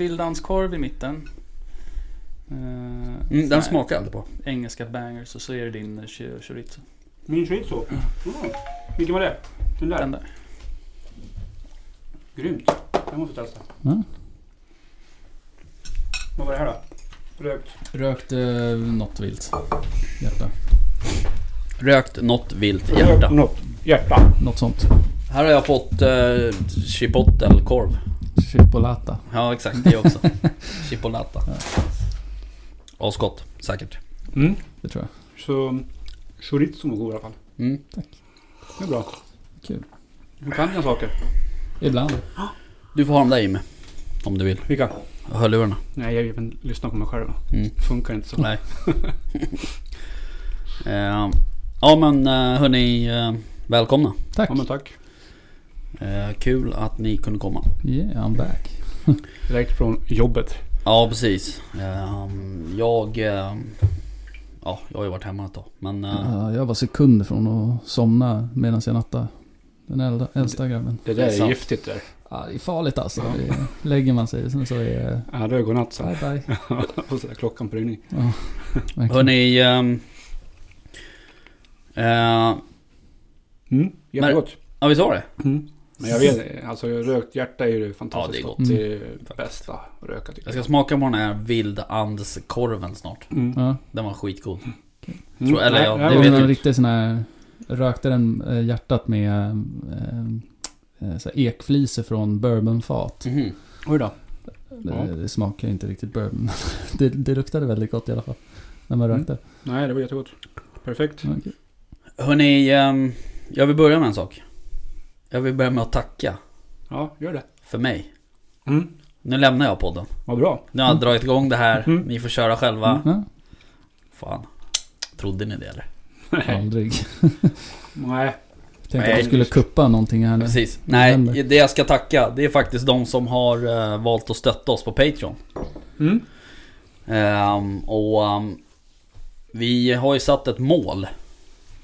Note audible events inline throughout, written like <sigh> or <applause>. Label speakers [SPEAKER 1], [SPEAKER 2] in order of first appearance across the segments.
[SPEAKER 1] Vildanskorv i mitten. Eh,
[SPEAKER 2] Mm, den smakar jag aldrig på.
[SPEAKER 1] Engelska bangers och så är det din eh, cho- chorizo.
[SPEAKER 3] Min chorizo. Mm. Vilken var det? Den där?
[SPEAKER 1] Den där.
[SPEAKER 3] Grymt. Jag måste testa.
[SPEAKER 1] Mm.
[SPEAKER 3] Vad var det här då? Rökt?
[SPEAKER 1] Rökt eh, något vilt. Hjärta.
[SPEAKER 2] Rökt något vilt hjärta.
[SPEAKER 3] Något. Hjärta.
[SPEAKER 1] Något sånt.
[SPEAKER 2] Här har jag fått uh, chipotle-korv.
[SPEAKER 1] Chipolata.
[SPEAKER 2] Ja exakt, det också. <laughs> Chipolata. Asgott, säkert.
[SPEAKER 3] Mm.
[SPEAKER 1] Det tror jag.
[SPEAKER 3] Så chorizo var god i alla fall.
[SPEAKER 2] Mm.
[SPEAKER 3] Det är bra.
[SPEAKER 1] Kul.
[SPEAKER 3] Du kan dina saker.
[SPEAKER 1] Ibland.
[SPEAKER 2] Du får ha dem där Jimmy. Om du vill.
[SPEAKER 3] Vilka?
[SPEAKER 2] Hörlurarna.
[SPEAKER 3] Nej, jag vill lyssna på mig själv.
[SPEAKER 2] Mm.
[SPEAKER 3] Funkar inte så.
[SPEAKER 2] Nej. <laughs> <laughs> Eh, ja men uh, hörni, eh, välkomna.
[SPEAKER 1] Tack.
[SPEAKER 3] Ja, men tack.
[SPEAKER 2] Eh, kul att ni kunde komma.
[SPEAKER 1] Yeah, I'm back. <laughs>
[SPEAKER 3] Direkt från jobbet.
[SPEAKER 2] Ja precis. Eh, jag... eh, ja, jag har ju varit hemma ett tag. Men... eh,
[SPEAKER 1] Ja, jag var sekunder från att somna medan jag nattade. Den äldsta, äldsta grabben.
[SPEAKER 3] Det
[SPEAKER 2] Det
[SPEAKER 3] där
[SPEAKER 2] är
[SPEAKER 3] är,
[SPEAKER 2] sant.
[SPEAKER 3] giftigt där.
[SPEAKER 1] Ja, det är farligt alltså. Det, lägger man sig sen så är det
[SPEAKER 3] Ja, det är godnatt så.
[SPEAKER 1] bye bye. <laughs>
[SPEAKER 3] Och så där klockan på ringning.
[SPEAKER 1] Ja,
[SPEAKER 2] hörni... ehm, eh,
[SPEAKER 3] Mm. Jättegott.
[SPEAKER 2] ja vi sa det.
[SPEAKER 3] Mm. Men jag vet, alltså rökt hjärta är ju fantastiskt
[SPEAKER 2] Ja, det är
[SPEAKER 3] gott. Det är det bästa att röka tycker
[SPEAKER 2] Jag ska smaka på den här vildandeskorven snart.
[SPEAKER 3] Mm.
[SPEAKER 1] Ja.
[SPEAKER 2] Den var skitgod.
[SPEAKER 3] Mm.
[SPEAKER 2] Tror- eller ja, det vet
[SPEAKER 1] var
[SPEAKER 2] jag
[SPEAKER 1] en riktig sån här... Rökte den eh, hjärtat med eh, eh, ekfliser från bourbonfat.
[SPEAKER 2] Mhm.
[SPEAKER 3] Oj då.
[SPEAKER 1] Det,
[SPEAKER 3] Ja.
[SPEAKER 1] det smakar inte riktigt bourbon. <laughs> det, det luktade väldigt gott i alla fall. När man
[SPEAKER 3] Mm.
[SPEAKER 1] rökte.
[SPEAKER 3] Nej, det var jättegott. Perfekt.
[SPEAKER 1] Okej.
[SPEAKER 2] Hörni, ehm, jag vill börja med en sak. Jag vill börja med att tacka
[SPEAKER 3] Ja, gör det.
[SPEAKER 2] för mig.
[SPEAKER 3] Mm.
[SPEAKER 2] Nu lämnar jag podden.
[SPEAKER 3] Vad bra.
[SPEAKER 2] Nu har jag dragit igång det här.
[SPEAKER 3] Mm.
[SPEAKER 2] Ni får köra själva.
[SPEAKER 1] Ja,
[SPEAKER 2] Fan. Trodde ni det eller?
[SPEAKER 1] aldrig. <laughs>
[SPEAKER 3] Nej.
[SPEAKER 1] Tänkte
[SPEAKER 2] Nej,
[SPEAKER 1] att du skulle kuppa någonting här nu.
[SPEAKER 2] Precis. Nej, det jag ska tacka det är faktiskt de som har eh, valt att stötta oss på Patreon.
[SPEAKER 3] Mm.
[SPEAKER 2] Ehm, och ehm, vi har ju satt ett mål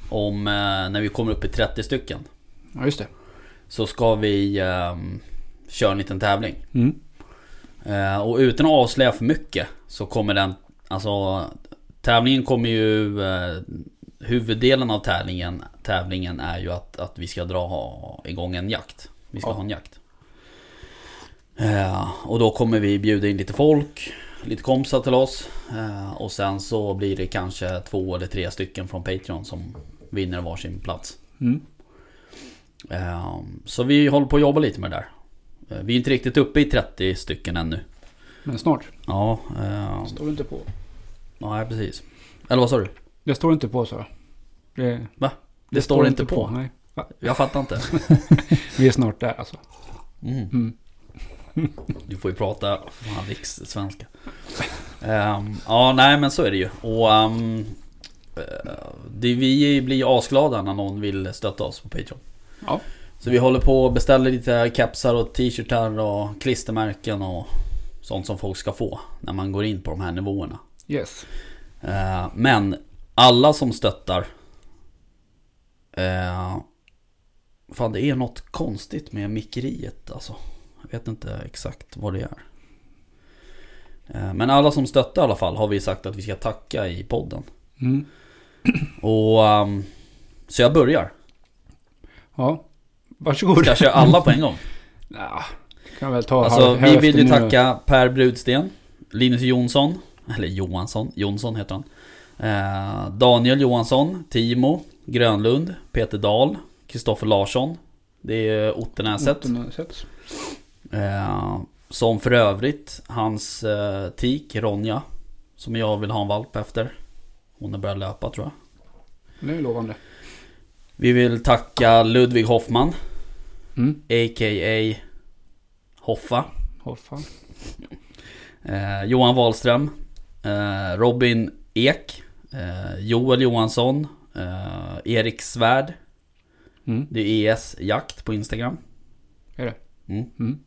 [SPEAKER 2] om eh, när vi kommer upp i 30 stycken.
[SPEAKER 3] Ja, just det.
[SPEAKER 2] Så ska vi um, köra en liten tävling.
[SPEAKER 3] Mm.
[SPEAKER 2] Eh, och utan att avslöja för mycket så kommer den, alltså tävlingen kommer ju, eh, huvuddelen av tävlingen, tävlingen är ju att, att vi ska dra ha, igång en jakt. Vi ska
[SPEAKER 3] Ja.
[SPEAKER 2] ha en jakt. Eh, och då kommer vi bjuda in lite folk, lite kompisar till oss. Eh, och sen så blir det kanske två eller tre stycken från Patreon som vinner varsin plats.
[SPEAKER 3] Mm.
[SPEAKER 2] Eh, Så vi håller på att jobba lite med det där. Eh, Vi är inte riktigt uppe i 30 stycken ännu.
[SPEAKER 3] Men snart.
[SPEAKER 2] Ja, eh,
[SPEAKER 3] Står det inte på.
[SPEAKER 2] nej precis. Eller vad sa du?
[SPEAKER 3] Det står inte på så. Det,
[SPEAKER 2] Va? Det, står inte på.
[SPEAKER 3] Nej.
[SPEAKER 2] Jag fattar inte. <laughs>
[SPEAKER 3] Vi är snart där alltså.
[SPEAKER 2] Mm.
[SPEAKER 3] Mm. <laughs>
[SPEAKER 2] Du får ju prata fan, rikssvenska. Ehm, ja, nej men så är det ju. Och ehm, eh, det, vi blir ju asglada när någon vill stötta oss på Patreon.
[SPEAKER 3] Ja.
[SPEAKER 2] Så vi håller på och beställer lite kepsar och t-shirtar och klistermärken och sånt som folk ska få när man går in på de här nivåerna.
[SPEAKER 3] Yes.
[SPEAKER 2] Eh, men alla som stöttar eh, Fan det är något konstigt med mickeriet alltså. Jag vet inte exakt vad det är. Eh, men alla som stöttar i alla fall har vi sagt att vi ska tacka i podden.
[SPEAKER 3] Mm.
[SPEAKER 2] Och ehm, Så jag börjar.
[SPEAKER 3] Ja. Varsågod.
[SPEAKER 2] Ska jag köra alla på en gång? <laughs>
[SPEAKER 3] Ja, kan väl ta
[SPEAKER 2] Alltså
[SPEAKER 3] halv-
[SPEAKER 2] vi vill ju
[SPEAKER 3] nu.
[SPEAKER 2] tacka Per Brudsten Linus Jonsson Eller Johansson, Jonsson heter han eh, Daniel Johansson Timo Grönlund Peter Dahl Kristoffer Larsson Det är Ottenäset
[SPEAKER 3] Ottenäset.
[SPEAKER 2] eh, Som för övrigt Hans eh, tik Ronja Som jag vill ha en valp efter Hon har börjat löpa tror jag
[SPEAKER 3] Det är lovande.
[SPEAKER 2] Vi vill tacka Ludvig Hoffman
[SPEAKER 3] Mm.
[SPEAKER 2] A.k.a. Hoffa
[SPEAKER 3] fan.
[SPEAKER 2] Eh, Johan Wahlström eh, Robin Ek eh, Joel Johansson eh, Erik Svärd
[SPEAKER 3] Mm.
[SPEAKER 2] Det är ES Jakt på Instagram
[SPEAKER 3] Är det?
[SPEAKER 2] mm.
[SPEAKER 3] Mm.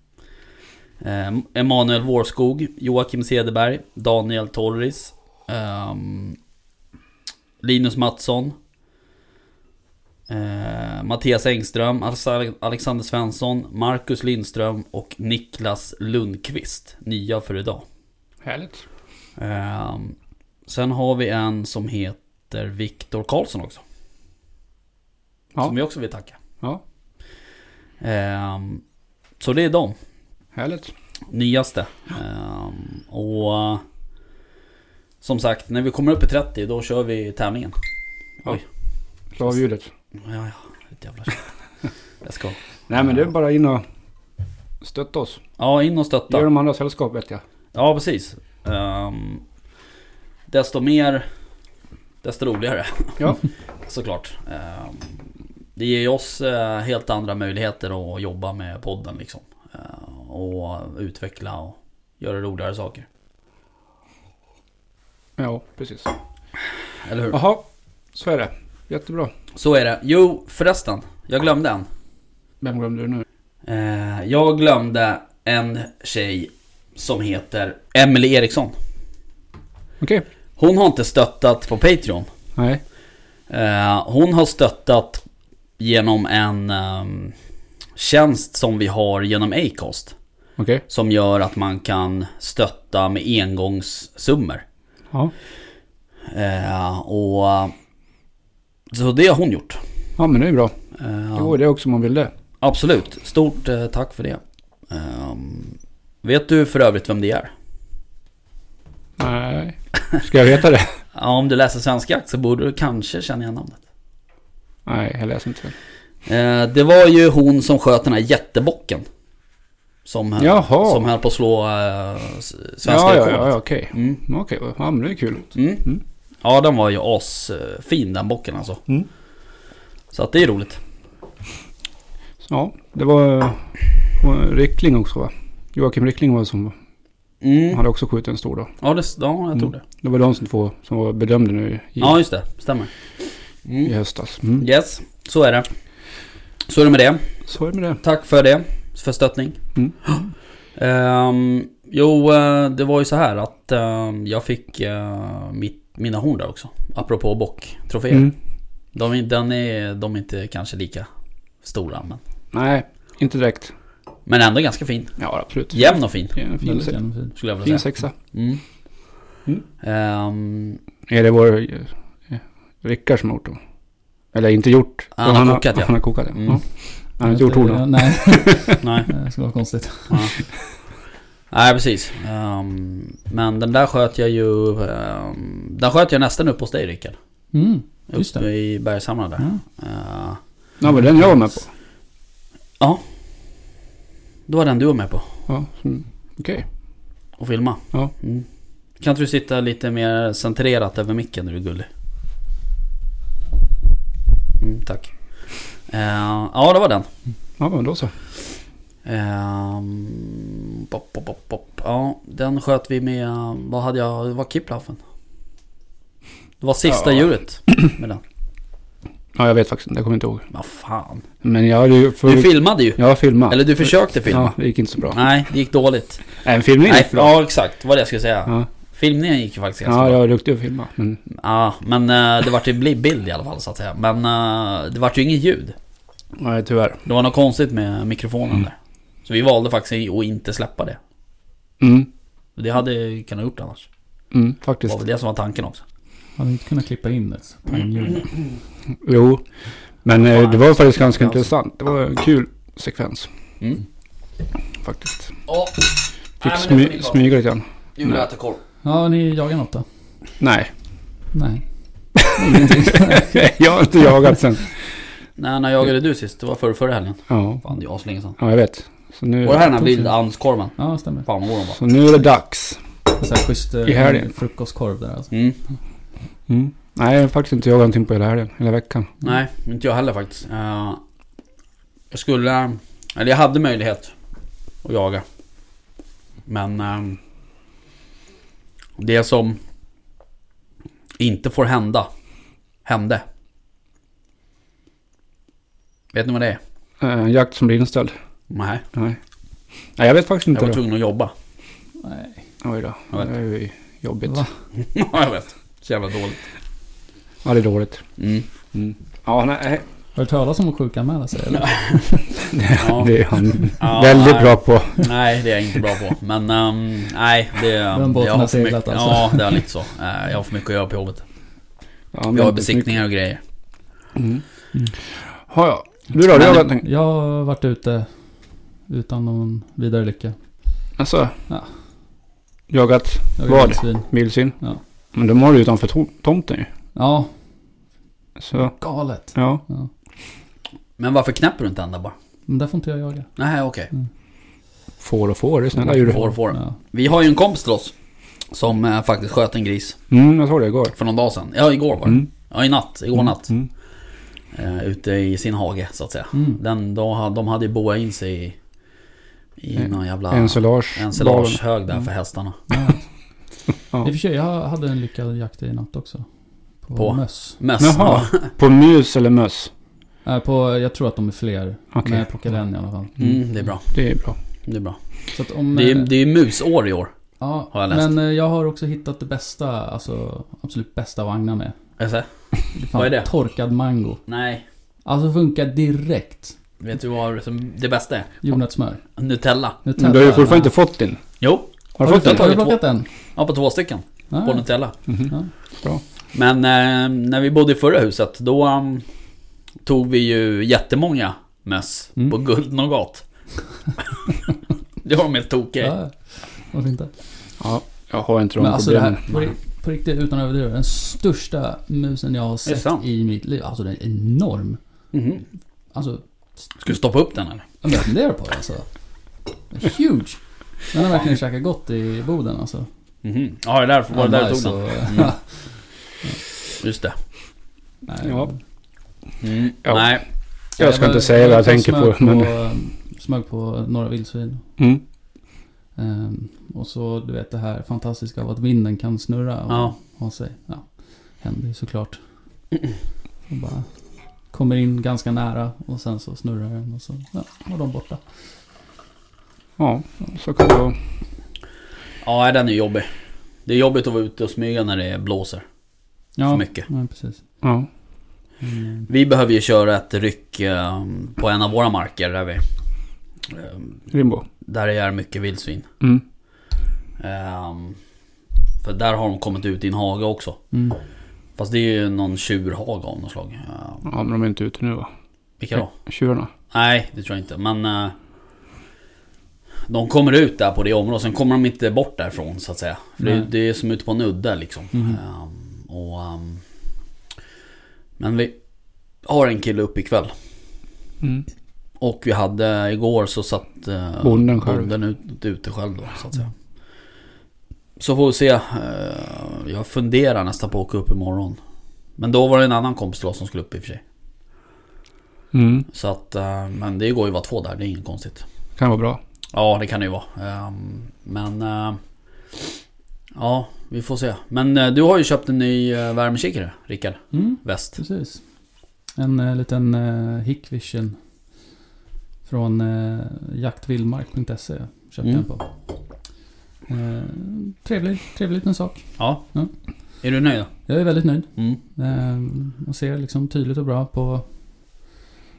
[SPEAKER 2] eh, Emanuel Vårskog Joakim Cederberg Daniel Torris ehm, Linus Mattsson Eh, Mattias Engström, Alex- Alexander Svensson, Marcus Lindström och Niklas Lundqvist. Nya för idag.
[SPEAKER 3] Härligt.
[SPEAKER 2] Eh, sen har vi en som heter Viktor Karlsson också.
[SPEAKER 3] Ja.
[SPEAKER 2] Som vi också vill tacka.
[SPEAKER 3] Ja,
[SPEAKER 2] Ehm, så det är de
[SPEAKER 3] härligt.
[SPEAKER 2] nyaste. Ehm, och som sagt, när vi kommer upp i 30 då kör vi tävlingen.
[SPEAKER 3] Ja.
[SPEAKER 2] Oj.
[SPEAKER 3] Slå av ljudet.
[SPEAKER 2] Ja, ja, ett jävla. Jag ska. <laughs>
[SPEAKER 3] Nej men det är bara in och stötta oss.
[SPEAKER 2] Ja, in och stötta.
[SPEAKER 3] de andra sällskap vet jag.
[SPEAKER 2] Ja, precis. Ehm, desto mer, desto roligare.
[SPEAKER 3] Ja. <laughs>
[SPEAKER 2] Såklart. Ehm, det ger ju oss eh, helt andra möjligheter att jobba med podden liksom. Ehm, och utveckla och göra roligare saker.
[SPEAKER 3] Ja, precis.
[SPEAKER 2] Eller hur?
[SPEAKER 3] Jaha, så är det. Jättebra.
[SPEAKER 2] Så är det. Jo, förresten. Jag glömde en.
[SPEAKER 3] Vem glömde du nu?
[SPEAKER 2] Eh, jag glömde en tjej som heter Emily Eriksson.
[SPEAKER 3] Okej.
[SPEAKER 2] Hon har inte stöttat på Patreon.
[SPEAKER 3] Nej.
[SPEAKER 2] Eh, hon har stöttat genom en ehm, tjänst som vi har genom Acast.
[SPEAKER 3] Okej.
[SPEAKER 2] Som gör att man kan stötta med engångssummor.
[SPEAKER 3] Ja.
[SPEAKER 2] Eh, och så det har hon gjort.
[SPEAKER 3] Ja men det är bra.
[SPEAKER 2] Eh,
[SPEAKER 3] Det går det också om man vill det.
[SPEAKER 2] Absolut, stort eh, tack för det. Ehm, vet du för övrigt vem det är?
[SPEAKER 3] Nej. Ska jag veta det? <laughs>
[SPEAKER 2] Ja, om du läser Svensk Jakt så borde du kanske känna igen namnet.
[SPEAKER 3] Nej, jag läser inte.
[SPEAKER 2] Eh, det var ju hon som sköt den här jättebocken. Som, höll-
[SPEAKER 3] Jaha.
[SPEAKER 2] som höll på att slå svenska
[SPEAKER 3] Ja, ja,
[SPEAKER 2] rekordet.
[SPEAKER 3] ja, okej.
[SPEAKER 2] Mm.
[SPEAKER 3] Okej, ja men det är kul.
[SPEAKER 2] Mm.
[SPEAKER 3] Mm.
[SPEAKER 2] Ja, den var ju asfin den bocken alltså.
[SPEAKER 3] Mm.
[SPEAKER 2] Så att det är roligt.
[SPEAKER 3] Ja, det var, var Rickling också va? Joakim Rickling var som
[SPEAKER 2] Mm.
[SPEAKER 3] hade också skjutit en stor då.
[SPEAKER 2] Ja, det, ja, jag tror
[SPEAKER 3] Mm.
[SPEAKER 2] det.
[SPEAKER 3] Det var de som två som var bedömde nu i,
[SPEAKER 2] Ja, just det. Stämmer.
[SPEAKER 3] i
[SPEAKER 2] Mm.
[SPEAKER 3] höstas. Mm.
[SPEAKER 2] Yes, så är det. Så är det med det.
[SPEAKER 3] Så är det med det.
[SPEAKER 2] Tack för det. För stöttning.
[SPEAKER 3] Mm.
[SPEAKER 2] Ehm, jo, eh, det var ju så här att ehm, jag fick eh, mitt, mina horn där också. Apropå bocktroféer.
[SPEAKER 3] Mm.
[SPEAKER 2] De, är- den är, de är inte kanske lika stora men,
[SPEAKER 3] Nej, inte direkt.
[SPEAKER 2] men ändå ganska fin.
[SPEAKER 3] Ja, absolut.
[SPEAKER 2] Jämn och fin
[SPEAKER 3] Ja, En fin,
[SPEAKER 1] Väldigt
[SPEAKER 3] se-
[SPEAKER 1] genomfin.
[SPEAKER 2] skulle jag vilja
[SPEAKER 3] fin
[SPEAKER 2] säga.
[SPEAKER 3] sexa.
[SPEAKER 2] Mm.
[SPEAKER 3] Mm.
[SPEAKER 2] Ehm,
[SPEAKER 3] Är det vår eh, Rickard som har gjort dem? Eller inte gjort.
[SPEAKER 2] Han har kokat, ja.
[SPEAKER 3] Han har kokat det.
[SPEAKER 2] Mm.
[SPEAKER 3] Ja. Han har inte gjort hornen.
[SPEAKER 1] Nej, <laughs>
[SPEAKER 2] nej.
[SPEAKER 1] det skulle vara konstigt.
[SPEAKER 2] Ja. Nej precis. Ehm, men den där sköt jag ju... ehm, den sköt jag nästan upp hos dig Rickard.
[SPEAKER 1] Mm, just
[SPEAKER 2] Uppe
[SPEAKER 1] det.
[SPEAKER 2] i Bergshamra där.
[SPEAKER 1] Ja.
[SPEAKER 2] Eh,
[SPEAKER 3] Ja, men den jag var med på.
[SPEAKER 2] det var den du var med på.
[SPEAKER 3] Ja, mm. okej.
[SPEAKER 2] Och filma.
[SPEAKER 3] Ja.
[SPEAKER 2] Mm. Kan inte du sitta lite mer centrerat över micken när du är gullig? Mm, tack. Eh, ja, det var den.
[SPEAKER 3] Ja, men då så.
[SPEAKER 2] Ehm, pop, pop, pop, pop. Ja, den sköt vi med... Vad hade jag? Det var Kiplaffen. Det var sista
[SPEAKER 3] Ja.
[SPEAKER 2] djuret med den.
[SPEAKER 3] Ja, jag vet faktiskt inte. Jag kommer inte ihåg.
[SPEAKER 2] Vad fan.
[SPEAKER 3] Men jag hade ju... För...
[SPEAKER 2] Du filmade ju.
[SPEAKER 3] Jag filmat.
[SPEAKER 2] Eller du försökte filma.
[SPEAKER 3] Ja, det gick inte så bra.
[SPEAKER 2] Nej, det gick dåligt.
[SPEAKER 3] Nej, en filmning
[SPEAKER 2] Nej,
[SPEAKER 3] gick bra.
[SPEAKER 2] ja exakt. Vad det jag skulle säga.
[SPEAKER 3] Ja,
[SPEAKER 2] Filmningen gick ju faktiskt ganska
[SPEAKER 3] ja
[SPEAKER 2] bra.
[SPEAKER 3] jag är duktig att filma. Men
[SPEAKER 2] Ja, men eh, det vart ju bli- bild i alla fall så att säga. Men eh, det vart ju inget ljud.
[SPEAKER 3] nej, tyvärr.
[SPEAKER 2] Det var något konstigt med mikrofonen där. Så vi valde faktiskt att inte släppa det.
[SPEAKER 3] Mm,
[SPEAKER 2] Det hade kunnat gjort annars.
[SPEAKER 3] mm,
[SPEAKER 2] Det
[SPEAKER 3] faktiskt.
[SPEAKER 2] var väl det som var tanken också.
[SPEAKER 1] Hade inte kunnat klippa in pangljud. <clears throat>
[SPEAKER 3] Jo. Men eh, det var faktiskt ganska intressant. Det var en kul sekvens.
[SPEAKER 2] Mm.
[SPEAKER 3] Faktiskt.
[SPEAKER 2] Ja,
[SPEAKER 3] Fick smy, smyga lite grann.
[SPEAKER 2] Jul äter korv.
[SPEAKER 1] Ja, ni jagar något då?
[SPEAKER 3] Nej.
[SPEAKER 1] Nej. <laughs>
[SPEAKER 3] Jag har inte jagat sen.
[SPEAKER 2] Nej, när jagade du sist? Det var förra, förra helgen.
[SPEAKER 3] Ja.
[SPEAKER 2] Fan, det är aslänge sedan.
[SPEAKER 3] ja, jag vet. Så nu,
[SPEAKER 2] Och det här är den här vildanskorven.
[SPEAKER 1] Ja, stämmer.
[SPEAKER 2] Fan vad god den var.
[SPEAKER 3] så nu är det dags.
[SPEAKER 1] Så här schysst eh,
[SPEAKER 3] I helgen.
[SPEAKER 1] frukostkorv där alltså.
[SPEAKER 2] Mm.
[SPEAKER 3] Mm. Nej, jag har faktiskt inte jagat någonting på hela helgen. Hela veckan.
[SPEAKER 2] Nej, inte jag heller faktiskt. Eh, jag skulle... Eller jag hade möjlighet att jaga. Men... ehm, det som inte får hända, hände. Vet ni vad det är?
[SPEAKER 3] En jakt som blir inställd.
[SPEAKER 2] Nej,
[SPEAKER 3] Nej. Nej, jag vet faktiskt
[SPEAKER 2] jag
[SPEAKER 3] inte.
[SPEAKER 2] var
[SPEAKER 3] det.
[SPEAKER 2] tvungen att jobba.
[SPEAKER 1] Nej.
[SPEAKER 3] Oj då.
[SPEAKER 2] Jag vet.
[SPEAKER 3] Det är ju jobbigt.
[SPEAKER 1] Va? <laughs>
[SPEAKER 2] Ja, jag vet. Så jävla dåligt.
[SPEAKER 3] Ja, det är dåligt.
[SPEAKER 2] Mm.
[SPEAKER 3] Mm. Ja, nej.
[SPEAKER 1] Har du talat om att sjukanmäla sig eller?
[SPEAKER 2] Ja.
[SPEAKER 3] Det är han <laughs>
[SPEAKER 2] Ja,
[SPEAKER 3] väldigt
[SPEAKER 2] nej.
[SPEAKER 3] bra på.
[SPEAKER 2] Nej, det är jag inte bra på. Men ehm, nej, det...
[SPEAKER 1] Den båten
[SPEAKER 2] jag
[SPEAKER 1] har seglat alltså.
[SPEAKER 2] Ja, det är lite så. Eh, jag har för mycket att göra på jobbet.
[SPEAKER 3] Ja,
[SPEAKER 2] Vi har besiktningar och grejer.
[SPEAKER 3] Mm.
[SPEAKER 1] Mm.
[SPEAKER 3] Ja, ja. Du då? Du
[SPEAKER 2] Men-
[SPEAKER 3] har varit...
[SPEAKER 1] Jag har varit ute utan någon vidare lycka.
[SPEAKER 3] Alltså?
[SPEAKER 1] Ja.
[SPEAKER 3] Jagat
[SPEAKER 1] Jag
[SPEAKER 3] Vad?
[SPEAKER 1] vildsvin.
[SPEAKER 3] vildsvin?
[SPEAKER 1] Ja.
[SPEAKER 3] Men de har du utanför to- tomten ju.
[SPEAKER 1] Ja,
[SPEAKER 3] Så,
[SPEAKER 1] galet.
[SPEAKER 3] ja.
[SPEAKER 1] Ja.
[SPEAKER 2] Men varför knäpper du inte ända bara?
[SPEAKER 1] Men där får inte jag jaga.
[SPEAKER 2] Nej, okej.
[SPEAKER 3] Får och får, det är snälla djur.
[SPEAKER 2] Får, får.
[SPEAKER 1] Ja.
[SPEAKER 2] Vi har ju en kompis till oss. Som eh, faktiskt sköt en gris.
[SPEAKER 3] Mm, jag såg det igår.
[SPEAKER 2] För någon dag sedan. Ja, igår var det.
[SPEAKER 3] Mm.
[SPEAKER 2] Ja, i natt. Igår natt.
[SPEAKER 3] Mm.
[SPEAKER 2] Eh, ute i sin hage, så att säga.
[SPEAKER 1] Mm.
[SPEAKER 2] Den, då, de hade ju boat in sig i... I
[SPEAKER 3] En-
[SPEAKER 2] någon jävla...
[SPEAKER 3] Ensilage.
[SPEAKER 2] ensilagehög där för hästarna.
[SPEAKER 1] Ja. <laughs>
[SPEAKER 3] Ja.
[SPEAKER 1] I och för sig, jag hade en lyckad jakt i natt också. På,
[SPEAKER 2] På?
[SPEAKER 1] möss.
[SPEAKER 2] Möss.
[SPEAKER 3] Jaha.
[SPEAKER 2] Ja.
[SPEAKER 3] På mus eller möss?
[SPEAKER 1] Äh, på, jag tror att de är fler.
[SPEAKER 3] Okej.
[SPEAKER 1] Men jag plockade en i alla fall.
[SPEAKER 2] Mm, det är bra.
[SPEAKER 3] Det är bra.
[SPEAKER 2] Det är bra.
[SPEAKER 1] Så att om,
[SPEAKER 2] Det är,
[SPEAKER 1] eh,
[SPEAKER 2] det är musår i år.
[SPEAKER 1] ja,
[SPEAKER 2] har jag läst.
[SPEAKER 1] men eh, jag har också hittat det bästa, alltså absolut bästa vagnar med. Fan
[SPEAKER 2] Vad är det?
[SPEAKER 1] Torkad mango.
[SPEAKER 2] Nej.
[SPEAKER 1] Alltså funkar direkt.
[SPEAKER 2] Vet du vad som det bästa är?
[SPEAKER 1] Jordnötssmör.
[SPEAKER 2] Nutella.
[SPEAKER 3] Men du har ju fortfarande inte fått din.
[SPEAKER 2] Jo.
[SPEAKER 3] Har
[SPEAKER 1] Har
[SPEAKER 3] du
[SPEAKER 1] du,
[SPEAKER 3] fått den?
[SPEAKER 1] har du plockat den?
[SPEAKER 2] Ja, på två stycken.
[SPEAKER 1] Ah,
[SPEAKER 2] På Nutella.
[SPEAKER 3] Mhm.
[SPEAKER 1] ja.
[SPEAKER 2] Men eh, när vi bodde i förra huset, då um, tog vi ju jättemånga möss
[SPEAKER 1] Mm.
[SPEAKER 2] på guldnougat. <laughs> det var de helt tokiga
[SPEAKER 1] ja. Varför inte?
[SPEAKER 3] Ja, jag har inte de
[SPEAKER 1] Men alltså det
[SPEAKER 3] problemen.
[SPEAKER 1] här, på, ri- på riktigt utan att överdriva. Den största musen jag har sett i mitt liv. Alltså den är enorm.
[SPEAKER 2] Mhm.
[SPEAKER 1] Alltså,
[SPEAKER 2] Ska du stoppa upp den eller?
[SPEAKER 1] jag funderar på det alltså. Huge. Den har verkligen käkat gott i Boden alltså.
[SPEAKER 2] Mhm. Ja, det där var det där du tog den. Mm. Just det.
[SPEAKER 1] Nej,
[SPEAKER 3] Ja.
[SPEAKER 2] Mm.
[SPEAKER 3] Ja.
[SPEAKER 2] Nej.
[SPEAKER 3] Jag ska inte säga vad jag tänker på, men-
[SPEAKER 1] på smög på några vildsvin.
[SPEAKER 3] Mm.
[SPEAKER 1] Ehm, och så du vet det här fantastiska av att vinden kan snurra och
[SPEAKER 2] Ja.
[SPEAKER 1] ha sig. Ja, händer ju såklart. Och bara kommer in ganska nära och sen så snurrar den och så ja, var de borta.
[SPEAKER 3] Ja, så kan det vara.
[SPEAKER 2] Ja, den är jobbig. Det är jobbigt att vara ute och smyga när det blåser
[SPEAKER 1] Ja,
[SPEAKER 2] för mycket.
[SPEAKER 1] Ja, precis.
[SPEAKER 3] Ja.
[SPEAKER 1] Mm.
[SPEAKER 2] Vi behöver ju köra ett ryck eh, på en av våra marker där vi... eh,
[SPEAKER 3] Rimbo.
[SPEAKER 2] Där det är mycket vildsvin.
[SPEAKER 3] Mm.
[SPEAKER 2] Ehm, för där har de kommit ut i en hage också.
[SPEAKER 1] Mm.
[SPEAKER 2] Fast det är ju någon tjurhage av något slag.
[SPEAKER 3] Ja, men de är inte ute nu va?
[SPEAKER 2] vilka då?
[SPEAKER 3] Tjurarna.
[SPEAKER 2] Nej, det tror jag inte. Men... eh, de kommer ut där på det området, sen kommer de inte bort därifrån så att säga. För det, det är som ute på en udde liksom.
[SPEAKER 1] Mhm.
[SPEAKER 2] Ehm, och, ehm, men vi har en kille uppe ikväll.
[SPEAKER 3] Mm.
[SPEAKER 2] Och vi hade igår så satt uh,
[SPEAKER 3] Bonden själv.
[SPEAKER 2] bonden ut, ute själv då så att säga. Så får vi se. eh, jag funderar nästan på att åka upp imorgon. Men då var det en annan kompis till oss som skulle upp i och för sig.
[SPEAKER 3] Mm.
[SPEAKER 2] Så att, eh, men det går ju att vara två där, det är inget konstigt.
[SPEAKER 3] Kan vara bra.
[SPEAKER 2] Ja, det kan det ju vara. Ehm, men... eh, ja, vi får se. Men du har ju köpt en ny värmekikare, Rickard.
[SPEAKER 1] Mm,
[SPEAKER 2] Väst.
[SPEAKER 1] precis. En liten Hickvision. Från jaktvildmark.se köpte
[SPEAKER 2] Mm.
[SPEAKER 1] jag på. Uh, trevlig, trevlig liten sak.
[SPEAKER 2] Ja.
[SPEAKER 1] Ja.
[SPEAKER 2] Är du nöjd då?
[SPEAKER 1] Jag är väldigt nöjd.
[SPEAKER 2] Mm.
[SPEAKER 1] Uh, man ser liksom tydligt och bra på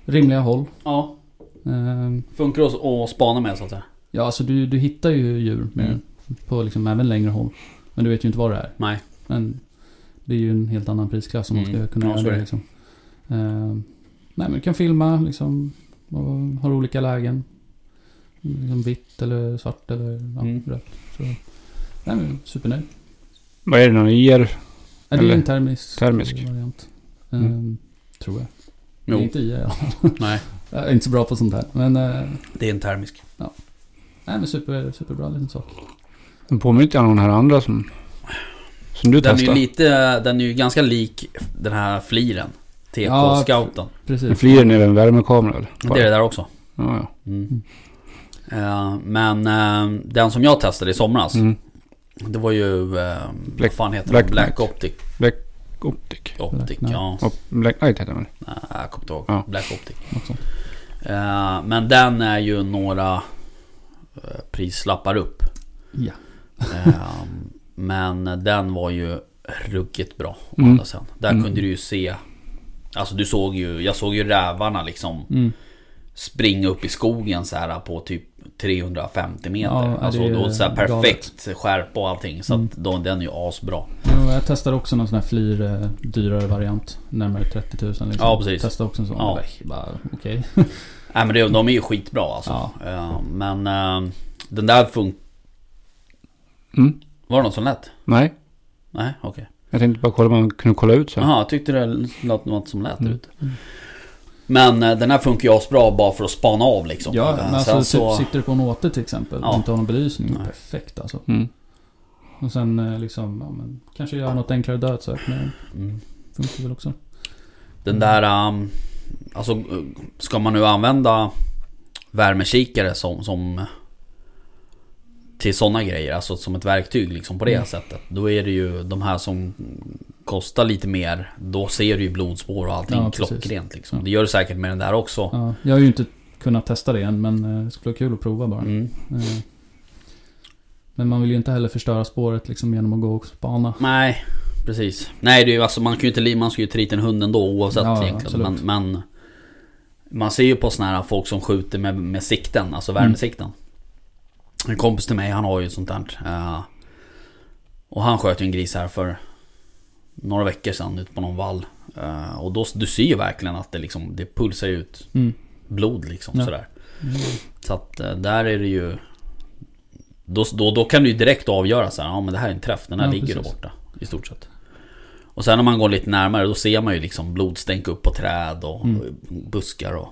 [SPEAKER 1] rimliga håll.
[SPEAKER 2] Ja.
[SPEAKER 1] Eh,
[SPEAKER 2] Funkar det att- spana med så att säga?
[SPEAKER 1] ja, alltså du, du hittar ju djur med
[SPEAKER 2] Mm.
[SPEAKER 1] på liksom även längre håll. Men du vet ju inte vad det är.
[SPEAKER 2] Nej.
[SPEAKER 1] Men det är ju en helt annan prisklass om man
[SPEAKER 2] Mm.
[SPEAKER 1] ska kunna
[SPEAKER 2] Ja,
[SPEAKER 1] göra det.
[SPEAKER 2] det.
[SPEAKER 1] Liksom. Eh, nej, men du kan filma liksom. Och har olika lägen. Liksom vitt eller svart eller ja,
[SPEAKER 2] Mm.
[SPEAKER 1] rött. Så, nej, men supernöjd.
[SPEAKER 3] Vad är det? Någon IR?
[SPEAKER 1] Nej, det är en termisk,
[SPEAKER 3] termisk.
[SPEAKER 1] variant.
[SPEAKER 3] Mm.
[SPEAKER 1] Tror jag. Det är
[SPEAKER 2] Jo.
[SPEAKER 1] inte i ja. <laughs>
[SPEAKER 2] Nej.
[SPEAKER 1] Jag är inte så bra på sånt här. Men, eh,
[SPEAKER 2] Det är en termisk.
[SPEAKER 1] nej, men super, superbra liten sak.
[SPEAKER 3] Den påminner inte om den här andra som... Som du
[SPEAKER 2] Den är
[SPEAKER 3] testade.
[SPEAKER 2] lite, den är ju ganska lik den här fliren. TK
[SPEAKER 1] Ja,
[SPEAKER 2] Scouten.
[SPEAKER 1] Precis.
[SPEAKER 3] Fliren är väl en värmekamera eller?
[SPEAKER 2] Det är det där också.
[SPEAKER 3] Ja, ja.
[SPEAKER 2] Mm. Eh, men eh, den som jag testade i somras.
[SPEAKER 3] Mm.
[SPEAKER 2] Det var ju... Uh,
[SPEAKER 3] Black-
[SPEAKER 2] vad fan heter
[SPEAKER 3] Black
[SPEAKER 2] det? Black. Optic.
[SPEAKER 3] Optic.
[SPEAKER 2] Optic,
[SPEAKER 1] Black
[SPEAKER 2] ja.
[SPEAKER 3] Och Black Knight heter den?
[SPEAKER 2] Nej, jag kommer inte ihåg.
[SPEAKER 3] Ja.
[SPEAKER 2] Black Optic. Eh, men den är ju några eh, prislappar upp.
[SPEAKER 1] Ja.
[SPEAKER 2] Eh, men den var ju ruggigt bra.
[SPEAKER 3] Mm.
[SPEAKER 2] sidan. Där
[SPEAKER 3] Mm.
[SPEAKER 2] kunde du ju se Alltså du såg ju, jag såg ju rävarna liksom
[SPEAKER 1] Mm.
[SPEAKER 2] springa upp i skogen så här på typ 350 meter.
[SPEAKER 1] Ja,
[SPEAKER 2] alltså då så
[SPEAKER 1] galet.
[SPEAKER 2] perfekt skärpa och allting. Så
[SPEAKER 1] Mm.
[SPEAKER 2] att då, den är ju asbra.
[SPEAKER 1] Ja, jag testade också någon sån här flyr eh, dyrare variant. Närmare 30 000 liksom.
[SPEAKER 2] Ja, precis.
[SPEAKER 1] Testade också en sån.
[SPEAKER 2] Ja.
[SPEAKER 1] Bara, okej. <laughs>
[SPEAKER 2] Nej men det, de är ju skitbra alltså.
[SPEAKER 1] Ja.
[SPEAKER 2] Eh, Men eh, den där funkar...
[SPEAKER 3] Mm.
[SPEAKER 2] Var det något som lät?
[SPEAKER 3] Nej,
[SPEAKER 2] Nej, okej.
[SPEAKER 3] jag tänkte bara kolla om man kunde kolla ut så.
[SPEAKER 2] Jaha, jag tyckte det lät något som lät
[SPEAKER 3] Mm.
[SPEAKER 2] ut. Men eh, den här funkar ju asbra bara för att spana av liksom.
[SPEAKER 1] Ja,
[SPEAKER 2] Eh,
[SPEAKER 1] men
[SPEAKER 2] sen
[SPEAKER 1] alltså
[SPEAKER 2] så-
[SPEAKER 1] typ sitter du på en åter till exempel
[SPEAKER 2] Ja.
[SPEAKER 1] och inte har någon belysning.
[SPEAKER 2] Nej.
[SPEAKER 1] Perfekt alltså.
[SPEAKER 3] Mm.
[SPEAKER 1] Och sen eh, liksom, ja, men, kanske göra något enklare dödsök med.
[SPEAKER 2] Mm.
[SPEAKER 1] Funkar väl också.
[SPEAKER 2] Den där... Um, alltså, ska man nu använda värmekikare som... som till sådana grejer, alltså som ett verktyg liksom på det
[SPEAKER 1] Mm.
[SPEAKER 2] sättet. Då är det ju de här som kostar lite mer. Då ser du ju blodspår och allting
[SPEAKER 1] Ja,
[SPEAKER 2] klockrent liksom.
[SPEAKER 1] Ja.
[SPEAKER 2] Det gör du säkert med den där också.
[SPEAKER 1] Ja, jag har ju inte kunnat testa det än men eh, det skulle vara kul att prova bara.
[SPEAKER 2] Mm.
[SPEAKER 1] Eh, Men man vill ju inte heller förstöra spåret liksom genom att gå och spana.
[SPEAKER 2] Nej, precis. Nej, det är ju alltså man kan ju inte man ska ju trita en hund ändå oavsett
[SPEAKER 1] Ja,
[SPEAKER 2] egentligen. Men, men man ser ju på såna här folk som skjuter med, med sikten, alltså värmesikten. En kompis till mig, han har ju ett sånt där. eh, och han sköt ju en gris här för några veckor sedan ute på någon vall. Eh, och då, du ser ju verkligen att det liksom, det pulsar ut
[SPEAKER 1] Mm.
[SPEAKER 2] blod liksom
[SPEAKER 1] Ja.
[SPEAKER 2] sådär.
[SPEAKER 1] Mm.
[SPEAKER 2] Så att eh, där är det ju... Då, då, då kan du ju direkt avgöra så här, ja men det här är en träff, den här
[SPEAKER 1] Ja,
[SPEAKER 2] ligger där
[SPEAKER 1] precis.
[SPEAKER 2] borta. I stort sett. Och sen när man går lite närmare då ser man ju liksom blodstänk upp på träd och
[SPEAKER 1] Mm.
[SPEAKER 2] buskar och...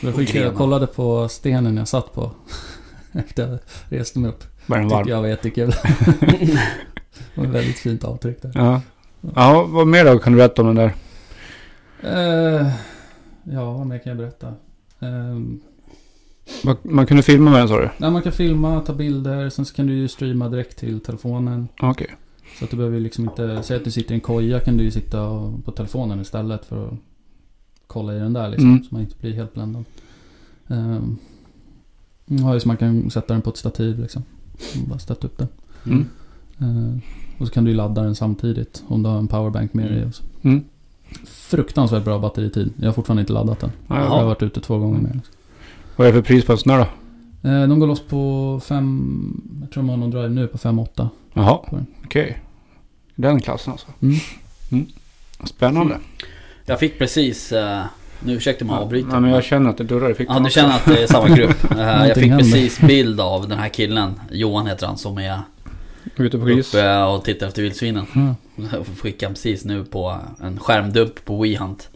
[SPEAKER 1] Jag, jag kollade på stenen jag satt på. <laughs> Efter jag reste mig upp.
[SPEAKER 3] Var den
[SPEAKER 1] Tyckte
[SPEAKER 3] varm?
[SPEAKER 1] jag var jättekul. <laughs> det var ett väldigt fint avtryck där.
[SPEAKER 3] Ja. Ja, vad mer då kan du berätta om den där?
[SPEAKER 1] Eh, ja, vad mer kan jag berätta? Eh,
[SPEAKER 3] Vad- Man kunde filma med den sa du?
[SPEAKER 1] nej, man kan filma, ta bilder, sen så kan du ju streama direkt till telefonen.
[SPEAKER 3] Okej.
[SPEAKER 1] Så att du behöver ju liksom inte... Säg att du sitter i en koja kan du ju sitta på telefonen istället för att kolla i den där liksom.
[SPEAKER 3] Mm.
[SPEAKER 1] Så man inte blir helt bländad. Um, ja, just man kan sätta den på ett stativ liksom. Och bara stötta upp den.
[SPEAKER 3] Mm.
[SPEAKER 1] Eh, och så kan du ju ladda den samtidigt om du har en powerbank med dig.
[SPEAKER 2] Mm.
[SPEAKER 1] och så.
[SPEAKER 3] Mm.
[SPEAKER 1] Fruktansvärt bra batteritid. Jag har fortfarande inte laddat den.
[SPEAKER 3] Ja,
[SPEAKER 1] Jag
[SPEAKER 3] ja.
[SPEAKER 1] har varit ute två gånger med den.
[SPEAKER 3] Vad är det för pris på en sån där då?
[SPEAKER 1] Eh, de går loss på fem... Jag tror de har någon drive nu på 5-8.
[SPEAKER 3] Jaha, okej. Den klassen alltså.
[SPEAKER 1] Mm.
[SPEAKER 3] Spännande.
[SPEAKER 2] Jag fick precis... eh, nu ursäkta mig att avbryta.
[SPEAKER 3] Ja, men jag känner att det durrar i fickan
[SPEAKER 2] Ja, du
[SPEAKER 3] också.
[SPEAKER 2] känner att det är samma grupp. <laughs> Eh, jag fick precis bild av den här killen, Johan heter han, som är
[SPEAKER 3] Ute på gris.
[SPEAKER 2] uppe och tittar efter vildsvinen. <laughs> Jag skickade precis nu på en skärmdump på WeHunt.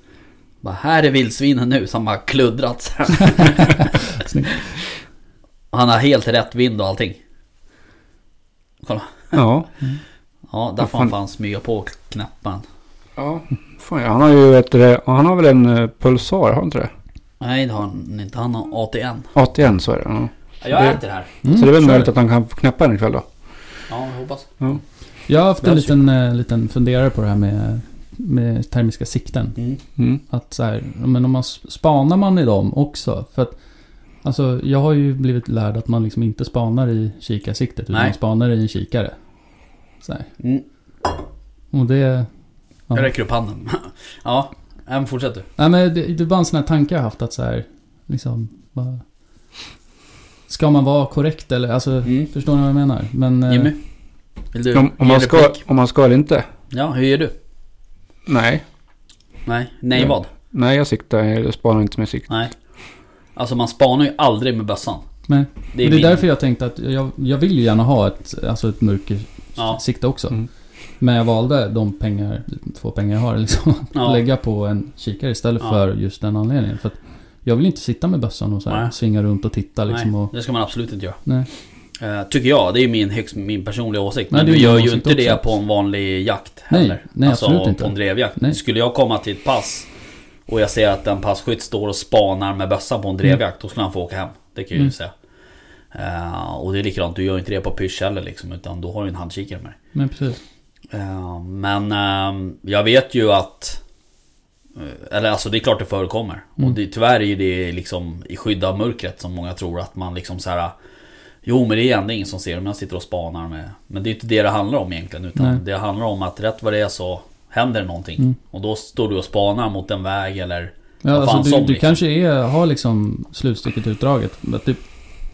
[SPEAKER 2] Bara, här är vildsvinen nu som har kluddrat. så <laughs> här.
[SPEAKER 1] Snyggt.
[SPEAKER 2] Han har helt rätt vind och allting. Kolla.
[SPEAKER 3] Ja.
[SPEAKER 2] Ja, där får han
[SPEAKER 3] fan-
[SPEAKER 2] smyga på knappen.
[SPEAKER 3] ja. Fan, han har ju du, det, han har väl en uh, pulsar, har han inte det?
[SPEAKER 2] Nej, det har han inte. Han har ATN.
[SPEAKER 3] 81 så är det. Ja.
[SPEAKER 2] Ja, jag
[SPEAKER 3] Det-
[SPEAKER 2] äter här.
[SPEAKER 1] Mm,
[SPEAKER 3] så det är väl
[SPEAKER 1] kör.
[SPEAKER 3] möjligt att han kan knäppa den ikväll då.
[SPEAKER 2] Ja, jag hoppas.
[SPEAKER 3] Ja.
[SPEAKER 1] Jag har haft en liten, eh, liten funderare på det här med, med termiska sikten.
[SPEAKER 2] Mm.
[SPEAKER 3] Mm.
[SPEAKER 1] Att så här, men om man spanar man i dem också? För att Alltså jag har ju blivit lärd att man liksom inte spanar i kikarsiktet utan
[SPEAKER 2] Nej.
[SPEAKER 1] man spanar i en kikare. Så här.
[SPEAKER 2] Mm.
[SPEAKER 1] Och det...
[SPEAKER 2] Jag
[SPEAKER 1] Ja.
[SPEAKER 2] räcker upp handen. <laughs> ja, men fortsätt du.
[SPEAKER 1] Nej men det, det är bara en sån här tanke jag har haft att så här, liksom, bara, Ska man vara korrekt eller, alltså,
[SPEAKER 2] Mm.
[SPEAKER 1] förstår ni vad jag menar? Men... eh,
[SPEAKER 2] Jimmy? Vill du
[SPEAKER 3] Om, om, man ska,
[SPEAKER 2] replik?
[SPEAKER 3] om man ska eller inte?
[SPEAKER 2] Ja, hur gör du?
[SPEAKER 3] Nej.
[SPEAKER 2] Nej, nej
[SPEAKER 3] Ja.
[SPEAKER 2] vad?
[SPEAKER 3] Nej, jag siktar. Jag spanar inte med sikt.
[SPEAKER 2] Nej. Alltså man spanar ju aldrig med bössan.
[SPEAKER 1] Nej.
[SPEAKER 2] Det är,
[SPEAKER 1] Det är
[SPEAKER 2] min...
[SPEAKER 1] därför jag tänkte att jag, jag vill ju gärna ha ett, alltså ett mörkersikte
[SPEAKER 2] Ja.
[SPEAKER 1] också.
[SPEAKER 3] Mm.
[SPEAKER 1] Men jag valde de pengar, två pengar jag har <laughs> liksom, att
[SPEAKER 2] Ja.
[SPEAKER 1] lägga på en kikare istället
[SPEAKER 2] Ja.
[SPEAKER 1] för just den anledningen. För att jag vill inte sitta med bössan och så här,
[SPEAKER 2] Nej.
[SPEAKER 1] svinga runt och titta liksom.
[SPEAKER 2] Nej,
[SPEAKER 1] Och,
[SPEAKER 2] det ska man absolut inte göra.
[SPEAKER 1] nej.
[SPEAKER 2] Eh, tycker jag, det är min, högst, min personliga åsikt.
[SPEAKER 1] Nej,
[SPEAKER 2] Men
[SPEAKER 1] det
[SPEAKER 2] du gör ju inte det
[SPEAKER 1] också.
[SPEAKER 2] på en vanlig jakt
[SPEAKER 1] Nej,
[SPEAKER 2] heller.
[SPEAKER 1] nej,
[SPEAKER 2] alltså
[SPEAKER 1] absolut inte.
[SPEAKER 2] på en drevjakt.
[SPEAKER 1] Nej.
[SPEAKER 2] Skulle jag komma till ett pass och jag ser att en passkytt står och spanar med bössa på en drevjakt, då skulle han få åka hem. Det kan jag ju
[SPEAKER 1] Mm.
[SPEAKER 2] säga. Eh, och det är likadant, du gör inte det på pysch heller liksom, utan då har du en handkikare med dig.
[SPEAKER 1] Men precis.
[SPEAKER 2] Eh, Men eh, jag vet ju att eh, Eller alltså det är klart det förekommer
[SPEAKER 1] Mm.
[SPEAKER 2] Och det, tyvärr är ju det liksom i skydd av mörkret som många tror att man liksom så här. Jo men det är ändå ingen som ser om jag sitter och spanar med Men det är inte det det handlar om egentligen utan
[SPEAKER 1] Nej.
[SPEAKER 2] det handlar om att rätt vad det är så händer det någonting.
[SPEAKER 1] Mm.
[SPEAKER 2] Och då står du och spanar mot en väg eller...
[SPEAKER 1] Ja, alltså,
[SPEAKER 2] som,
[SPEAKER 1] du, du
[SPEAKER 2] liksom.
[SPEAKER 1] kanske är, har liksom slutstycket utdraget. Typ,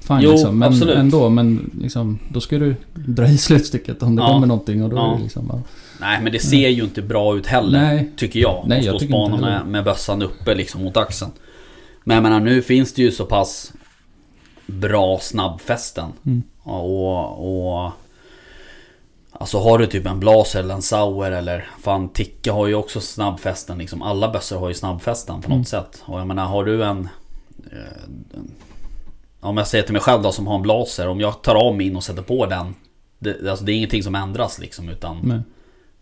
[SPEAKER 1] fine
[SPEAKER 2] Jo,
[SPEAKER 1] liksom. Men
[SPEAKER 2] absolut.
[SPEAKER 1] ändå, men liksom, då ska du dra i slutstycket om det
[SPEAKER 2] Ja.
[SPEAKER 1] kommer någonting och då
[SPEAKER 2] Ja.
[SPEAKER 1] liksom... Ja.
[SPEAKER 2] Nej men det ser ju inte bra ut heller.
[SPEAKER 1] Nej.
[SPEAKER 2] Tycker jag.
[SPEAKER 1] Nej,
[SPEAKER 2] att
[SPEAKER 1] jag
[SPEAKER 2] stå och spana med, med bössan uppe liksom mot axeln. Men jag menar nu finns det ju så pass bra snabbfästen.
[SPEAKER 1] Mm.
[SPEAKER 2] Och, och Alltså har du typ en Blaser eller en Sauer eller fan Ticka har ju också snabbfästen liksom. Alla bössor har ju snabbfästen på något
[SPEAKER 1] Mm.
[SPEAKER 2] sätt. Och jag menar har du en... Eh, om jag säger till mig själv då som har en Blaser. Om jag tar av min och sätter på den. Det, alltså det är ingenting som ändras liksom utan
[SPEAKER 1] Nej.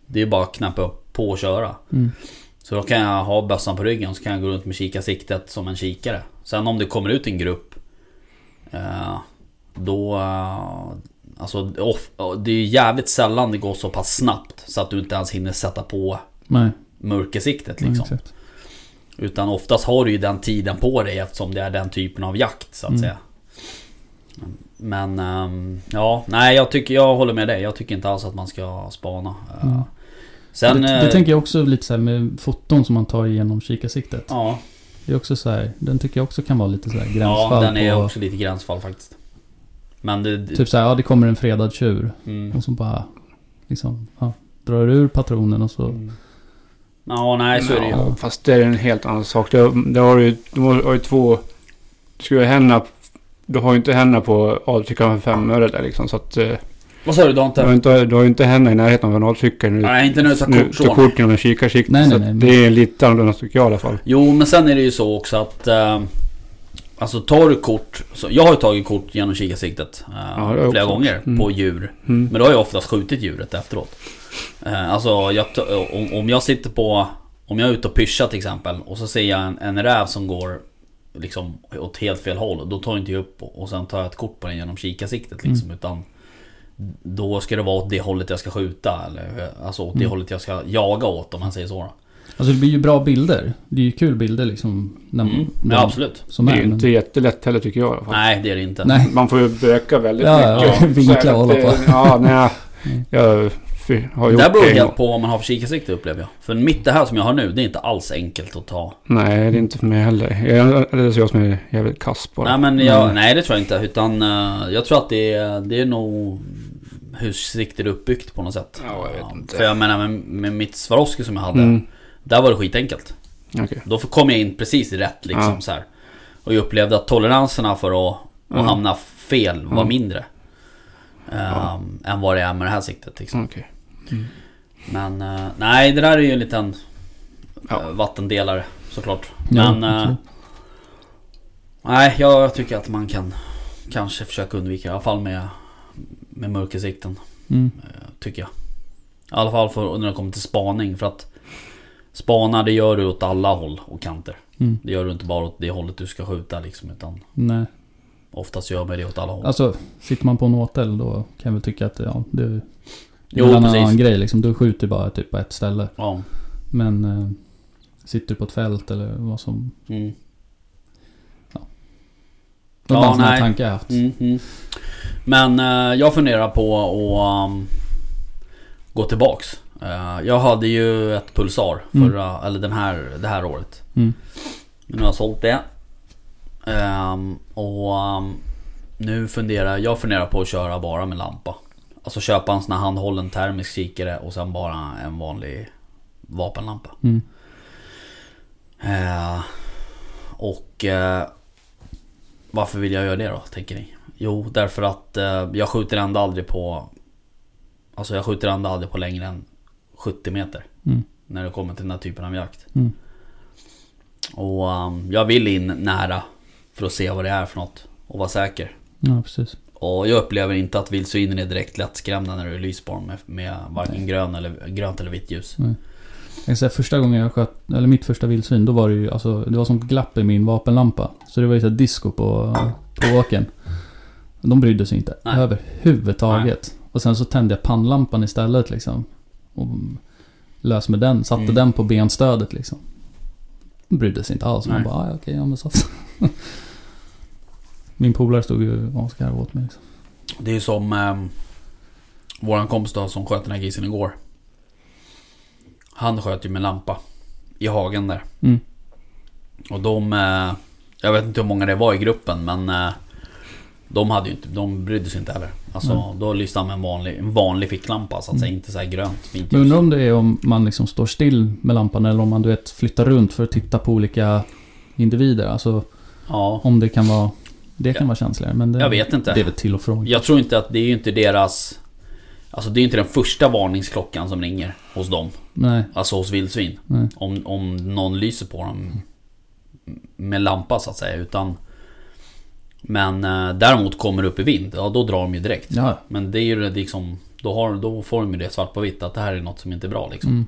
[SPEAKER 2] det är bara att knappa upp på och köra.
[SPEAKER 1] Mm.
[SPEAKER 2] Så då kan jag ha bössan på ryggen så kan jag gå runt med kikarsiktet som en kikare. Sen om det kommer ut en grupp eh, Då eh, Alltså det är ju jävligt sällan det går så pass snabbt så att du inte ens hinner sätta på
[SPEAKER 1] Nej,
[SPEAKER 2] mörkersiktet
[SPEAKER 1] nej,
[SPEAKER 2] liksom.
[SPEAKER 1] exakt.
[SPEAKER 2] Utan oftast har du ju den tiden på dig eftersom det är den typen av jakt så att
[SPEAKER 1] Mm.
[SPEAKER 2] säga. Men ehm, ja, nej jag tycker jag håller med dig. Jag tycker inte alls att man ska spana. Eh,
[SPEAKER 1] Mm.
[SPEAKER 2] Sen...
[SPEAKER 1] det, det
[SPEAKER 2] eh,
[SPEAKER 1] tänker jag också lite så här med foton som man tar igenom kikarsiktet.
[SPEAKER 2] Ja,
[SPEAKER 1] Det är också så här, den tycker jag också kan vara lite så här
[SPEAKER 2] ja
[SPEAKER 1] gränsfall
[SPEAKER 2] den är
[SPEAKER 1] på...
[SPEAKER 2] också lite gränsfall faktiskt. Men det...
[SPEAKER 1] Typ så här, ja det kommer en fredad tjur.
[SPEAKER 2] mm.
[SPEAKER 1] Och så bara, liksom, ja, drar ur patronen och så...
[SPEAKER 2] Mm. Ja, nej så är det ju.
[SPEAKER 3] Ja, fast det är en helt annan sak. Det, det har ju, de har ju två... Ju ha händerna... Du har ju inte händerna på avtryckaren med fem öre där liksom. Så att... eh,
[SPEAKER 2] Vad sa du? Du har
[SPEAKER 3] Du har,
[SPEAKER 2] inte...
[SPEAKER 3] du har ju inte händerna i närheten av en avtryckare nu.
[SPEAKER 2] Nej, inte när du tar
[SPEAKER 3] nu
[SPEAKER 2] kort så.
[SPEAKER 3] kort genom en kikarsikt.
[SPEAKER 1] Nej, nej,
[SPEAKER 3] så
[SPEAKER 1] nej, men-
[SPEAKER 3] Det är lite annorlunda tycker jag i alla fall.
[SPEAKER 2] Jo, men sen är det ju så också att... Eh, alltså tar du kort... Så, jag har ju tagit kort genom kikarsiktet eh,
[SPEAKER 3] Ja,
[SPEAKER 2] flera
[SPEAKER 3] också.
[SPEAKER 2] gånger
[SPEAKER 3] Mm.
[SPEAKER 2] på djur.
[SPEAKER 3] Mm.
[SPEAKER 2] Men då har jag oftast skjutit djuret efteråt. Eh, alltså jag, om, om jag sitter på... Om jag är ute och pyschar till exempel och så ser jag en, en räv som går liksom åt helt fel håll. Då tar jag inte jag upp och, och sen tar jag ett kort på den genom kikarsiktet liksom. Utan då ska det vara åt det hållet jag ska skjuta. Eller alltså åt det
[SPEAKER 1] Mm.
[SPEAKER 2] hållet jag ska jaga åt om man säger så. då.
[SPEAKER 1] Alltså det blir ju bra bilder. Det är ju kul bilder liksom. När,
[SPEAKER 2] Mm. Ja absolut.
[SPEAKER 1] Som
[SPEAKER 3] Det är ju
[SPEAKER 1] men-
[SPEAKER 3] inte jättelätt heller tycker jag.
[SPEAKER 2] Nej det är det inte.
[SPEAKER 1] Nej.
[SPEAKER 3] Man får ju böka väldigt
[SPEAKER 1] Ja,
[SPEAKER 3] mycket.
[SPEAKER 1] ja. Vinkla och hålla på.
[SPEAKER 3] Ja, nej.
[SPEAKER 1] Mm.
[SPEAKER 3] Jag fy- har
[SPEAKER 2] Det
[SPEAKER 3] gjort
[SPEAKER 2] där beror
[SPEAKER 3] det
[SPEAKER 2] helt på vad man har för kikarsikte upplever jag. För mitt det här som jag har nu, det är inte alls enkelt att ta.
[SPEAKER 3] Nej, det är inte för mig heller. Jag, det är så jag som är jävligt kass bara.
[SPEAKER 2] Nej men jag,
[SPEAKER 3] Mm.
[SPEAKER 2] nej det tror jag inte. Utan eh, jag tror att det är, det är nog hur siktet är uppbyggt på något sätt.
[SPEAKER 3] Ja, jag vet inte.
[SPEAKER 2] För jag menar med, med mitt Swarovski som jag hade.
[SPEAKER 3] Mm.
[SPEAKER 2] Där var det skitenkelt.
[SPEAKER 3] Okej.
[SPEAKER 2] Då kom jag in precis rätt liksom
[SPEAKER 3] Ja.
[SPEAKER 2] så här. Och jag upplevde att toleranserna för att, att hamna fel var mindre. ehm,
[SPEAKER 3] Ja.
[SPEAKER 2] Än vad det är med det här siktet liksom.
[SPEAKER 3] Okej.
[SPEAKER 2] Men eh, nej det där är ju en liten
[SPEAKER 3] Ja.
[SPEAKER 2] eh, vattendelare såklart.
[SPEAKER 1] Ja,
[SPEAKER 2] Men eh,
[SPEAKER 1] absolut.
[SPEAKER 2] nej jag tycker att man kan kanske försöka undvika i alla fall med, med mörkersikten.
[SPEAKER 1] Mm.
[SPEAKER 2] eh, Tycker jag. I alla fall för, när det kommer till spaning för att Spana det gör du åt alla håll och kanter.
[SPEAKER 1] Mm.
[SPEAKER 2] Det gör du inte bara åt det hållet du ska skjuta liksom utan
[SPEAKER 1] Nej.
[SPEAKER 2] Oftast gör man det åt alla håll.
[SPEAKER 1] Alltså, sitter man på en åtel då kan jag väl tycka att ja, det är
[SPEAKER 2] Jo,
[SPEAKER 1] en
[SPEAKER 2] precis.
[SPEAKER 1] annan grej liksom. Du skjuter bara typ på ett ställe.
[SPEAKER 2] Ja.
[SPEAKER 1] Men eh, sitter du på ett fält eller vad som...
[SPEAKER 2] Mm.
[SPEAKER 1] Det var
[SPEAKER 2] Ja,
[SPEAKER 1] bara en sån här tanke jag haft.
[SPEAKER 2] Mm, mm. Men eh, jag funderar på att um, gå tillbaks. Eh, jag hade ju ett Pulsar
[SPEAKER 1] Mm.
[SPEAKER 2] förra, eller den här, det här året.
[SPEAKER 1] Mm.
[SPEAKER 2] Men nu har jag sålt det. Ehm, och um, nu funderar jag funderar på att köra bara med lampa. Alltså köpa en sån här handhållen termisk kikare och sen bara en vanlig vapenlampa.
[SPEAKER 1] Mm.
[SPEAKER 2] Eh, och eh, varför vill jag göra det då, tänker ni? Jo, därför att eh, jag skjuter ändå aldrig på... Alltså jag skjuter ändå aldrig på längre än 70 meter.
[SPEAKER 1] Mm.
[SPEAKER 2] När det kommer till den här typen av jakt.
[SPEAKER 1] Mm.
[SPEAKER 2] Och um, jag vill in nära för att se vad det är för något. Och vara säker.
[SPEAKER 1] Ja, precis.
[SPEAKER 2] Och jag upplever inte att vildsvinen är direkt lättskrämda när du är lysbarn med, med varken grön eller, grönt eller vitt ljus.
[SPEAKER 1] Jag kan säga första gången jag sköt, eller mitt första vildsvin, då var det ju alltså, det var som glapp i min vapenlampa. Så det var ju så disco på, på åken. De brydde sig inte
[SPEAKER 2] Nej.
[SPEAKER 1] överhuvudtaget. Och sen så tände jag pannlampan istället liksom. Och lös med den, satte
[SPEAKER 2] Mm.
[SPEAKER 1] den på benstödet liksom. De brydde sig inte alls. Man
[SPEAKER 2] Nej.
[SPEAKER 1] bara, ah, okej, ja men så. <laughs> Min polare stod ju skarvade åt mig liksom.
[SPEAKER 2] Det är ju som um, våran kompis då som sköt den här grisen igår. Han sköt ju med lampa. I hagen där.
[SPEAKER 1] Mm.
[SPEAKER 2] Och de... eh, Jag vet inte hur många det var i gruppen men... eh, De hade ju inte... De brydde sig inte heller. Alltså
[SPEAKER 1] Mm.
[SPEAKER 2] då lyssnade han med en vanlig, en vanlig ficklampa så att säga. Inte så här grönt fint
[SPEAKER 1] Men undrar om det är om man liksom står still med lampan eller om man du vet flyttar runt för att titta på olika individer. Alltså
[SPEAKER 2] Ja.
[SPEAKER 1] om det kan vara... Det kan
[SPEAKER 2] Ja.
[SPEAKER 1] vara känsligare. Men det,
[SPEAKER 2] Jag vet inte.
[SPEAKER 1] Det är väl till och från.
[SPEAKER 2] Jag tror inte att det är ju inte deras... Alltså det är inte den första varningsklockan som ringer hos dem.
[SPEAKER 1] Nej.
[SPEAKER 2] Alltså hos vildsvin.
[SPEAKER 1] Nej.
[SPEAKER 2] Om, om någon lyser på dem med lampa så att säga. Utan... Men eh, däremot kommer det upp i vind, ja då drar de ju direkt.
[SPEAKER 1] Ja.
[SPEAKER 2] Men det är ju liksom... Då, har, då får de ju det svart på vitt att det här är något som inte är bra liksom.
[SPEAKER 1] Mm.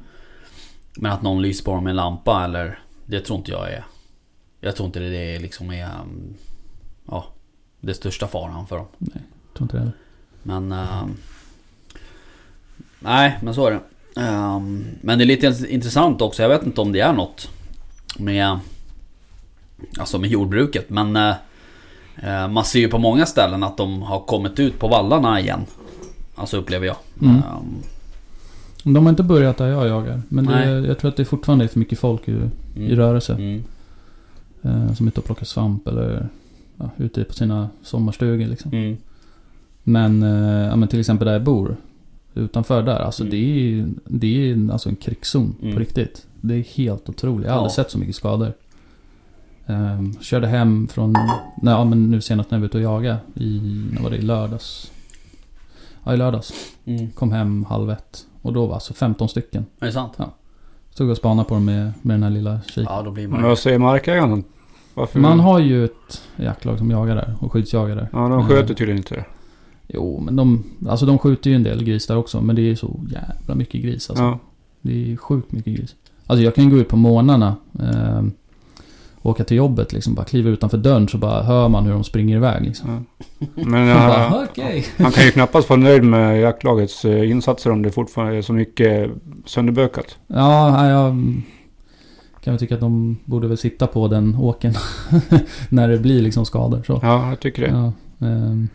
[SPEAKER 2] Men att någon lyser på dem med en lampa eller... Det tror inte jag är... Jag tror inte det liksom är... Ja... Det största faran för dem.
[SPEAKER 1] Tror inte det heller.
[SPEAKER 2] Men... ehm, nej, men så är det. Ehm, men det är lite intressant också. Jag vet inte om det är något med... Alltså med jordbruket. Men... eh, eh, man ser ju på många ställen att de har kommit ut på vallarna igen. Alltså upplever jag.
[SPEAKER 1] Mm.
[SPEAKER 2] Ehm,
[SPEAKER 1] De har inte börjat där jag jagar. Men det,
[SPEAKER 2] Nej.
[SPEAKER 1] jag tror att det fortfarande är för mycket folk i, i rörelse.
[SPEAKER 2] Mm.
[SPEAKER 1] Eh, som ute och plockar svamp eller ja, ute på sina sommarstugor liksom.
[SPEAKER 2] Mm.
[SPEAKER 1] Men, eh, ja, men till exempel där jag bor. Utanför där. Alltså
[SPEAKER 2] Mm.
[SPEAKER 1] det är det är alltså en krigszon
[SPEAKER 2] Mm.
[SPEAKER 1] på riktigt. Det är helt otroligt. Jag har aldrig
[SPEAKER 2] Ja.
[SPEAKER 1] sett så mycket skador. Ehm, körde hem från, nej, ja, men nu senast när jag var ute och jagade i, när var det, i lördags? Ja, i lördags.
[SPEAKER 2] Mm.
[SPEAKER 1] Kom hem halv ett. Och då var alltså 15 stycken.
[SPEAKER 2] Är det sant?
[SPEAKER 1] Stod och spanade på dem med, med den här lilla kikaren.
[SPEAKER 2] Ja, då blir
[SPEAKER 3] Men
[SPEAKER 2] man
[SPEAKER 3] vad säger markägaren? Varför?
[SPEAKER 1] Man har ju ett jaktlag som jagar där och skyddsjagar där.
[SPEAKER 3] Ja, de sköter tydligen inte det.
[SPEAKER 1] Jo, men de, alltså de skjuter ju en del gris där också. Men det är så jävla mycket gris alltså.
[SPEAKER 3] Ja.
[SPEAKER 1] Det är sjukt mycket gris. Alltså jag kan gå ut på morgnarna. Eh, åka till jobbet liksom. Bara kliva utanför dörren så bara hör man hur de springer iväg liksom.
[SPEAKER 3] ja. Men <laughs>
[SPEAKER 1] Man
[SPEAKER 3] ja,
[SPEAKER 1] bara, okej.
[SPEAKER 3] han kan ju knappast vara nöjd med jaktlagets eh, insatser om det fortfarande är så mycket sönderbökat.
[SPEAKER 1] Ja, jag kan väl tycka att de borde väl sitta på den åken <laughs> när det blir liksom skador. Så.
[SPEAKER 3] Ja, jag tycker det.
[SPEAKER 1] Ja, ehm,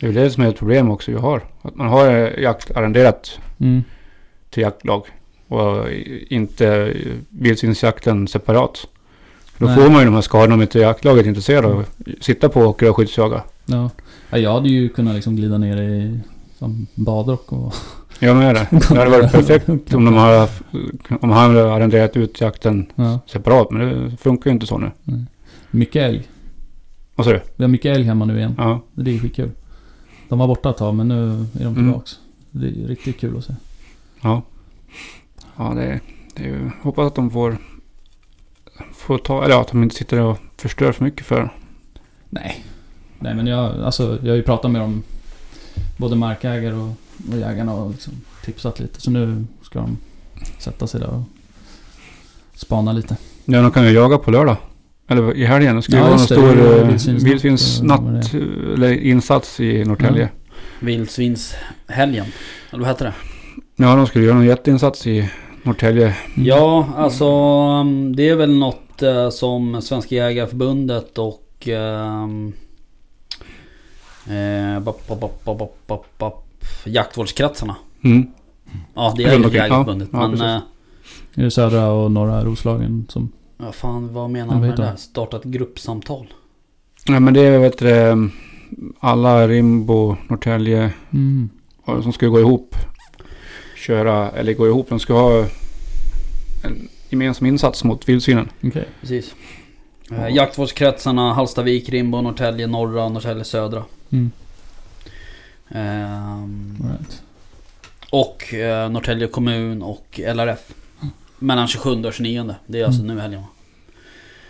[SPEAKER 3] Det är det som är ett problem också vi har. Att man har eh, jakt arrenderat
[SPEAKER 1] mm,
[SPEAKER 3] till jaktlag. Och inte eh, vildsvinsjakten separat. Då
[SPEAKER 1] Nej.
[SPEAKER 3] får man ju de här skadorna om inte jaktlaget är intresserad av att sitta på åker och skyddsjaga.
[SPEAKER 1] ja. ja, jag hade ju kunnat liksom glida ner i som badrock och...
[SPEAKER 3] Jag med det. <laughs> Det hade varit perfekt om de haft- om han hade arrenderat ut jakten
[SPEAKER 1] Ja,
[SPEAKER 3] separat. Men det funkar ju inte så nu.
[SPEAKER 1] mycket älg.
[SPEAKER 3] Vad sa du?
[SPEAKER 1] Vi har mycket älg hemma nu igen.
[SPEAKER 3] Ja.
[SPEAKER 1] Det är skitkul. De var borta ett tag men nu är de
[SPEAKER 3] Mm.
[SPEAKER 1] tillbaks. Det är riktigt kul att se.
[SPEAKER 3] Ja. Ja, det är, det är ju... Hoppas att de får... Får ta... Eller att de inte sitter och förstör för mycket för
[SPEAKER 1] Nej. Nej men jag, alltså, jag har ju pratat med dem. Både markägare och, och jägarna och liksom tipsat lite. Så nu ska de sätta sig där och spana lite.
[SPEAKER 3] Ja, de kan ju jaga på lördag. Eller i helgen. Det ska ju
[SPEAKER 1] Ja,
[SPEAKER 3] vara
[SPEAKER 1] det.
[SPEAKER 3] stor eh,
[SPEAKER 1] vildsvinsnatt, eh,
[SPEAKER 3] eh, Eller insats i Norrtälje.
[SPEAKER 2] Vildsvinshelgen. Eller vad heter det?
[SPEAKER 3] Ja, de skulle göra en jätteinsats i Norrtälje.
[SPEAKER 1] Mm.
[SPEAKER 2] Ja, alltså um, det är väl något eh, som Svenska Jägareförbundet och ehm, eh, bap, bap, bap, jaktvårdskretsarna.
[SPEAKER 3] Mm.
[SPEAKER 2] Ja, det är ju Jägareförbundet.
[SPEAKER 3] ja, ja,
[SPEAKER 2] men
[SPEAKER 3] precis.
[SPEAKER 2] eh,
[SPEAKER 1] Det är södra och norra Roslagen som...
[SPEAKER 2] vad fan, vad menar
[SPEAKER 1] Ja,
[SPEAKER 2] han med det där? Starta ett gruppsamtal.
[SPEAKER 3] Nej, men det är vet du, eh, alla Rimbo, Norrtälje
[SPEAKER 1] Mm.
[SPEAKER 3] som ska gå ihop. Köra, eller gå ihop. De ska ha en gemensam insats mot vildsvinen.
[SPEAKER 1] Okej.
[SPEAKER 2] Precis. Eh,
[SPEAKER 3] Ja.
[SPEAKER 2] jaktvårdskretsarna Hallstavik, Rimbo, Norrtälje norra, Norrtälje södra.
[SPEAKER 1] Mm.
[SPEAKER 2] Ehm,
[SPEAKER 1] right.
[SPEAKER 2] och eh, Norrtälje kommun och LRF. Mellan 27 och 29. Det är alltså nu i helgen va?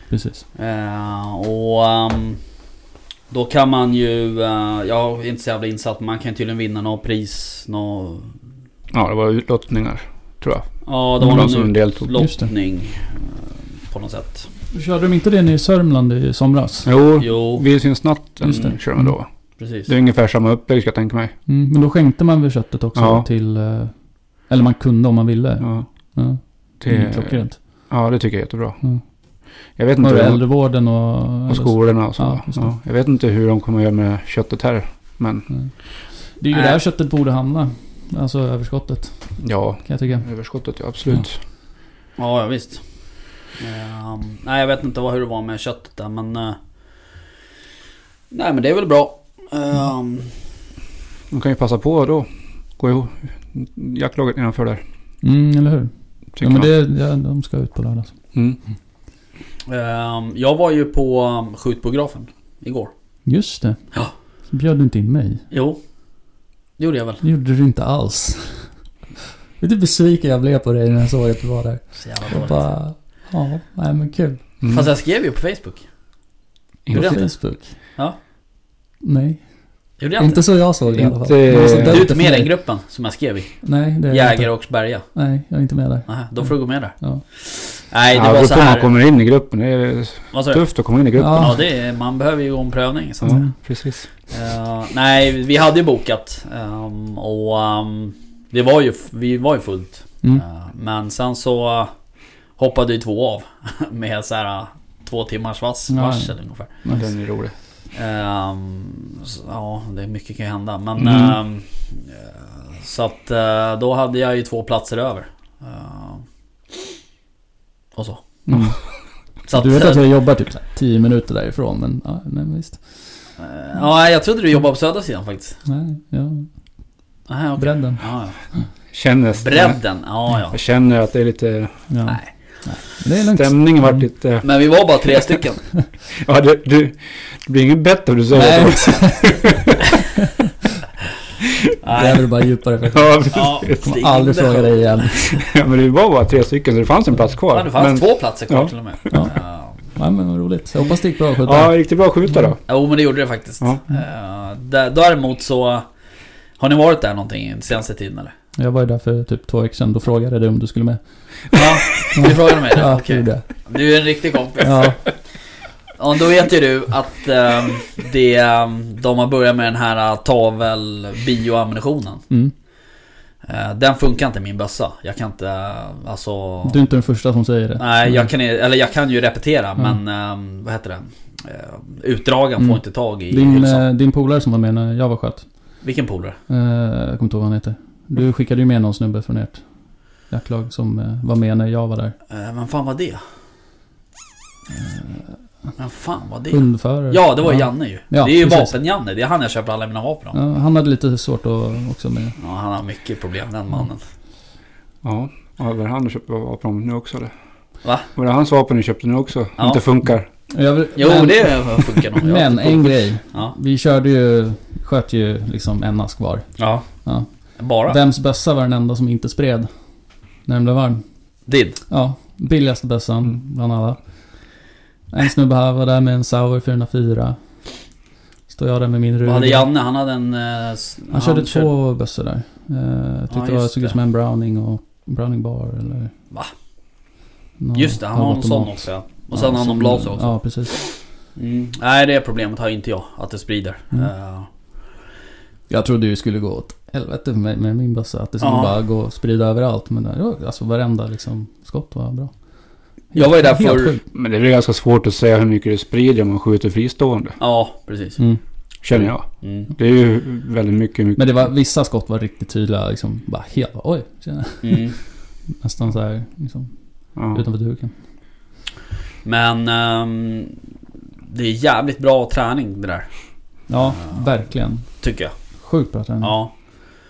[SPEAKER 1] Precis.
[SPEAKER 2] Eh, och ehm, då kan man ju, eh, jag är inte så jävla insatt, men man kan tydligen vinna något pris, nå
[SPEAKER 3] Ja, det var utlottningar tror jag.
[SPEAKER 2] Ja, det var någon
[SPEAKER 3] som deltog.
[SPEAKER 2] Utlottning eh, på något sätt.
[SPEAKER 1] Körde de inte det nere i Sörmland i somras?
[SPEAKER 3] Jo,
[SPEAKER 2] Jo,
[SPEAKER 3] vildsvinsnatten
[SPEAKER 1] Just
[SPEAKER 2] det.
[SPEAKER 3] kör de då.
[SPEAKER 2] Precis.
[SPEAKER 3] Det är ungefär samma upplägg ska jag tänka mig.
[SPEAKER 1] Mm, men då skänkte man väl köttet också
[SPEAKER 3] Ja.
[SPEAKER 1] till... eh, Eller man kunde om man ville.
[SPEAKER 3] Ja,
[SPEAKER 1] Ja, det är
[SPEAKER 3] det,
[SPEAKER 1] klockrent.
[SPEAKER 3] ja, det tycker jag är jättebra.
[SPEAKER 1] Mm.
[SPEAKER 3] Jag vet inte. hur-
[SPEAKER 1] äldrevården och...
[SPEAKER 3] Och skolorna och så.
[SPEAKER 1] Ja,
[SPEAKER 3] Ja, jag vet inte hur de kommer att göra med köttet här. Men
[SPEAKER 1] Det är ju
[SPEAKER 2] Nej.
[SPEAKER 1] där köttet borde hamna. Alltså överskottet
[SPEAKER 3] Ja,
[SPEAKER 1] kan jag tycka.
[SPEAKER 3] överskottet ja, absolut.
[SPEAKER 2] Ja, ja visst. Ehm, nej, jag vet inte vad, hur det var med köttet där, men... eh, nej, men det är väl bra. Ehm,
[SPEAKER 3] De kan ju passa på då. Gå ihop jaktlaget innanför där.
[SPEAKER 1] Mm, eller hur?
[SPEAKER 3] Tycker
[SPEAKER 1] Ja, men det, ja, de ska ut på lördag.
[SPEAKER 3] Mm.
[SPEAKER 2] ehm, jag var ju på um, skjutbiografen igår.
[SPEAKER 1] Just det.
[SPEAKER 2] Ja.
[SPEAKER 1] Så bjöd du inte in mig.
[SPEAKER 2] Jo. Det gjorde jag väl.
[SPEAKER 1] Det gjorde du inte alls. Vet du hur besviken jag blev på dig när jag såg att du var där?
[SPEAKER 2] Så jävla dåligt.
[SPEAKER 1] bara... Ja, nej men kul.
[SPEAKER 3] Mm.
[SPEAKER 2] Fast jag skrev ju på Facebook.
[SPEAKER 1] På? Facebook?
[SPEAKER 2] Ja.
[SPEAKER 1] Nej.
[SPEAKER 2] Gjorde jag inte?
[SPEAKER 1] Inte så jag såg det i alla fall. Det var så
[SPEAKER 3] Du
[SPEAKER 2] är inte med i den gruppen som jag skrev i?
[SPEAKER 1] Nej, det är jag
[SPEAKER 2] Jäger
[SPEAKER 1] inte.
[SPEAKER 2] och Berga?
[SPEAKER 1] Nej, jag är inte med där.
[SPEAKER 2] Nej, då får du gå med där.
[SPEAKER 1] Ja.
[SPEAKER 2] Nej, det
[SPEAKER 3] ja,
[SPEAKER 2] var så
[SPEAKER 3] om man
[SPEAKER 2] här.
[SPEAKER 3] kommer in i gruppen. Det är tufft att komma in i gruppen.
[SPEAKER 1] Ja.
[SPEAKER 2] Ja, det är, man behöver ju gå en prövning så att
[SPEAKER 3] Ja,
[SPEAKER 2] säga.
[SPEAKER 3] precis.
[SPEAKER 2] Eh, nej, vi hade ju bokat. ehm, och ehm, det var ju, vi var ju fullt.
[SPEAKER 1] Mm.
[SPEAKER 2] Eh, men sen så hoppade ju två av. <laughs> Med så här uh, två timmars vas,
[SPEAKER 1] Ja.
[SPEAKER 2] varsel ungefär.
[SPEAKER 1] Nice.
[SPEAKER 3] Den är rolig.
[SPEAKER 2] Så, ja, det är mycket kan hända. Men...
[SPEAKER 3] Mm.
[SPEAKER 2] eh, så att eh, då hade jag ju två platser över. Eh, och så.
[SPEAKER 1] Mm.
[SPEAKER 2] så att,
[SPEAKER 1] Du vet
[SPEAKER 2] eh,
[SPEAKER 1] att jag jobbar typ så här 10 minuter därifrån, men ja, nej visst.
[SPEAKER 2] eh, Ja, jag trodde du jobbade på södra sidan faktiskt.
[SPEAKER 1] Nej, ja.
[SPEAKER 2] Aha, okej.
[SPEAKER 1] Bredden.
[SPEAKER 2] Ja, ja.
[SPEAKER 3] Känner,
[SPEAKER 2] Bredden, ja ja.
[SPEAKER 3] Jag känner att det är lite...
[SPEAKER 1] Ja.
[SPEAKER 2] Nej.
[SPEAKER 1] Det.
[SPEAKER 3] Stämningen vart
[SPEAKER 1] Mm.
[SPEAKER 3] lite...
[SPEAKER 2] Men vi var bara tre stycken. <laughs>
[SPEAKER 3] Ja, du, du, det blir inget bättre om du säger
[SPEAKER 1] Nej,
[SPEAKER 3] så. <laughs>
[SPEAKER 1] det är väl bara djupare för
[SPEAKER 3] Ja,
[SPEAKER 2] Ja,
[SPEAKER 1] Jag kommer aldrig fråga dig igen.
[SPEAKER 3] ja, men det var bara tre stycken så det fanns en plats kvar.
[SPEAKER 2] Ja, det fanns
[SPEAKER 3] men,
[SPEAKER 2] två platser kvar
[SPEAKER 3] Ja.
[SPEAKER 2] till och med.
[SPEAKER 1] Ja.
[SPEAKER 2] Ja.
[SPEAKER 1] Nej men vad roligt. Jag hoppas det gick bra att skjuta.
[SPEAKER 3] Ja, gick det bra att skjuta då?
[SPEAKER 2] Jo men det gjorde det faktiskt.
[SPEAKER 3] Ja.
[SPEAKER 2] Eh, där- däremot så... Har ni varit där någonting senaste tiden eller?
[SPEAKER 1] Jag var ju där för typ två veckor sedan. Då frågade du om du skulle med.
[SPEAKER 2] Ja, du frågade mig det?
[SPEAKER 1] Ja,
[SPEAKER 2] Okej.
[SPEAKER 1] det jag.
[SPEAKER 2] Du är en riktig kompis.
[SPEAKER 1] Ja,
[SPEAKER 2] Ja, då vet ju du att ehm, det, ehm, de har börjat med den här uh, tavel bioammunitionen.
[SPEAKER 1] mm.
[SPEAKER 2] Eh, den funkar inte i min bössa. Jag kan inte, eh, alltså...
[SPEAKER 1] Du är inte den första som säger det.
[SPEAKER 2] Nej, jag kan, eller jag kan ju repetera
[SPEAKER 1] Mm.
[SPEAKER 2] men ehm, vad heter det? Uh, utdragen
[SPEAKER 1] Mm.
[SPEAKER 2] får inte tag i
[SPEAKER 1] Din,
[SPEAKER 2] hylsan.
[SPEAKER 1] eh, din polare som var med när jag var sköt.
[SPEAKER 2] Vilken polare?
[SPEAKER 1] Eh, jag kommer inte ihåg vad han heter. Du skickade ju med någon snubbe från ert jaktlag som eh, var med när jag var där.
[SPEAKER 2] Uh, vem fan var det? Vem fan var det?
[SPEAKER 1] Hundförare.
[SPEAKER 2] Ja, det var Janne ju.
[SPEAKER 1] Ja,
[SPEAKER 2] det är ju vapen-Janne. Det är han jag köper alla mina vapen av.
[SPEAKER 1] Ja, han hade lite svårt att också med.
[SPEAKER 2] Ja, han har mycket problem den mannen.
[SPEAKER 3] Ja. ja var det han du köpte vapen nu också eller?
[SPEAKER 2] Va?
[SPEAKER 3] Var det hans vapen du köpte nu också?
[SPEAKER 2] Ja.
[SPEAKER 3] Inte funkar?
[SPEAKER 1] Jag vill,
[SPEAKER 2] Jo,
[SPEAKER 1] men,
[SPEAKER 2] det funkar nog.
[SPEAKER 1] Men en grej.
[SPEAKER 2] Ja.
[SPEAKER 1] Vi körde ju, sköt ju liksom en ask var.
[SPEAKER 2] ja.
[SPEAKER 1] Ja.
[SPEAKER 2] Bara?
[SPEAKER 1] Vems bössa var den enda som inte spred? När den blev varm?
[SPEAKER 2] Din?
[SPEAKER 1] Ja, billigaste bössan
[SPEAKER 3] Mm.
[SPEAKER 1] bland alla. En snubbe här var där med en Sauer 404. Står jag där med min
[SPEAKER 2] Vad
[SPEAKER 1] Ruger.
[SPEAKER 2] hade Janne? Han hade en... eh, s-
[SPEAKER 1] Han körde två bössor där. Eh, Jag tyckte
[SPEAKER 2] Ja,
[SPEAKER 1] det såg ut som en Browning och Browning Bar eller...
[SPEAKER 2] Va?
[SPEAKER 1] Någon
[SPEAKER 2] Just det, han har en sån också ja. Och sen har han någon blaser också.
[SPEAKER 1] Ja, precis.
[SPEAKER 2] Mm. Nej, det problemet har inte jag. Att det sprider.
[SPEAKER 1] Mm.
[SPEAKER 2] Eh,
[SPEAKER 1] Jag trodde ju skulle gå åt helvete med, med min bössa. Att det skulle
[SPEAKER 2] Ja.
[SPEAKER 1] bara gå och sprida överallt. Men det, var- alltså varenda liksom, skott var bra.
[SPEAKER 2] Jag var ju där för-.
[SPEAKER 3] Men det är väl ganska svårt att säga hur mycket det sprider om man skjuter fristående.
[SPEAKER 2] ja, precis.
[SPEAKER 1] Mm.
[SPEAKER 3] Känner jag.
[SPEAKER 2] Mm.
[SPEAKER 3] Det är ju väldigt mycket, mycket.
[SPEAKER 1] Men det var, vissa skott var riktigt tydliga. Liksom, bara helt, oj, tjena.
[SPEAKER 2] Mm. <laughs>
[SPEAKER 1] Nästan så här, liksom,
[SPEAKER 3] Ja.
[SPEAKER 1] utanför duken.
[SPEAKER 2] Men... ehm, det är jävligt bra träning det där.
[SPEAKER 1] Ja,
[SPEAKER 2] Ja.
[SPEAKER 1] verkligen.
[SPEAKER 2] Tycker jag.
[SPEAKER 1] Sjukt bra träning.
[SPEAKER 2] Ja.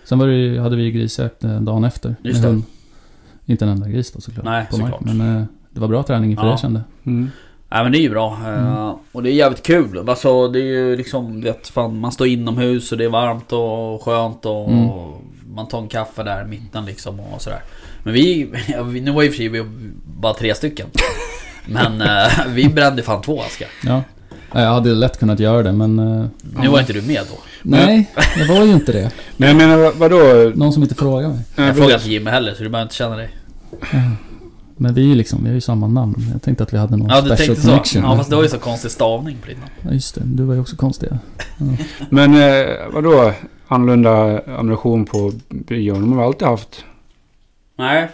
[SPEAKER 1] Sen var det, hade vi ju grisjakt eh, dagen efter.
[SPEAKER 2] Just det.
[SPEAKER 1] Inte en enda gris då såklart.
[SPEAKER 2] Nej,
[SPEAKER 1] på mark.
[SPEAKER 2] såklart.
[SPEAKER 1] Men eh, det var bra träning inför
[SPEAKER 2] Ja.
[SPEAKER 1] det jag kände.
[SPEAKER 3] Mm.
[SPEAKER 2] Nej men det är ju bra. Eh,
[SPEAKER 1] Mm.
[SPEAKER 2] Och det är jävligt kul. Alltså det är ju liksom, vet fan, man står inomhus och det är varmt och skönt och,
[SPEAKER 1] Mm.
[SPEAKER 2] och man tar en kaffe där i mitten liksom och sådär. Men vi, <laughs> ja, nu var ju för sig vi bara tre stycken. <laughs> Men vi brände fan två askar.
[SPEAKER 1] Ja. Ja, Jag hade lätt kunnat göra det men...
[SPEAKER 2] Nu var inte du med då.
[SPEAKER 1] Nej, jag var ju inte det.
[SPEAKER 3] Men jag menar vad- vadå?
[SPEAKER 1] Någon som inte frågade mig.
[SPEAKER 2] Jag frågade inte Jimmy heller så du behöver inte känna dig.
[SPEAKER 1] Men vi är ju liksom, vi har ju samma namn. Jag tänkte att vi hade någon
[SPEAKER 2] Ja du
[SPEAKER 1] special
[SPEAKER 2] tänkte så.
[SPEAKER 1] connection.
[SPEAKER 2] Ja fast det var ju så konstig stavning på din namn.
[SPEAKER 1] Ja, just det. Du var ju också konstig.
[SPEAKER 3] Men eh, vadå? Annorlunda ammunition på bion? De har alltid haft.
[SPEAKER 2] Nej.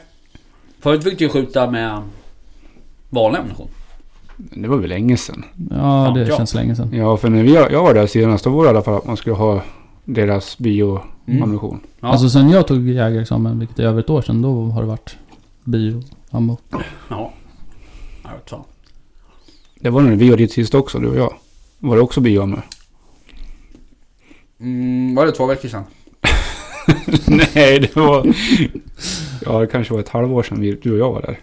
[SPEAKER 2] Förut fick du ju skjuta med vanlig ammunition.
[SPEAKER 3] Det var väl länge sedan.
[SPEAKER 1] Ja, det
[SPEAKER 2] Ja.
[SPEAKER 1] känns länge sedan.
[SPEAKER 3] Ja, för när vi, jag var där senast då var det i alla fall att man skulle ha deras bio
[SPEAKER 2] Mm. Ja.
[SPEAKER 1] Alltså sen jag tog jägarexamen, vilket är över ett år sedan, då har det varit bio, ammo.
[SPEAKER 2] Ja. Jag vet fan.
[SPEAKER 3] Det var när vi var dit sist också, du och jag. Var det också bio med?
[SPEAKER 2] Mm, var det två veckor sedan? <laughs>
[SPEAKER 3] Nej, det var... Ja, det kanske var ett halvår sedan vi, du och jag var där.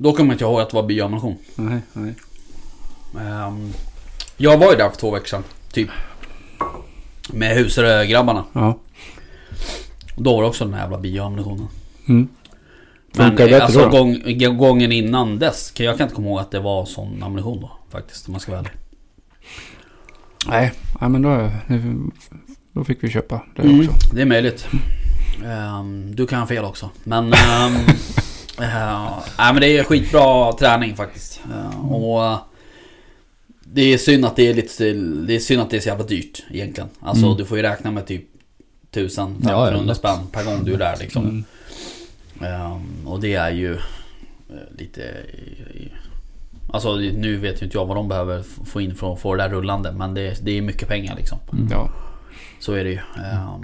[SPEAKER 2] Då kommer jag inte ihåg att det var bioammunition.
[SPEAKER 3] Nej, nej.
[SPEAKER 2] Ehm, jag var ju där för två veckor sedan. Typ. Med Huserö-grabbarna.
[SPEAKER 3] Ja.
[SPEAKER 2] Då var det också den här jävla bioammunitionen.
[SPEAKER 3] Mm.
[SPEAKER 2] Men
[SPEAKER 3] bättre
[SPEAKER 2] alltså
[SPEAKER 3] då?
[SPEAKER 2] gång, gången innan dess. kan- Jag kan inte komma ihåg att det var sån ammunition då. Faktiskt, om man ska vara ärlig.
[SPEAKER 3] Nej, nej men då, då fick vi köpa det
[SPEAKER 2] Mm,
[SPEAKER 3] också.
[SPEAKER 2] det är möjligt. Ehm, du kan ha fel också. Men... Um, <laughs> nej men det är skitbra träning faktiskt. Ehm, och... eh, Det är synd att det är lite... Det är synd att det är så jävla dyrt egentligen. Alltså
[SPEAKER 1] Mm.
[SPEAKER 2] du får ju räkna med typ 1000
[SPEAKER 1] Ja, ja,
[SPEAKER 2] 1500
[SPEAKER 1] lätt.
[SPEAKER 2] spänn per gång du är där liksom.
[SPEAKER 3] Mm.
[SPEAKER 2] Ehm, och det är ju eh, lite... Alltså nu vet ju inte jag vad de behöver få in för att få det där rullande. Men det, det är mycket pengar liksom.
[SPEAKER 1] Mm.
[SPEAKER 3] Ja.
[SPEAKER 2] Så är det ju.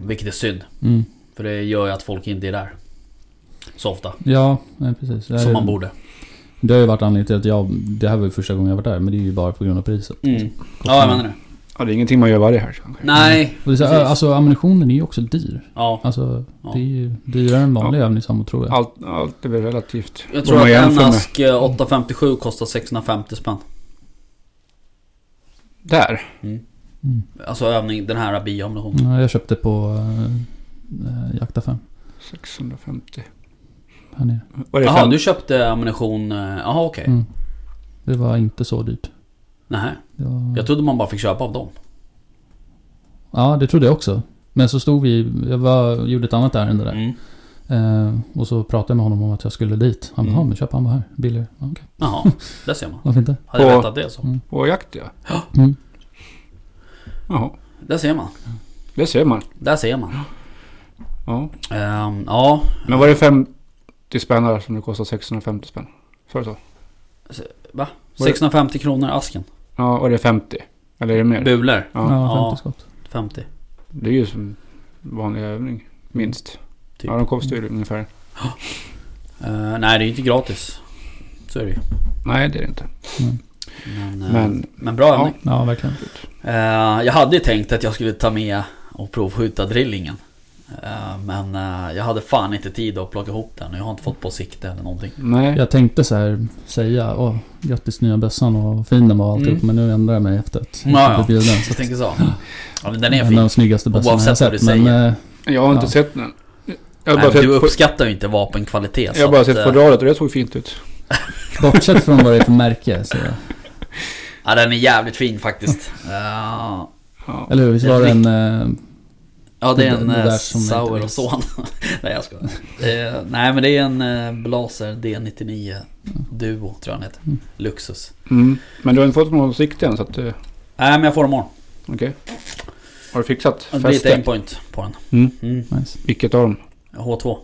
[SPEAKER 2] Vilket är synd.
[SPEAKER 1] Mm.
[SPEAKER 2] För det gör ju att folk inte är där. Så ofta.
[SPEAKER 1] Ja, nej, precis. Här
[SPEAKER 2] Som
[SPEAKER 1] är-
[SPEAKER 2] man borde.
[SPEAKER 1] det har ju varit anledningen till att jag... Det här var ju första gången jag var där, men det är ju bara på grund av priset.
[SPEAKER 2] Mm. Ja, jag menar det.
[SPEAKER 3] ja, det är ingenting man gör varje helg kanske.
[SPEAKER 2] Nej.
[SPEAKER 1] Och det är så,
[SPEAKER 2] Precis.
[SPEAKER 1] alltså ammunitionen är ju också dyr.
[SPEAKER 2] Ja.
[SPEAKER 1] Alltså,
[SPEAKER 2] Ja.
[SPEAKER 1] det är ju dyrare än vanlig övningsammo tror jag.
[SPEAKER 3] Allt, allt är väl relativt.
[SPEAKER 2] Jag tror att en ask eh, 857 kostar 650 spänn.
[SPEAKER 3] Där.
[SPEAKER 1] Mm.
[SPEAKER 2] Alltså övning, den här bioammunitionen.
[SPEAKER 1] Ja, jag köpte på äh, jaktaffären
[SPEAKER 3] 650.
[SPEAKER 1] Här nere.
[SPEAKER 3] Var det
[SPEAKER 2] Jaha,
[SPEAKER 3] fem?
[SPEAKER 2] du köpte ammunition. eh, Jaha, okej.
[SPEAKER 1] Mm. Det var inte så dyrt.
[SPEAKER 2] Nej.
[SPEAKER 1] Var...
[SPEAKER 2] Jag trodde man bara fick köpa av dem.
[SPEAKER 1] Ja, det trodde jag också. Men så stod vi... Jag var, gjorde ett annat ärende där.
[SPEAKER 2] Mm.
[SPEAKER 1] Eh, och så pratade jag med honom om att jag skulle dit. Han bara,
[SPEAKER 2] Mm.
[SPEAKER 1] men köp ammo här. Billigare. Ja, okej.
[SPEAKER 2] Jaha, <laughs> där ser man.
[SPEAKER 1] Varför inte?
[SPEAKER 2] Hade jag
[SPEAKER 3] På-
[SPEAKER 2] vetat det så.
[SPEAKER 1] Mm.
[SPEAKER 3] På jakt ja. <gasps>
[SPEAKER 1] Mm.
[SPEAKER 3] Jaha.
[SPEAKER 2] Där ser man.
[SPEAKER 3] Det ser man.
[SPEAKER 2] Där ser man.
[SPEAKER 3] Ja.
[SPEAKER 2] Ehm, ja,
[SPEAKER 3] Men var det 50 spänn som det kostar 650 spänn? Så det så?
[SPEAKER 2] va?
[SPEAKER 3] Var det-
[SPEAKER 2] 650 kronor asken.
[SPEAKER 3] Ja, och det är 50. Eller är det mer?
[SPEAKER 2] Bulor.
[SPEAKER 1] Ja,
[SPEAKER 3] Ja.
[SPEAKER 1] 50 skott.
[SPEAKER 2] 50.
[SPEAKER 3] Det är ju som vanlig övning. Minst.
[SPEAKER 2] Typ.
[SPEAKER 3] Ja, de kostar ju ungefär.
[SPEAKER 2] Eh, nej, det är ju inte gratis. Så är det ju.
[SPEAKER 3] Nej, det är det inte.
[SPEAKER 1] Mm.
[SPEAKER 2] Men, eh, men,
[SPEAKER 3] Men
[SPEAKER 2] bra
[SPEAKER 3] Ja.
[SPEAKER 2] övning.
[SPEAKER 1] Ja, verkligen.
[SPEAKER 2] Eh, jag hade ju tänkt att jag skulle ta med och provskjuta drillingen. Eh, men eh, jag hade fan inte tid att plocka ihop den. Jag har inte fått på sikte eller någonting.
[SPEAKER 3] nej.
[SPEAKER 1] Jag tänkte så här säga, åh, grattis nya bössan och fin den var och alltihop.
[SPEAKER 2] Mm.
[SPEAKER 1] Men nu ändrar jag mig efter att
[SPEAKER 2] Ja, ja.
[SPEAKER 1] jag blev bjuden. Så
[SPEAKER 2] Jag tänker så. <laughs> Ja, men den är
[SPEAKER 1] en av
[SPEAKER 2] fin.
[SPEAKER 1] de snyggaste bössorna jag har
[SPEAKER 2] vad du
[SPEAKER 1] sett. Men
[SPEAKER 2] säger.
[SPEAKER 1] eh,
[SPEAKER 3] Jag har inte
[SPEAKER 1] Ja.
[SPEAKER 3] sett den. Jag
[SPEAKER 2] Nej, du uppskattar ju inte vapenkvalitet.
[SPEAKER 3] jag har bara
[SPEAKER 2] att,
[SPEAKER 3] sett fodralet och det såg fint ut. <laughs>
[SPEAKER 1] bortsett från vad det är för märke så...
[SPEAKER 2] Ja, den är jävligt fin faktiskt. Ja, <laughs>
[SPEAKER 3] Ja.
[SPEAKER 1] Eller hur? Visst var det en... eh,
[SPEAKER 2] ja det är en
[SPEAKER 1] det
[SPEAKER 2] Sauer och son. nej jag skojar. Eh, nej men det är en eh, Blaser D99 Duo tror jag den heter.
[SPEAKER 1] Mm.
[SPEAKER 2] Luxus.
[SPEAKER 3] Mm. Men du har inte fått någon sikte än så att... eh,
[SPEAKER 2] Nej men jag får dem imorgon.
[SPEAKER 3] Okej. Har du fixat
[SPEAKER 2] Det blir ett aimpoint på den.
[SPEAKER 3] Mm.
[SPEAKER 2] Mm.
[SPEAKER 1] nice.
[SPEAKER 3] Vilket av dem?
[SPEAKER 2] H2.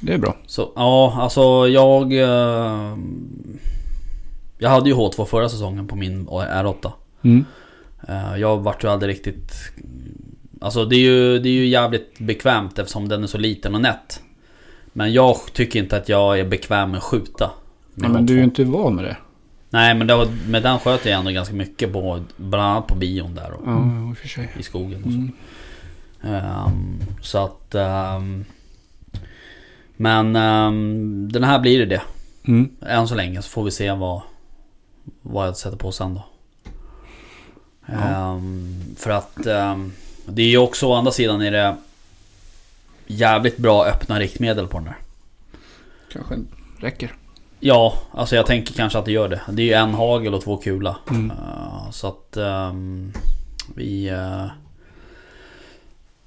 [SPEAKER 3] Det är bra.
[SPEAKER 2] Så ja, alltså jag... Eh, jag hade ju H2 förra säsongen på min R8.
[SPEAKER 3] Mm.
[SPEAKER 2] Eh, jag vart ju aldrig riktigt... Alltså det är, ju, det är ju jävligt bekvämt eftersom den är så liten och nätt. Men jag tycker inte att jag är bekväm med att skjuta. med
[SPEAKER 3] Ja, men du är
[SPEAKER 2] H2.
[SPEAKER 3] ju inte van med det.
[SPEAKER 2] Nej men var, med den sköt jag ändå ganska mycket på Bland annat på bion där och
[SPEAKER 3] Ja, i och
[SPEAKER 2] i skogen och så.
[SPEAKER 3] Mm.
[SPEAKER 2] Ehm, så att... ehm, men ehm, den här blir det det.
[SPEAKER 3] Mm.
[SPEAKER 2] Än så länge så får vi se vad, vad jag sätter på sen då.
[SPEAKER 3] Ja.
[SPEAKER 2] För att det är ju också å andra sidan är det jävligt bra öppna riktmedel på den där.
[SPEAKER 3] Kanske räcker.
[SPEAKER 2] Ja, alltså jag tänker kanske att det gör det. Det är ju en hagel och två kula.
[SPEAKER 3] Mm.
[SPEAKER 2] Eh, så att ehm, vi... eh,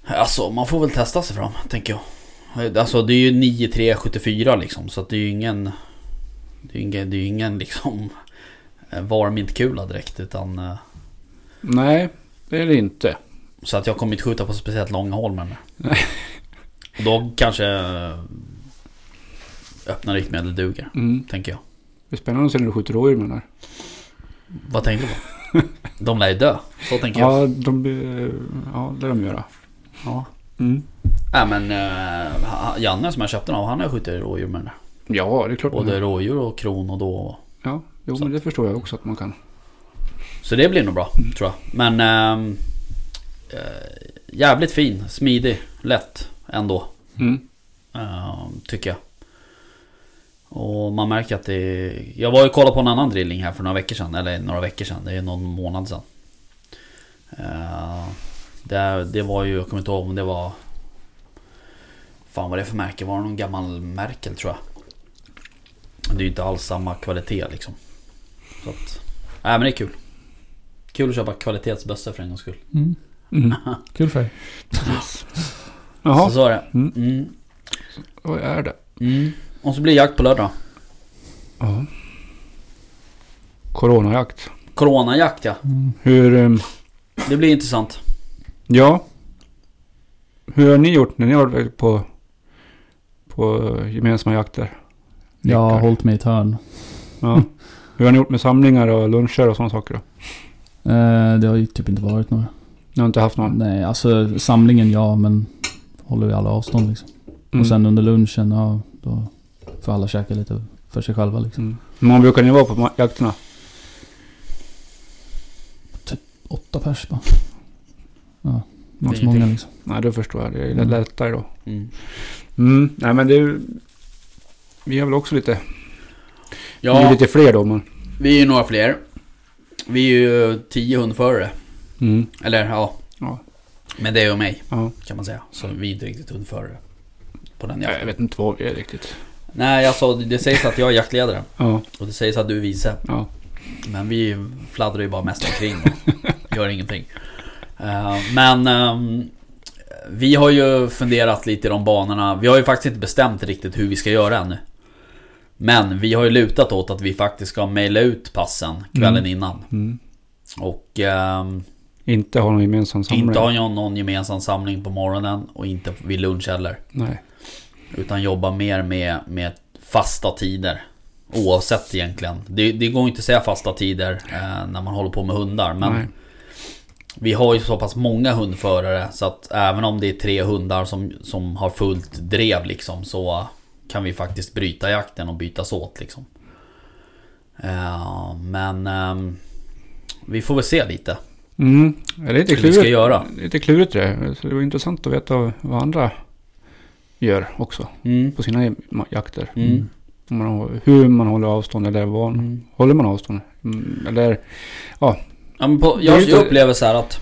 [SPEAKER 2] alltså man får väl testa sig fram, tänker jag. Alltså det är ju 9374 liksom, så att det är ju ingen... Det är ju ingen, det är ju ingen liksom... eh, Varmintkula direkt, utan... eh,
[SPEAKER 3] Nej, det är det inte.
[SPEAKER 2] Så att jag kommer inte skjuta på speciellt långa hål med den där. Och då kanske... Öppna riktmedel duger,
[SPEAKER 3] Mm.
[SPEAKER 2] tänker jag.
[SPEAKER 3] Det är spännande att se när du skjuter rådjur med den här.
[SPEAKER 2] Vad tänkte du på? De lär ju dö. Så tänker jag.
[SPEAKER 3] Ja, de, blir- ja, det de göra.
[SPEAKER 2] Ja.
[SPEAKER 3] Mm.
[SPEAKER 2] Nej men uh, Janne som jag köpte den av, han har skjutit rådjur med den där.
[SPEAKER 3] Ja, det är klart.
[SPEAKER 2] Både rådjur och kron och då.
[SPEAKER 3] Ja, jo, men det förstår jag också att man kan.
[SPEAKER 2] Så det blir nog bra, tror jag. Men... eh, jävligt fin, smidig, lätt ändå.
[SPEAKER 3] Mm.
[SPEAKER 2] Ehm, tycker jag. Och man märker att det... Jag var ju kollade på en annan drilling här för några veckor sedan. Eller några veckor sedan, det är någon månad sedan. Uh, det, det var ju, jag kommer inte ihåg om det var... Fan vad det är för märke? Var det någon gammal Merkel tror jag? Det är ju inte alls samma kvalitet liksom. Så att... Nej men det är kul. Kul att köpa kvalitetsbössor för en gångs skull.
[SPEAKER 1] Mm.
[SPEAKER 3] Mm. <laughs>
[SPEAKER 1] Kul för dig.
[SPEAKER 3] Jaha,
[SPEAKER 2] Så så är det.
[SPEAKER 3] Mm.
[SPEAKER 2] Mm.
[SPEAKER 3] vad är det?
[SPEAKER 2] Mm. Och så blir det jakt på lördag.
[SPEAKER 3] Ja. Coronajakt.
[SPEAKER 2] Coronajakt ja.
[SPEAKER 1] Mm.
[SPEAKER 3] Hur... ehm,
[SPEAKER 2] Det blir intressant.
[SPEAKER 3] Ja. Hur har ni gjort när ni har varit på, på gemensamma jakter?
[SPEAKER 1] Jag har hållit mig i ett hörn.
[SPEAKER 3] Ja. Hur har ni gjort med samlingar och luncher och sådana saker då?
[SPEAKER 1] Eh, det har ju typ inte varit några.
[SPEAKER 3] Ni har inte haft någon?
[SPEAKER 1] Nej, alltså samlingen ja, men håller vi alla avstånd liksom.
[SPEAKER 3] Mm.
[SPEAKER 1] Och sen under lunchen, ja, då får alla käka lite för sig själva liksom.
[SPEAKER 3] Mm. Hur många brukar ni vara på jakterna?
[SPEAKER 1] Åtta pers bara. Ja,
[SPEAKER 2] Det är
[SPEAKER 1] inte så många liksom.
[SPEAKER 3] Nej, då förstår jag. Det är
[SPEAKER 1] Mm.
[SPEAKER 3] lättare då.
[SPEAKER 2] Mm.
[SPEAKER 3] Mm. Nej, men det är Vi är väl också lite... Vi är
[SPEAKER 2] Ja,
[SPEAKER 3] lite fler då, men...
[SPEAKER 2] vi är ju några fler. Vi är ju tio hundförare.
[SPEAKER 3] Mm.
[SPEAKER 2] Eller ja.
[SPEAKER 3] Ja.
[SPEAKER 2] Men det är ju mig
[SPEAKER 3] Ja.
[SPEAKER 2] kan man säga. Så vi är inte riktigt hundförare. På den
[SPEAKER 3] Jag
[SPEAKER 2] jakten.
[SPEAKER 3] vet inte vad vi är riktigt.
[SPEAKER 2] Nej, alltså det sägs att jag är jaktledare.
[SPEAKER 3] Ja.
[SPEAKER 2] Och det sägs att du är vice.
[SPEAKER 3] Ja.
[SPEAKER 2] Men vi fladdrar ju bara mest omkring och <laughs> gör ingenting. Eh, men ehm, vi har ju funderat lite i de banorna. Vi har ju faktiskt inte bestämt riktigt hur vi ska göra ännu. Men vi har ju lutat åt att vi faktiskt ska mejla ut passen kvällen
[SPEAKER 3] Mm.
[SPEAKER 2] innan.
[SPEAKER 3] Mm.
[SPEAKER 2] Och ehm,
[SPEAKER 3] Inte ha någon gemensam samling.
[SPEAKER 2] inte ha någon, gemensam samling på morgonen och inte vid lunch heller.
[SPEAKER 3] Nej.
[SPEAKER 2] Utan jobba mer med, med fasta tider. Oavsett egentligen. Det, det går inte att säga fasta tider eh, när man håller på med hundar. Men
[SPEAKER 3] Nej.
[SPEAKER 2] vi har ju så pass många hundförare så att även om det är tre hundar som, som har fullt drev liksom så kan vi faktiskt bryta jakten och bytas åt liksom. Eh, men ehm, vi får väl se lite
[SPEAKER 3] Mm. Det är lite
[SPEAKER 2] vi ska
[SPEAKER 3] klurigt.
[SPEAKER 2] göra.
[SPEAKER 3] Lite klurigt det. Så det var intressant att veta vad andra gör också.
[SPEAKER 2] Mm.
[SPEAKER 3] På sina jakter.
[SPEAKER 2] Mm.
[SPEAKER 3] Om man, hur man håller avstånd eller vad.
[SPEAKER 2] Mm.
[SPEAKER 3] Håller man avstånd? Mm. Eller
[SPEAKER 2] Ja, men på, jag, jag upplever så här att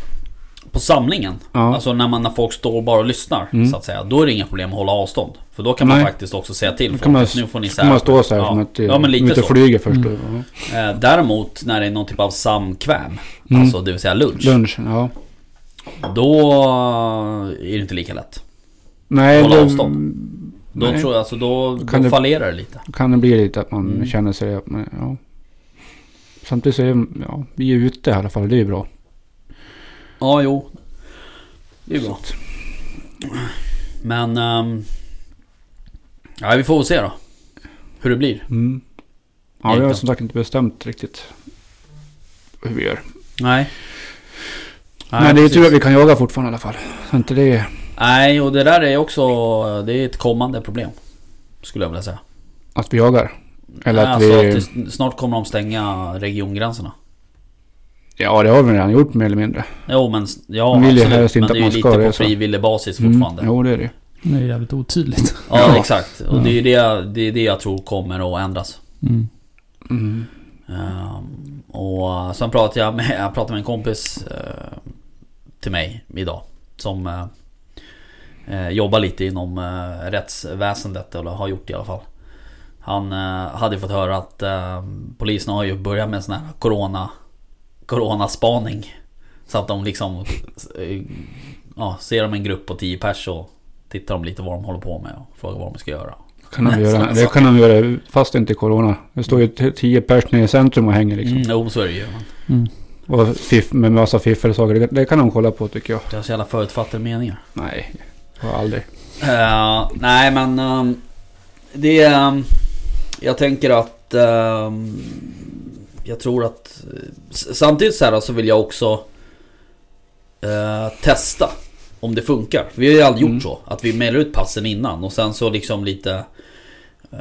[SPEAKER 2] på samlingen,
[SPEAKER 3] ja.
[SPEAKER 2] alltså när, man, när folk står bara och lyssnar
[SPEAKER 3] Mm.
[SPEAKER 2] så att säga, då är det inga problem att hålla avstånd. För då kan man
[SPEAKER 3] Nej.
[SPEAKER 2] faktiskt också säga till
[SPEAKER 3] Då
[SPEAKER 2] folk
[SPEAKER 3] kan man,
[SPEAKER 2] att nu får ni
[SPEAKER 3] kan man stå så här
[SPEAKER 2] ja.
[SPEAKER 3] som att
[SPEAKER 2] ja, men lite så.
[SPEAKER 3] flyger först.
[SPEAKER 1] Mm.
[SPEAKER 3] och- ja.
[SPEAKER 2] Eh, däremot när det är någon typ av samkväm,
[SPEAKER 3] Mm.
[SPEAKER 2] alltså det vill säga lunch,
[SPEAKER 3] Lunchen, ja.
[SPEAKER 2] då är det inte lika lätt.
[SPEAKER 3] Nej,
[SPEAKER 2] Hålla avstånd. Då
[SPEAKER 3] nej,
[SPEAKER 2] tror jag, alltså då,
[SPEAKER 3] Kan
[SPEAKER 2] då
[SPEAKER 3] det-
[SPEAKER 2] fallerar det lite.
[SPEAKER 3] kan det bli lite att man
[SPEAKER 2] Mm.
[SPEAKER 3] känner sig att man, ja. Samtidigt så är ja, vi är ute i alla fall. Det är ju bra.
[SPEAKER 2] Ja, jo. Det är bra. Men... ehm, ja, vi får väl se då. Hur det blir.
[SPEAKER 3] Mm. Ja, vi har som sagt inte bestämt riktigt hur vi gör.
[SPEAKER 2] Nej.
[SPEAKER 3] Men det är
[SPEAKER 2] precis.
[SPEAKER 3] tur att vi kan jaga fortfarande i alla fall. Så inte det
[SPEAKER 2] Nej, och det där är också... Det är ett kommande problem. Skulle jag vilja säga.
[SPEAKER 3] att vi jagar. Eller att
[SPEAKER 2] alltså
[SPEAKER 3] vi...
[SPEAKER 2] att det, snart kommer de stänga regiongränserna.
[SPEAKER 3] Ja, det har vi redan gjort mer eller mindre.
[SPEAKER 2] Jo men... Ja
[SPEAKER 3] vill
[SPEAKER 2] absolut.
[SPEAKER 3] helst
[SPEAKER 2] Men det är
[SPEAKER 3] att
[SPEAKER 2] ju lite på frivillig basis
[SPEAKER 3] Mm.
[SPEAKER 2] fortfarande.
[SPEAKER 3] Jo, det är det.
[SPEAKER 1] Det är jävligt otydligt.
[SPEAKER 2] Ja,
[SPEAKER 3] Ja.
[SPEAKER 2] exakt. Och det är det, det är det jag tror kommer att ändras.
[SPEAKER 1] Mm.
[SPEAKER 3] Mm.
[SPEAKER 2] Ehm, och sen pratade jag med, jag pratade med en kompis eh, till mig idag. Som eh, jobbar lite inom eh, rättsväsendet, eller har gjort det i alla fall. Han hade fått höra att eh, polisen har ju börjat med sån här corona, coronaspaning. Så att de liksom ja, ser de en grupp på 10 pers och tittar de lite vad de håller på med och frågar vad de ska göra.
[SPEAKER 3] Kan de
[SPEAKER 2] Nej,
[SPEAKER 3] göra, det kan de göra fast inte corona. Det står ju tio pers nere i centrum och hänger liksom.
[SPEAKER 2] Mm, jo så är det ju.
[SPEAKER 1] Mm.
[SPEAKER 3] Och fiff, med massa fiffel och saker. Det, det kan de kolla på tycker jag.
[SPEAKER 2] Det är så jävla förutfattade meningar.
[SPEAKER 3] Nej, har aldrig.
[SPEAKER 2] Eh, nej men ehm, det... ehm, jag tänker att... ehm, Jag tror att... Samtidigt så här så vill jag också eh, testa om det funkar. Vi har ju aldrig
[SPEAKER 3] Mm.
[SPEAKER 2] gjort så. Att vi mejlar ut passen innan och sen så liksom lite... Eh,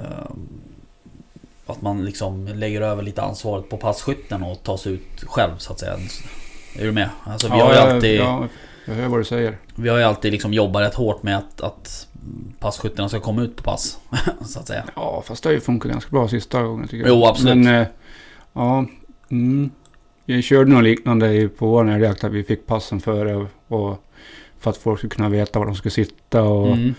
[SPEAKER 2] att man liksom lägger över lite ansvaret på passkytten och tar sig ut själv så att säga. Är du med? Alltså vi har ju alltid...
[SPEAKER 3] Ja, jag hör vad du säger.
[SPEAKER 2] Vi har ju alltid liksom jobbat rätt hårt med att, att passkyttarna ska komma ut på pass. <laughs> så att säga.
[SPEAKER 3] Ja, fast det har ju funkat ganska bra sista gången tycker jag.
[SPEAKER 2] Jo, absolut.
[SPEAKER 3] Men, eh, ja. Mm. Jag körde något liknande på vår älgjakt. Att vi fick passen före. Och för att folk skulle kunna veta var de skulle sitta. Och
[SPEAKER 2] Mm.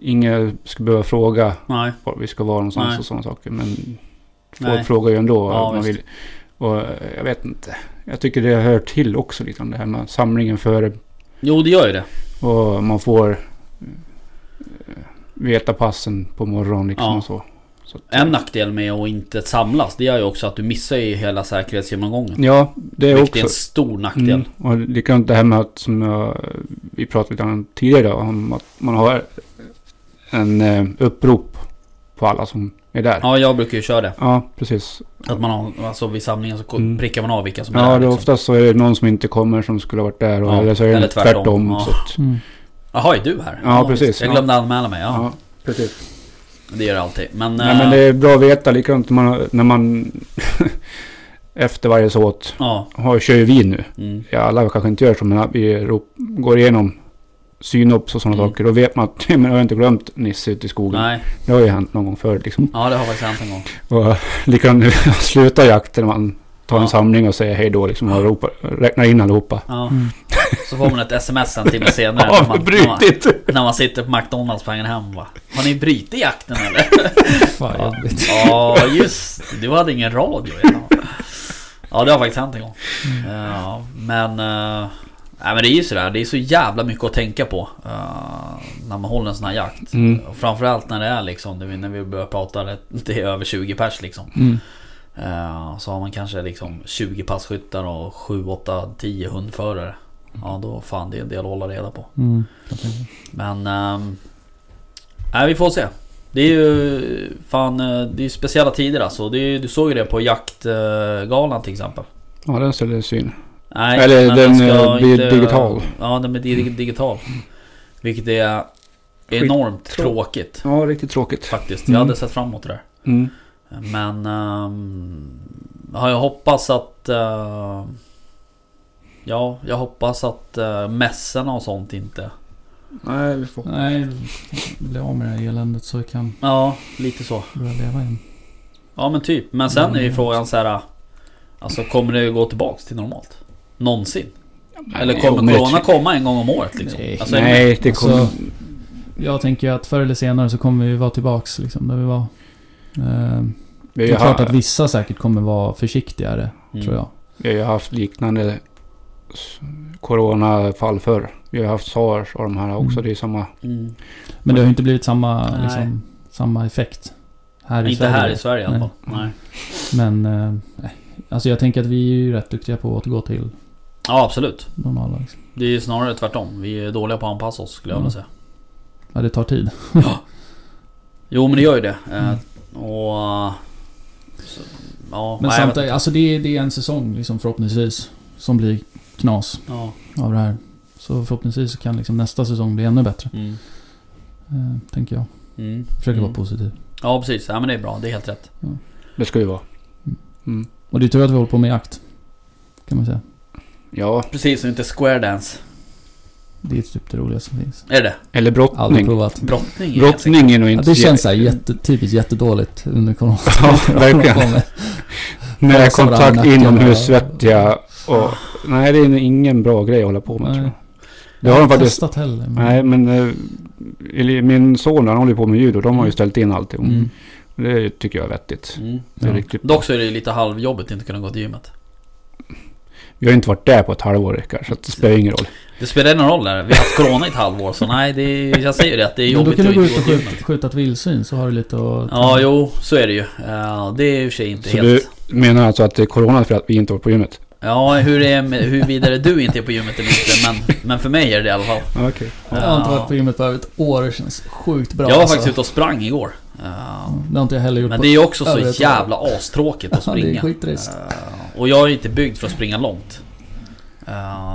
[SPEAKER 3] ingen skulle behöva fråga
[SPEAKER 2] Nej.
[SPEAKER 3] var vi ska vara någonstans
[SPEAKER 2] Nej.
[SPEAKER 3] och sådana saker. Men folk
[SPEAKER 2] Nej.
[SPEAKER 3] frågar ju ändå.
[SPEAKER 2] Ja,
[SPEAKER 3] man vill. Och eh, jag vet inte. Jag tycker det hör till också lite om det här med samlingen före.
[SPEAKER 2] Jo, det gör ju det.
[SPEAKER 3] Och man får eh, veta passen på morgonen liksom
[SPEAKER 2] Ja.
[SPEAKER 3] och så. Så att,
[SPEAKER 2] En nackdel med att inte samlas, det är ju också att du missar ju hela säkerhetsgenomgången.
[SPEAKER 3] Ja, det är
[SPEAKER 2] Vilket
[SPEAKER 3] också.
[SPEAKER 2] är en stor nackdel.
[SPEAKER 3] Mm, och likadant det här med att som jag, vi pratade lite om tidigare om att man har en eh, upprop på alla som är där. Ja,
[SPEAKER 2] Ja, jag brukar ju köra det.
[SPEAKER 3] precis.
[SPEAKER 2] Att man har, alltså vid samlingen så
[SPEAKER 3] Mm.
[SPEAKER 2] prickar man av vilka som är
[SPEAKER 3] Ja,
[SPEAKER 2] där.
[SPEAKER 3] det är
[SPEAKER 2] liksom.
[SPEAKER 3] oftast så är det någon som inte kommer som skulle ha varit där. Och,
[SPEAKER 2] Ja,
[SPEAKER 3] eller så är det
[SPEAKER 2] eller tvärtom.
[SPEAKER 3] tvärtom.
[SPEAKER 2] Ja.
[SPEAKER 3] så att,
[SPEAKER 1] Mm.
[SPEAKER 2] Jaha, är du här?
[SPEAKER 3] Ja, precis.
[SPEAKER 2] visst. Jag glömde anmäla mig. Ja,
[SPEAKER 3] ja. precis.
[SPEAKER 2] Det gör det alltid. Men...
[SPEAKER 3] Nej, men
[SPEAKER 2] eh,
[SPEAKER 3] det är bra att veta likadant när man, när man <laughs> efter varje såt
[SPEAKER 2] Ja.
[SPEAKER 3] har, kör ju vi nu.
[SPEAKER 2] Mm.
[SPEAKER 3] Ja, alla kanske inte gör så, men vi går igenom synops och sådana
[SPEAKER 2] Mm.
[SPEAKER 3] saker. Då vet man att <laughs> men jag har inte glömt Nisse ute i skogen.
[SPEAKER 2] Nej.
[SPEAKER 3] Det har ju hänt någon gång förr liksom.
[SPEAKER 2] Ja, det har faktiskt hänt en gång.
[SPEAKER 3] Och <laughs> likadant när vi slutar jakten, man tar en
[SPEAKER 2] Ja.
[SPEAKER 3] samling och säger hej då liksom och ropar, räknar in allihopa.
[SPEAKER 2] Ja.
[SPEAKER 1] Mm.
[SPEAKER 2] Så får man ett sms en timme senare.
[SPEAKER 3] Ja,
[SPEAKER 2] när, man, när, man, när man sitter på McDonalds på vägen hem va? Har ni brutit jakten eller?
[SPEAKER 1] Fan
[SPEAKER 2] Ja. Ja, just det. Du hade ingen radio ja. ja, det har faktiskt hänt en gång. Ja, men... eh, nej, men det är ju sådär. Det är så jävla mycket att tänka på. eh, när man håller en sån här jakt.
[SPEAKER 3] Mm.
[SPEAKER 2] Och framförallt när det är liksom, vi- när vi börjar prata, det- det är över 20 pers liksom.
[SPEAKER 1] Mm.
[SPEAKER 2] Eh, Så har man kanske liksom 20 passkyttar och 7, 8, 10 hundförare. Ja då fan det är en del att hålla reda på.
[SPEAKER 1] Mm.
[SPEAKER 2] Men... ehm, Nej vi får se. Det är ju fan, eh, det är speciella tider alltså. Är, du såg ju det på jaktgalan till exempel.
[SPEAKER 3] Ja, den ställdes in.
[SPEAKER 2] Nej,
[SPEAKER 3] Eller
[SPEAKER 2] men
[SPEAKER 3] den,
[SPEAKER 2] ska
[SPEAKER 3] eh, blir digital.
[SPEAKER 2] Ja den blir di- digital. Vilket är enormt tråkigt.
[SPEAKER 3] Ja, riktigt tråkigt.
[SPEAKER 2] Faktiskt.
[SPEAKER 3] Mm.
[SPEAKER 2] Jag hade sett fram emot det där.
[SPEAKER 3] Mm.
[SPEAKER 2] Men... Um, har jag hoppas att... eh, ja, jag hoppas att uh, mässorna och sånt inte...
[SPEAKER 3] Nej, vi får...
[SPEAKER 1] Nej, bli av med det här eländet så vi kan
[SPEAKER 2] Ja, lite så.
[SPEAKER 1] börja leva igen.
[SPEAKER 2] Ja men typ. Men sen är ju frågan så här. Alltså kommer det gå tillbaks till normalt? Någonsin? Eller
[SPEAKER 3] Nej,
[SPEAKER 2] kommer
[SPEAKER 3] men jag
[SPEAKER 2] corona komma en gång om året liksom?
[SPEAKER 1] Nej.
[SPEAKER 2] Alltså,
[SPEAKER 3] Nej, det kommer...
[SPEAKER 1] Alltså, Jag tänker att förr eller senare så kommer vi vara tillbaks liksom där vi var. Eh,
[SPEAKER 3] vi,
[SPEAKER 1] Det är klart att vissa säkert kommer vara försiktigare,
[SPEAKER 2] Mm.
[SPEAKER 1] tror jag.
[SPEAKER 3] vi har ju haft liknande coronafall förr. Vi har haft sars och de här också.
[SPEAKER 1] Mm.
[SPEAKER 3] Det är samma...
[SPEAKER 2] Mm.
[SPEAKER 1] Men det har ju inte blivit samma, liksom, samma effekt. Här i
[SPEAKER 2] Inte
[SPEAKER 1] Sverige.
[SPEAKER 2] här i Sverige i alla fall.
[SPEAKER 1] Nej.
[SPEAKER 2] Nej.
[SPEAKER 1] Men, eh, alltså jag tänker att vi är ju rätt duktiga på att återgå till
[SPEAKER 2] Ja absolut.
[SPEAKER 1] normala. Liksom.
[SPEAKER 2] Det är ju snarare tvärtom. Vi är dåliga på att anpassa oss skulle jag vilja säga.
[SPEAKER 1] Ja, det tar tid. <laughs>
[SPEAKER 2] Jo men det gör ju det. Eh,
[SPEAKER 1] Mm.
[SPEAKER 2] Och... Så, ja,
[SPEAKER 1] Men
[SPEAKER 2] nej,
[SPEAKER 1] samtidigt, alltså det är, det är en säsong liksom förhoppningsvis som blir knas
[SPEAKER 2] Ja.
[SPEAKER 1] av det här. Så förhoppningsvis så kan liksom nästa säsong bli ännu bättre.
[SPEAKER 2] Mm.
[SPEAKER 1] Eh, tänker jag.
[SPEAKER 2] Mm.
[SPEAKER 1] Försöker
[SPEAKER 2] Mm.
[SPEAKER 1] vara positiv.
[SPEAKER 2] Ja precis. Ja men det är bra. Det är helt rätt.
[SPEAKER 3] Det ska ju vara.
[SPEAKER 1] Mm.
[SPEAKER 3] Mm.
[SPEAKER 1] Och det är tur att vi håller på med jakt. Kan man säga.
[SPEAKER 3] Ja,
[SPEAKER 2] Precis, och inte square dance.
[SPEAKER 1] Det är typ det roligaste som finns.
[SPEAKER 2] Är det?
[SPEAKER 3] eller
[SPEAKER 1] Aldrig
[SPEAKER 3] brottning.
[SPEAKER 1] provat.
[SPEAKER 2] Brottning? är
[SPEAKER 3] Brottning är nog
[SPEAKER 1] Ja,
[SPEAKER 3] inte...
[SPEAKER 1] det känns så här jätte, typiskt jättedåligt under corona.
[SPEAKER 3] Ja, verkligen. <laughs>
[SPEAKER 1] I nacken
[SPEAKER 3] inomhus, svettiga och... Nej, det är ingen bra grej att hålla på med tror
[SPEAKER 1] Nej.
[SPEAKER 3] jag.
[SPEAKER 1] Jag
[SPEAKER 3] har
[SPEAKER 1] har
[SPEAKER 3] de
[SPEAKER 1] inte
[SPEAKER 3] faktiskt-
[SPEAKER 1] testat heller. men-
[SPEAKER 3] Nej, men... eh, min son han håller ju på med judo. De har ju ställt in allting.
[SPEAKER 1] Mm.
[SPEAKER 3] Det tycker jag är vettigt.
[SPEAKER 2] Mm.
[SPEAKER 3] Det är
[SPEAKER 1] Ja.
[SPEAKER 3] riktigt
[SPEAKER 2] Dock så är det lite halvjobbigt att inte kunna gå till gymmet.
[SPEAKER 3] Vi har inte varit där på ett halvår Rickard, så att det spelar ingen roll.
[SPEAKER 2] Det spelar ingen roll där. Vi har haft corona i ett halvår så nej, det är, jag säger ju det att det är
[SPEAKER 1] Men då
[SPEAKER 2] jobbigt
[SPEAKER 1] kan
[SPEAKER 2] att
[SPEAKER 1] du gå
[SPEAKER 2] inte
[SPEAKER 1] ut
[SPEAKER 2] gå
[SPEAKER 1] och
[SPEAKER 2] till
[SPEAKER 1] skjuta,
[SPEAKER 2] gymmet.
[SPEAKER 1] skjuta ett vildsvin så har du lite att...
[SPEAKER 2] Ja, jo, så är det ju. Det är i och för sig inte
[SPEAKER 3] Så
[SPEAKER 2] helt...
[SPEAKER 3] du menar alltså att det är corona för att vi inte var på gymmet?
[SPEAKER 2] Ja, hur är hur vidare du inte är på gymmet är inte, men, men för mig är det i alla fall.
[SPEAKER 3] Ja, Okej.
[SPEAKER 1] Jag har inte varit på gymmet på över ett år, det känns sjukt bra
[SPEAKER 2] Jag var
[SPEAKER 1] alltså.
[SPEAKER 2] faktiskt ute och sprang igår.
[SPEAKER 1] Det har inte jag heller gjort
[SPEAKER 2] men det är också så
[SPEAKER 1] år.
[SPEAKER 2] jävla astråkigt att <laughs>
[SPEAKER 1] Ja, det är
[SPEAKER 2] springa.
[SPEAKER 1] skittrist.
[SPEAKER 2] Och jag är inte byggd för att springa långt.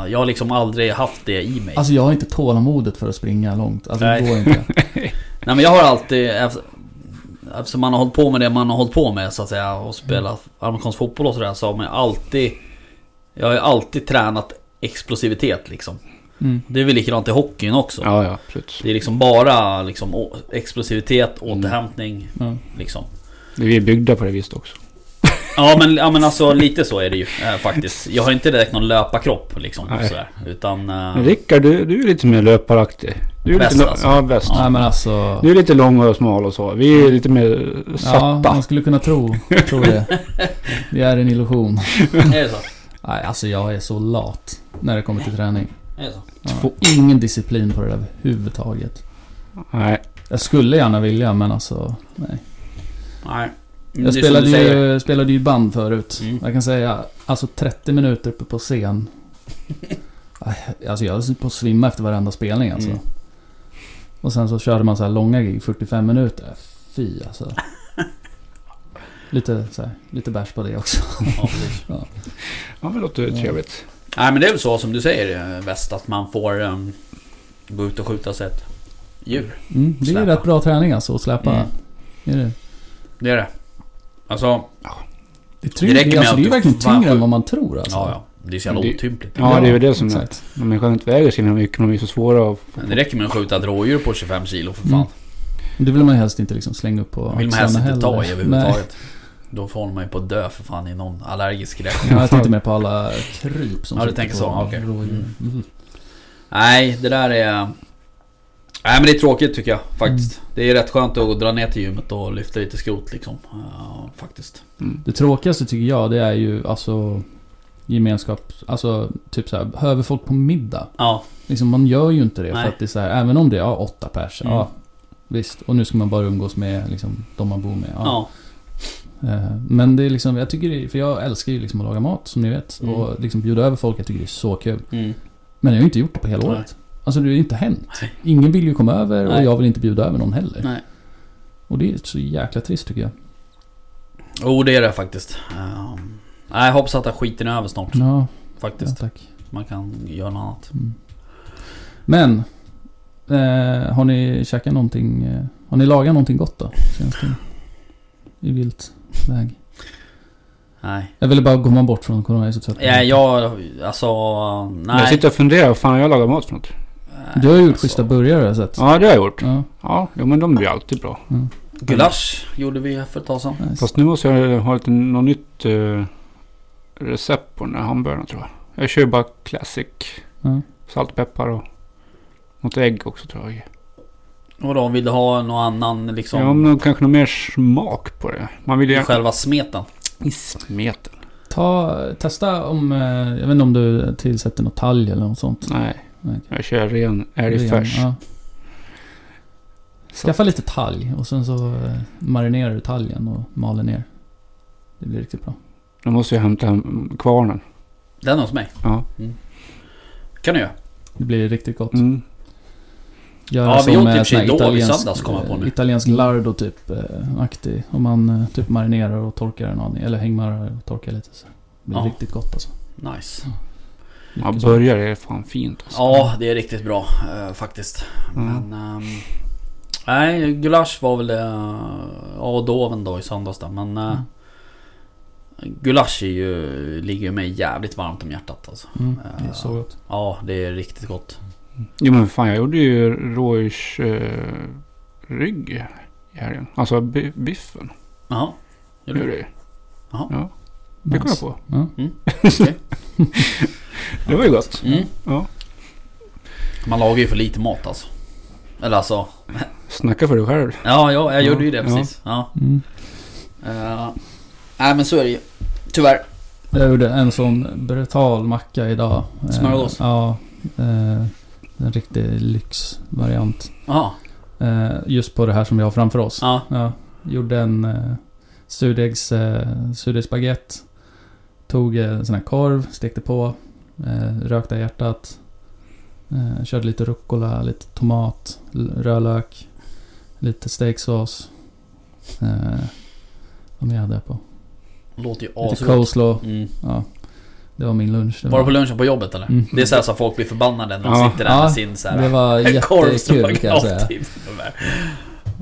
[SPEAKER 2] Jag har liksom aldrig haft det i mig.
[SPEAKER 1] Alltså jag har inte tålamodet för att springa långt. Alltså
[SPEAKER 2] Nej.
[SPEAKER 1] det går inte. <laughs>
[SPEAKER 2] Nej men jag har alltid, efter- eftersom man har hållit på med det man har hållit på med så att säga och spelat amerikansk fotboll och sådär så har man alltid Jag har ju alltid tränat explosivitet liksom.
[SPEAKER 1] Mm.
[SPEAKER 2] Det är väl likadant i hockeyn också.
[SPEAKER 3] Ja, ja, absolut.
[SPEAKER 2] Det är liksom bara liksom explosivitet, återhämtning
[SPEAKER 1] Ja.
[SPEAKER 2] liksom.
[SPEAKER 3] Vi är byggda på det viset också.
[SPEAKER 2] Ja men, ja men alltså lite så är det ju eh, faktiskt. Jag har inte direkt någon löparkropp liksom.
[SPEAKER 3] Nej.
[SPEAKER 2] Sådär, utan... eh,
[SPEAKER 3] Men Rickard, du, du är lite mer löparaktig. Du är
[SPEAKER 2] Bäst
[SPEAKER 3] lite,
[SPEAKER 2] alltså.
[SPEAKER 3] Ja, bäst.
[SPEAKER 1] Nej men alltså...
[SPEAKER 3] Du är lite lång och smal och så. Vi är lite mer
[SPEAKER 1] Ja,
[SPEAKER 3] satta.
[SPEAKER 1] man skulle kunna tro, tro det. <laughs> Det är en illusion.
[SPEAKER 2] är det så?
[SPEAKER 1] Nej, alltså jag är så lat när det kommer till träning. Jag får ingen disciplin på det där överhuvudtaget.
[SPEAKER 3] Nej.
[SPEAKER 1] Jag skulle gärna vilja men alltså, nej.
[SPEAKER 2] Nej.
[SPEAKER 1] Jag spelade ju, spelade ju band förut.
[SPEAKER 2] Mm.
[SPEAKER 1] Jag kan säga, alltså 30 minuter uppe på scen. <laughs> Alltså jag höll på att svimma efter varenda spelning alltså.
[SPEAKER 2] Mm.
[SPEAKER 1] Och sen så körde man så här långa gig, 45 minuter. Fy alltså. Lite, så här, lite bärs på det också. <laughs>
[SPEAKER 2] Ja.
[SPEAKER 3] Ja, men det låter
[SPEAKER 1] Ja.
[SPEAKER 3] trevligt.
[SPEAKER 2] Nej men det är väl så som du säger eh, väst att man får um, gå ut och skjuta sig ett djur.
[SPEAKER 1] Mm, det är
[SPEAKER 2] Släpa.
[SPEAKER 1] rätt bra träning alltså att släpa.
[SPEAKER 2] Mm.
[SPEAKER 1] Är det?
[SPEAKER 2] Det är det. Alltså,
[SPEAKER 1] Det, är
[SPEAKER 2] Det
[SPEAKER 1] tyngre,
[SPEAKER 2] räcker med
[SPEAKER 1] alltså,
[SPEAKER 2] att
[SPEAKER 1] det är ju verkligen tyngre än vad man tror alltså.
[SPEAKER 2] ja ja. Det är så jävla otympligt.
[SPEAKER 3] Ja, det är väl det som är...
[SPEAKER 1] exakt.
[SPEAKER 3] De människan inte väger sina mycket, de är så svåra att...
[SPEAKER 2] Men Det räcker med att skjuta ett rådjur på 25 kilo för fan.
[SPEAKER 1] Mm. Det vill man helst inte liksom slänga upp på
[SPEAKER 2] vill man helst
[SPEAKER 1] axlarna
[SPEAKER 2] inte ta i
[SPEAKER 1] heller.
[SPEAKER 2] överhuvudtaget. Då får man ju på att dö för fan i någon allergisk reaktion.
[SPEAKER 1] Jag tänkte mer på alla kryp som
[SPEAKER 2] Ja, du tänker
[SPEAKER 1] på
[SPEAKER 2] så, okej.
[SPEAKER 1] rådjur. Mm.
[SPEAKER 2] Nej, det där är... Nej men det är tråkigt tycker jag faktiskt.
[SPEAKER 1] Mm.
[SPEAKER 2] Det är rätt skönt att dra ner till gymmet och lyfta lite skrot liksom. Ja, faktiskt.
[SPEAKER 3] Mm.
[SPEAKER 1] Det tråkigaste tycker jag det är ju alltså gemenskap, alltså typ så här, behöver folk på middag?
[SPEAKER 2] Ja,
[SPEAKER 1] Liksom man gör ju inte det
[SPEAKER 2] Nej.
[SPEAKER 1] för att det är så här, även om det är ja, åtta pers,
[SPEAKER 2] Mm.
[SPEAKER 1] ja visst. Och nu ska man bara umgås med liksom de man bor med. Ja.
[SPEAKER 2] ja.
[SPEAKER 1] Eh, Men det är liksom, jag tycker det, för jag älskar ju liksom att laga mat som ni vet.
[SPEAKER 2] Mm.
[SPEAKER 1] Och liksom bjuda över folk, jag tycker det är så kul.
[SPEAKER 2] Mm.
[SPEAKER 1] Men jag har ju inte gjort det på hela
[SPEAKER 2] Nej.
[SPEAKER 1] året. Alltså det har ju inte hänt.
[SPEAKER 2] Nej.
[SPEAKER 1] Ingen vill ju komma över och
[SPEAKER 2] Nej.
[SPEAKER 1] jag vill inte bjuda över någon heller.
[SPEAKER 2] Nej.
[SPEAKER 1] Och det är så jäkla trist tycker jag.
[SPEAKER 2] Jo det är det faktiskt. Nej, jag hoppas att det skiten är över snart.
[SPEAKER 1] Ja, ja
[SPEAKER 2] Faktiskt.
[SPEAKER 1] tack.
[SPEAKER 2] Man kan göra något annat.
[SPEAKER 1] Mm. Men, eh, har ni käkat någonting? Eh, har ni lagat någonting gott då? Senaste? I vilt väg.
[SPEAKER 2] Nej.
[SPEAKER 1] Jag ville bara komma bort från corona, jag är så trött på
[SPEAKER 2] Ja, jag, alltså, nej.
[SPEAKER 3] Jag sitter och funderar, vad fan har jag lagat mat för något?
[SPEAKER 1] Du har ju gjort
[SPEAKER 2] Alltså,
[SPEAKER 1] schyssta burgare har jag sett.
[SPEAKER 3] Ja, det har jag gjort.
[SPEAKER 1] Ja,
[SPEAKER 3] Ja, jo, men de blir alltid bra.
[SPEAKER 2] Gulasch gjorde vi för ett tag sedan.
[SPEAKER 1] nice.
[SPEAKER 3] Fast nu måste jag ha lite, något nytt eh, recept på den här hamburgaren tror jag. Jag kör bara classic.
[SPEAKER 1] Ja.
[SPEAKER 3] Salt, peppar och något ägg också tror jag.
[SPEAKER 2] Vadå, vill du ha någon annan liksom?
[SPEAKER 3] Ja, men kanske något mer smak på det. Man vill ju
[SPEAKER 2] I själva smeten?
[SPEAKER 3] I smeten.
[SPEAKER 1] Ta, testa om, eh, jag vet inte om du tillsätter något talg eller något sånt.
[SPEAKER 3] Nej,
[SPEAKER 1] Nej.
[SPEAKER 3] jag kör ren älgfärs.
[SPEAKER 1] ja. Skaffa lite talg och sen så eh, marinerar du talgen och maler ner. Det blir riktigt bra.
[SPEAKER 3] Då måste jag hämta kvarnen.
[SPEAKER 2] Den hos mig.
[SPEAKER 3] Ja.
[SPEAKER 2] Kan du göra.
[SPEAKER 1] Det blir riktigt gott.
[SPEAKER 3] Mm.
[SPEAKER 1] Göra
[SPEAKER 2] Ja, vi
[SPEAKER 1] som,
[SPEAKER 2] åt
[SPEAKER 1] eh,
[SPEAKER 2] typ då i
[SPEAKER 1] italiensk,
[SPEAKER 2] söndags, kom jag på nu.
[SPEAKER 1] Italiensk lardo typ eh, aktig. Om man eh, typ marinerar och torkar en aning. Eller hängmarar och torkar lite så. Det blir
[SPEAKER 2] Ja.
[SPEAKER 1] riktigt gott alltså.
[SPEAKER 2] Nice.
[SPEAKER 3] Ja,
[SPEAKER 1] så.
[SPEAKER 3] burgare är fan fint alltså.
[SPEAKER 2] Ja, det är riktigt bra eh, faktiskt.
[SPEAKER 3] Mm.
[SPEAKER 2] Men... ehm, nej, gulasch var väl det... ja, och doven då i söndags då. Men... Uh, Gulasch är ju, ligger ju mig jävligt varmt om hjärtat alltså.
[SPEAKER 1] Mm, det är så gott.
[SPEAKER 2] Ja, det är riktigt gott.
[SPEAKER 3] Jo men fan jag gjorde ju rådjurs eh, rygg i helgen. Alltså bi- biffen.
[SPEAKER 2] Jaha.
[SPEAKER 3] Det
[SPEAKER 2] Gjorde du?
[SPEAKER 3] jag ju.
[SPEAKER 2] Jaha.
[SPEAKER 3] Det kom jag på.
[SPEAKER 1] Ja.
[SPEAKER 2] Okej. <laughs>
[SPEAKER 3] Det var ju gott.
[SPEAKER 2] Mm.
[SPEAKER 3] Ja.
[SPEAKER 2] Man lagar ju för lite mat alltså. Eller alltså...
[SPEAKER 3] Snacka för dig själv.
[SPEAKER 2] Ja, ja jag gjorde ju det
[SPEAKER 3] Ja.
[SPEAKER 2] precis. Ja.
[SPEAKER 1] Mm.
[SPEAKER 2] Eh, nej men så är det ju. Tyvärr.
[SPEAKER 1] Jag gjorde en sån brutal macka idag.
[SPEAKER 2] Smörgås?
[SPEAKER 1] Ja. Eh, en riktig lyxvariant.
[SPEAKER 2] Jaha.
[SPEAKER 1] Eh, just på det här som vi har framför oss.
[SPEAKER 2] Ja.
[SPEAKER 1] Ja, gjorde en eh, surdegs, eh, surdegsbaguette. tog eh, sån här korv, stekte på, eh, rökte hjärtat. Eh, körde lite rucola, lite tomat, rödlök, lite steaksås. Eh, vad mer hade jag på?
[SPEAKER 2] Låter ju
[SPEAKER 1] Lite
[SPEAKER 2] asgott.
[SPEAKER 1] coleslaw.
[SPEAKER 2] Mm.
[SPEAKER 1] Ja, det var min lunch. Det
[SPEAKER 2] Var det på lunchen på jobbet eller?
[SPEAKER 1] Mm.
[SPEAKER 2] Det är så här så folk blir förbannade när de
[SPEAKER 3] Ja.
[SPEAKER 2] sitter där
[SPEAKER 1] Ja,
[SPEAKER 2] med sin så här
[SPEAKER 1] Det var <laughs> jättekul kan jag säga.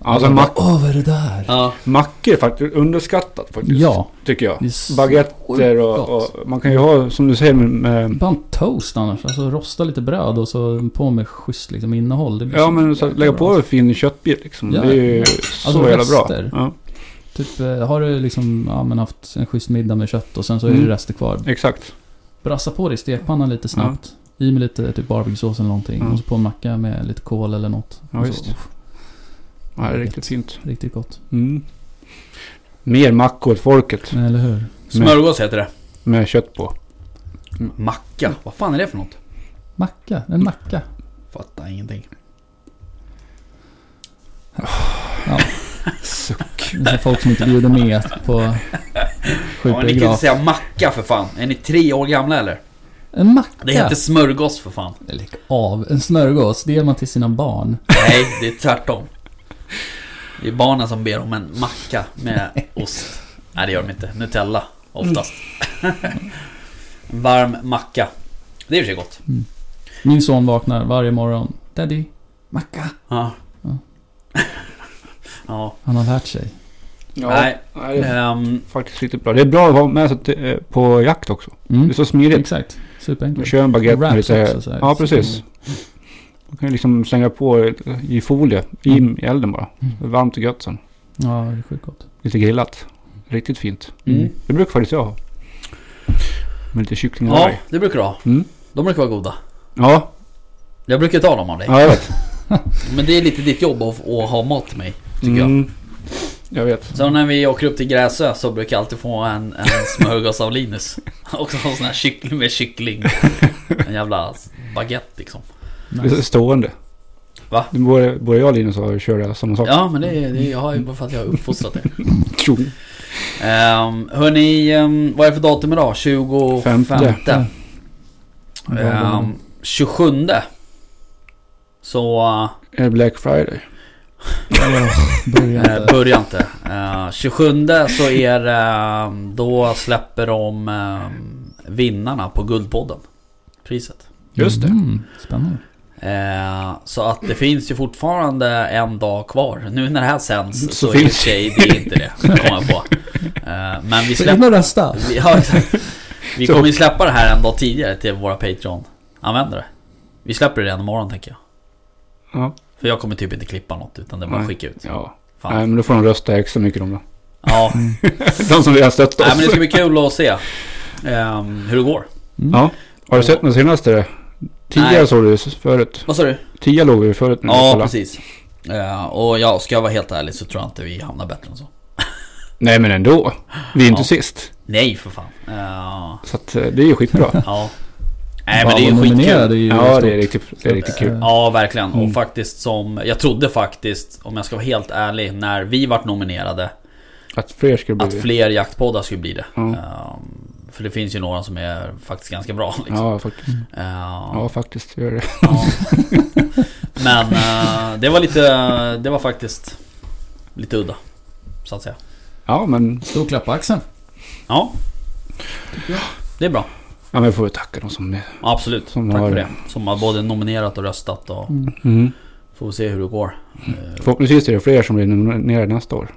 [SPEAKER 3] Alltså mack,
[SPEAKER 1] Åh, vad är det där?
[SPEAKER 2] Ja.
[SPEAKER 3] mackor är faktiskt underskattat faktiskt.
[SPEAKER 1] Ja,
[SPEAKER 3] Tycker jag. Baguetter och, och man kan ju ha, som du säger, med,
[SPEAKER 1] Bara en toast annars. Alltså rosta lite bröd och så på med schysst liksom, innehåll.
[SPEAKER 3] Ja men så lägga
[SPEAKER 1] bra,
[SPEAKER 3] på
[SPEAKER 1] alltså.
[SPEAKER 3] en fin köttbit liksom.
[SPEAKER 1] Ja,
[SPEAKER 3] det är ju
[SPEAKER 1] ja.
[SPEAKER 3] så
[SPEAKER 1] Alltså,
[SPEAKER 3] jävla bra. Ja,
[SPEAKER 1] Typ, eh, har du liksom ja, men haft en schysst middag med kött och sen så är
[SPEAKER 3] Mm.
[SPEAKER 1] det rester kvar.
[SPEAKER 3] exakt.
[SPEAKER 1] Brassa på det i stekpannan lite snabbt. I med lite typ barbecuesås eller någonting.
[SPEAKER 3] Ja.
[SPEAKER 1] Och så på en macka med lite kål eller något.
[SPEAKER 3] Ja,
[SPEAKER 1] Och så,
[SPEAKER 3] Ja, det är riktigt fint.
[SPEAKER 1] riktigt gott.
[SPEAKER 3] Mm. Mer mackor åt folket.
[SPEAKER 1] Eller hur?
[SPEAKER 2] Smörgås heter det.
[SPEAKER 3] Med kött på.
[SPEAKER 2] Macka. Vad fan är det för något?
[SPEAKER 1] Macka. En macka.
[SPEAKER 2] Fattar ingenting.
[SPEAKER 3] Suck.
[SPEAKER 1] Det är folk som inte bjuder med på
[SPEAKER 2] Ja,
[SPEAKER 1] sju
[SPEAKER 2] men ni kan inte säga macka för fan. Är ni tre år gamla eller?
[SPEAKER 1] En macka?
[SPEAKER 2] Det heter smörgås för fan.
[SPEAKER 1] Lägg av. En smörgås, det ger man till sina barn.
[SPEAKER 2] Nej, det är tvärtom. Det är barnen som ber om en macka med ost. Nej, det gör de inte. Nutella, oftast. <laughs> En varm macka. Det är i och för sig gott.
[SPEAKER 1] Min son vaknar varje morgon. Daddy, macka.
[SPEAKER 2] Ja.
[SPEAKER 1] Ja.
[SPEAKER 2] Ja.
[SPEAKER 1] Han har lärt sig.
[SPEAKER 3] Ja,
[SPEAKER 2] Nej.
[SPEAKER 3] nej, det är
[SPEAKER 2] ehm,
[SPEAKER 3] faktiskt riktigt bra. Det är bra att ha med sig eh, på jakt också. Det
[SPEAKER 1] Mm.
[SPEAKER 3] är så smidigt.
[SPEAKER 1] Exakt. Superenkelt.
[SPEAKER 3] Kör en baguette med lite...
[SPEAKER 1] också, så här.
[SPEAKER 3] Ja, precis. Man kan ju liksom slänga på i folie i,
[SPEAKER 1] Mm.
[SPEAKER 3] i elden bara.
[SPEAKER 1] Mm.
[SPEAKER 3] Det varmt och gött sen.
[SPEAKER 1] Ja, det är sjukt gott.
[SPEAKER 3] Lite grillat. Riktigt fint.
[SPEAKER 2] Mm.
[SPEAKER 3] Det brukar faktiskt jag ha. Med lite kyckling
[SPEAKER 2] ja, det brukar du ha.
[SPEAKER 3] Mm.
[SPEAKER 2] De brukar vara goda.
[SPEAKER 3] Ja,
[SPEAKER 2] Jag brukar ta dem av dig.
[SPEAKER 3] ja, jag vet. <laughs>
[SPEAKER 2] Men det är lite ditt jobb att, att ha mat till mig. Tycker jag.
[SPEAKER 3] Mm. Jag vet.
[SPEAKER 2] Så när vi åker upp till Gräsö så brukar jag alltid få en, en smörgås av Linus. <laughs> Också en sån här kyckling med kyckling. En jävla baguette liksom.
[SPEAKER 3] Det är
[SPEAKER 1] Nice.
[SPEAKER 3] stående.
[SPEAKER 2] Va?
[SPEAKER 3] Både, både jag och Linus har kört samma sak.
[SPEAKER 2] Ja men det, är- det jag har ju bara för att jag har uppfostrat det. <laughs>
[SPEAKER 3] Tjo.
[SPEAKER 2] Um, hörni, um, vad är det för datum idag? 25?
[SPEAKER 3] Femte.
[SPEAKER 1] Ja.
[SPEAKER 2] Um, 27 Så
[SPEAKER 3] Är det Black Friday?
[SPEAKER 1] Ja, Börja inte.
[SPEAKER 2] börja inte. Uh, 27 så är det, um, då släpper de um, vinnarna på Guldpodden. Priset.
[SPEAKER 3] Just det.
[SPEAKER 1] Mm, spännande.
[SPEAKER 2] Eh, så att det finns ju fortfarande en dag kvar. Nu när det här sänds så,
[SPEAKER 3] Så
[SPEAKER 2] i och
[SPEAKER 3] finns
[SPEAKER 2] för sig det är inte det. Kommer jag på. Eh, men vi
[SPEAKER 1] Så
[SPEAKER 2] släpper...
[SPEAKER 1] och rösta.
[SPEAKER 2] Vi, ja, exakt. vi
[SPEAKER 3] Så-
[SPEAKER 2] kommer ju släppa det här en dag tidigare till våra Patreon-användare. Vi släpper det redan imorgon tänker jag.
[SPEAKER 3] Ja.
[SPEAKER 2] För jag kommer typ inte klippa något utan det bara
[SPEAKER 3] Nej.
[SPEAKER 2] skicka ut.
[SPEAKER 3] ja.
[SPEAKER 2] Fan.
[SPEAKER 3] Nej, men då får de rösta extra mycket de då.
[SPEAKER 2] Ja, <laughs>
[SPEAKER 3] De som redan stöttat
[SPEAKER 2] Nej,
[SPEAKER 3] oss.
[SPEAKER 2] men det ska bli kul att se ehm, hur det går.
[SPEAKER 1] Mm.
[SPEAKER 3] Ja. Har du sett den senaste? Tia
[SPEAKER 2] Nej.
[SPEAKER 3] såg du förut.
[SPEAKER 2] Vad sa du?
[SPEAKER 3] Tia låg vi förut.
[SPEAKER 2] Ja, precis. Eh, och ja, ska jag vara helt ärlig så tror jag inte vi hamnar bättre än så. <laughs>
[SPEAKER 3] Nej men ändå. Vi är inte
[SPEAKER 2] Ja.
[SPEAKER 3] sist.
[SPEAKER 2] Nej för fan. Eh,
[SPEAKER 3] Så att eh, det är ju skitbra.
[SPEAKER 2] ja. Nej men det är ju skitkul.
[SPEAKER 1] är ju
[SPEAKER 3] ja det är riktigt, det är riktigt kul.
[SPEAKER 1] Eh,
[SPEAKER 2] Ja, verkligen.
[SPEAKER 3] Mm.
[SPEAKER 2] Och faktiskt som... Jag trodde faktiskt, om jag ska vara helt ärlig, när vi vart nominerade
[SPEAKER 3] Att fler skulle
[SPEAKER 2] att
[SPEAKER 3] bli...
[SPEAKER 2] fler jaktpoddar skulle bli det. Ehm, för det finns ju några som är faktiskt ganska bra. Liksom.
[SPEAKER 3] Ja faktiskt.
[SPEAKER 2] Ehm,
[SPEAKER 3] Ja faktiskt. Gör det.
[SPEAKER 2] ja. <laughs> Men eh, det var lite... Det var faktiskt lite udda. Så att säga.
[SPEAKER 3] Ja men.
[SPEAKER 1] Stor klapp på axeln.
[SPEAKER 2] Ja. Det är bra.
[SPEAKER 3] Ja men vi får väl tacka de som.
[SPEAKER 2] Absolut.
[SPEAKER 3] Som
[SPEAKER 2] Tack
[SPEAKER 3] har-
[SPEAKER 2] för det. Som har både nominerat och röstat och
[SPEAKER 1] Mm.
[SPEAKER 3] Mm.
[SPEAKER 2] får vi se hur det går. Eh,
[SPEAKER 3] Förhoppningsvis är det fler som blir nominerade nästa år.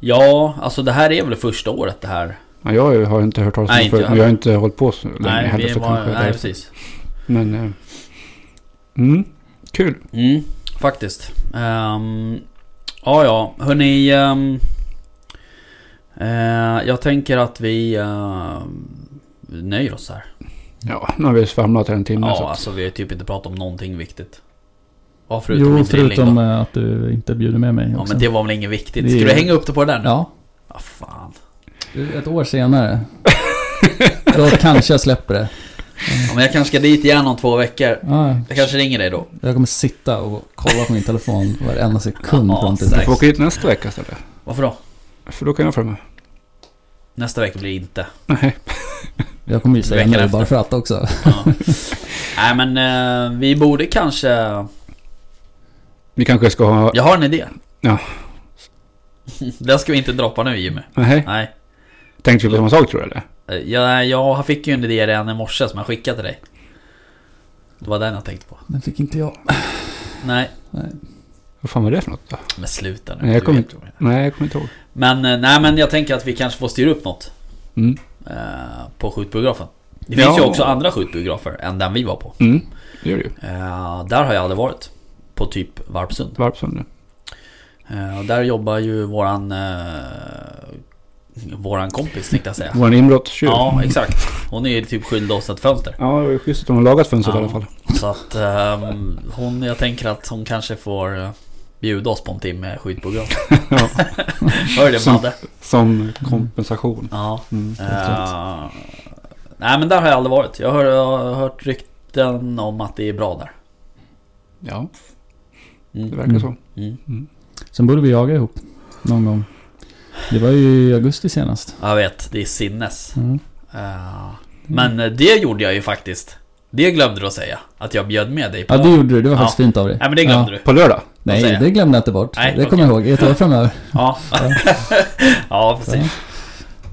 [SPEAKER 2] Ja, alltså det här är väl det första året det här.
[SPEAKER 3] Ja, jag har inte hört talas om det förut.
[SPEAKER 2] jag
[SPEAKER 3] Men jag har inte hållit på så länge
[SPEAKER 2] Nej,
[SPEAKER 3] heller. Så
[SPEAKER 2] var, nej precis.
[SPEAKER 3] Men... eh, Mm. Kul.
[SPEAKER 2] Mm, faktiskt. Um, ja, ja. Hörni. Um, eh, jag tänker att vi uh, nöjer oss här.
[SPEAKER 3] Ja, nu har vi svamlat en timme. så
[SPEAKER 2] Ja,
[SPEAKER 3] att-
[SPEAKER 2] alltså vi har typ inte pratat om någonting viktigt. Ja, förutom
[SPEAKER 1] Jo,
[SPEAKER 2] min
[SPEAKER 1] förutom
[SPEAKER 2] då.
[SPEAKER 1] eh, att du inte bjuder med mig
[SPEAKER 2] Ja,
[SPEAKER 1] också.
[SPEAKER 2] men det var väl inget viktigt.
[SPEAKER 1] Det
[SPEAKER 2] Ska
[SPEAKER 1] är-
[SPEAKER 2] du hänga upp det på det där nu?
[SPEAKER 1] Ja,
[SPEAKER 2] Ah, fan.
[SPEAKER 1] ett år senare. Då kanske jag släpper det.
[SPEAKER 2] Ja, men jag kanske ska dit igen om två veckor.
[SPEAKER 1] Ja,
[SPEAKER 2] Jag kanske ringer dig då.
[SPEAKER 1] jag kommer sitta och kolla på min telefon varenda sekund
[SPEAKER 2] Ja.
[SPEAKER 3] Du får åka hit nästa vecka istället.
[SPEAKER 2] Varför då?
[SPEAKER 3] För då kan jag följa med.
[SPEAKER 2] Nästa vecka blir det inte.
[SPEAKER 3] Nej.
[SPEAKER 1] Jag kommer ju säga nej
[SPEAKER 2] efter.
[SPEAKER 1] bara för att också.
[SPEAKER 2] Ja. Nej men eh, vi borde kanske...
[SPEAKER 3] Vi kanske ska ha...
[SPEAKER 2] Jag har en idé.
[SPEAKER 3] Ja. <laughs>
[SPEAKER 2] Den ska vi inte droppa nu Jimmy.
[SPEAKER 3] Nej.
[SPEAKER 2] Nej.
[SPEAKER 3] Tänkte du på samma sak tror du eller?
[SPEAKER 2] Eh, Jag, jag fick ju en idé redan i morse som jag skickade till dig. Det var den jag tänkte på.
[SPEAKER 1] Den fick inte jag.
[SPEAKER 2] Nej,
[SPEAKER 1] Nej.
[SPEAKER 3] Vad fan var det för något då?
[SPEAKER 2] men sluta nu.
[SPEAKER 3] Nej, jag kommer. Nej, jag kommer inte ihåg.
[SPEAKER 2] Men, eh, nej men jag tänker att vi kanske får styra upp något.
[SPEAKER 3] Mm.
[SPEAKER 2] Eh, på skjutbiografen. Det
[SPEAKER 3] Ja.
[SPEAKER 2] finns ju också andra skjutbiografer än den vi var på.
[SPEAKER 3] Mm. Det gör det ju.
[SPEAKER 2] Eh, där har jag aldrig varit. På typ Varpsund.
[SPEAKER 3] Varpsund nu.
[SPEAKER 2] Eh, där jobbar ju våran... Våran kompis tänkte jag säga.
[SPEAKER 3] Vår inbrottstjuv.
[SPEAKER 2] Ja, exakt. Hon är ju typ skyldig oss ett fönster.
[SPEAKER 3] Ja, det var ju schysst att de har lagat fönstret
[SPEAKER 2] Ja.
[SPEAKER 3] i alla fall.
[SPEAKER 2] Så att ehm, hon, jag tänker att hon kanske får bjuda oss på en timme. <laughs>
[SPEAKER 3] Ja. <laughs>
[SPEAKER 2] Hör du
[SPEAKER 3] Som-
[SPEAKER 2] Madde?
[SPEAKER 3] Som kompensation.
[SPEAKER 2] Ja.
[SPEAKER 3] Mm.
[SPEAKER 2] Eh, nej men där har jag aldrig varit. Jag har, jag har hört rykten om att det är bra där.
[SPEAKER 3] Ja, det
[SPEAKER 2] Mm.
[SPEAKER 3] verkar så.
[SPEAKER 2] Mm.
[SPEAKER 1] Sen borde vi jaga ihop. Någon gång. Det var ju i augusti senast.
[SPEAKER 2] Jag vet, det är sinnes.
[SPEAKER 1] Mm.
[SPEAKER 2] Eh, men det gjorde jag ju faktiskt. Det glömde du att säga. Att jag bjöd med dig på.
[SPEAKER 1] Ja, det gjorde du. Det var
[SPEAKER 2] Ja.
[SPEAKER 1] faktiskt fint av dig.
[SPEAKER 2] Nej men det glömde du.
[SPEAKER 3] På lördag?
[SPEAKER 1] Nej, det glömde jag inte bort.
[SPEAKER 2] Nej,
[SPEAKER 1] det kommer jag ihåg. Ett år framöver.
[SPEAKER 2] Ja. <laughs> ja, precis.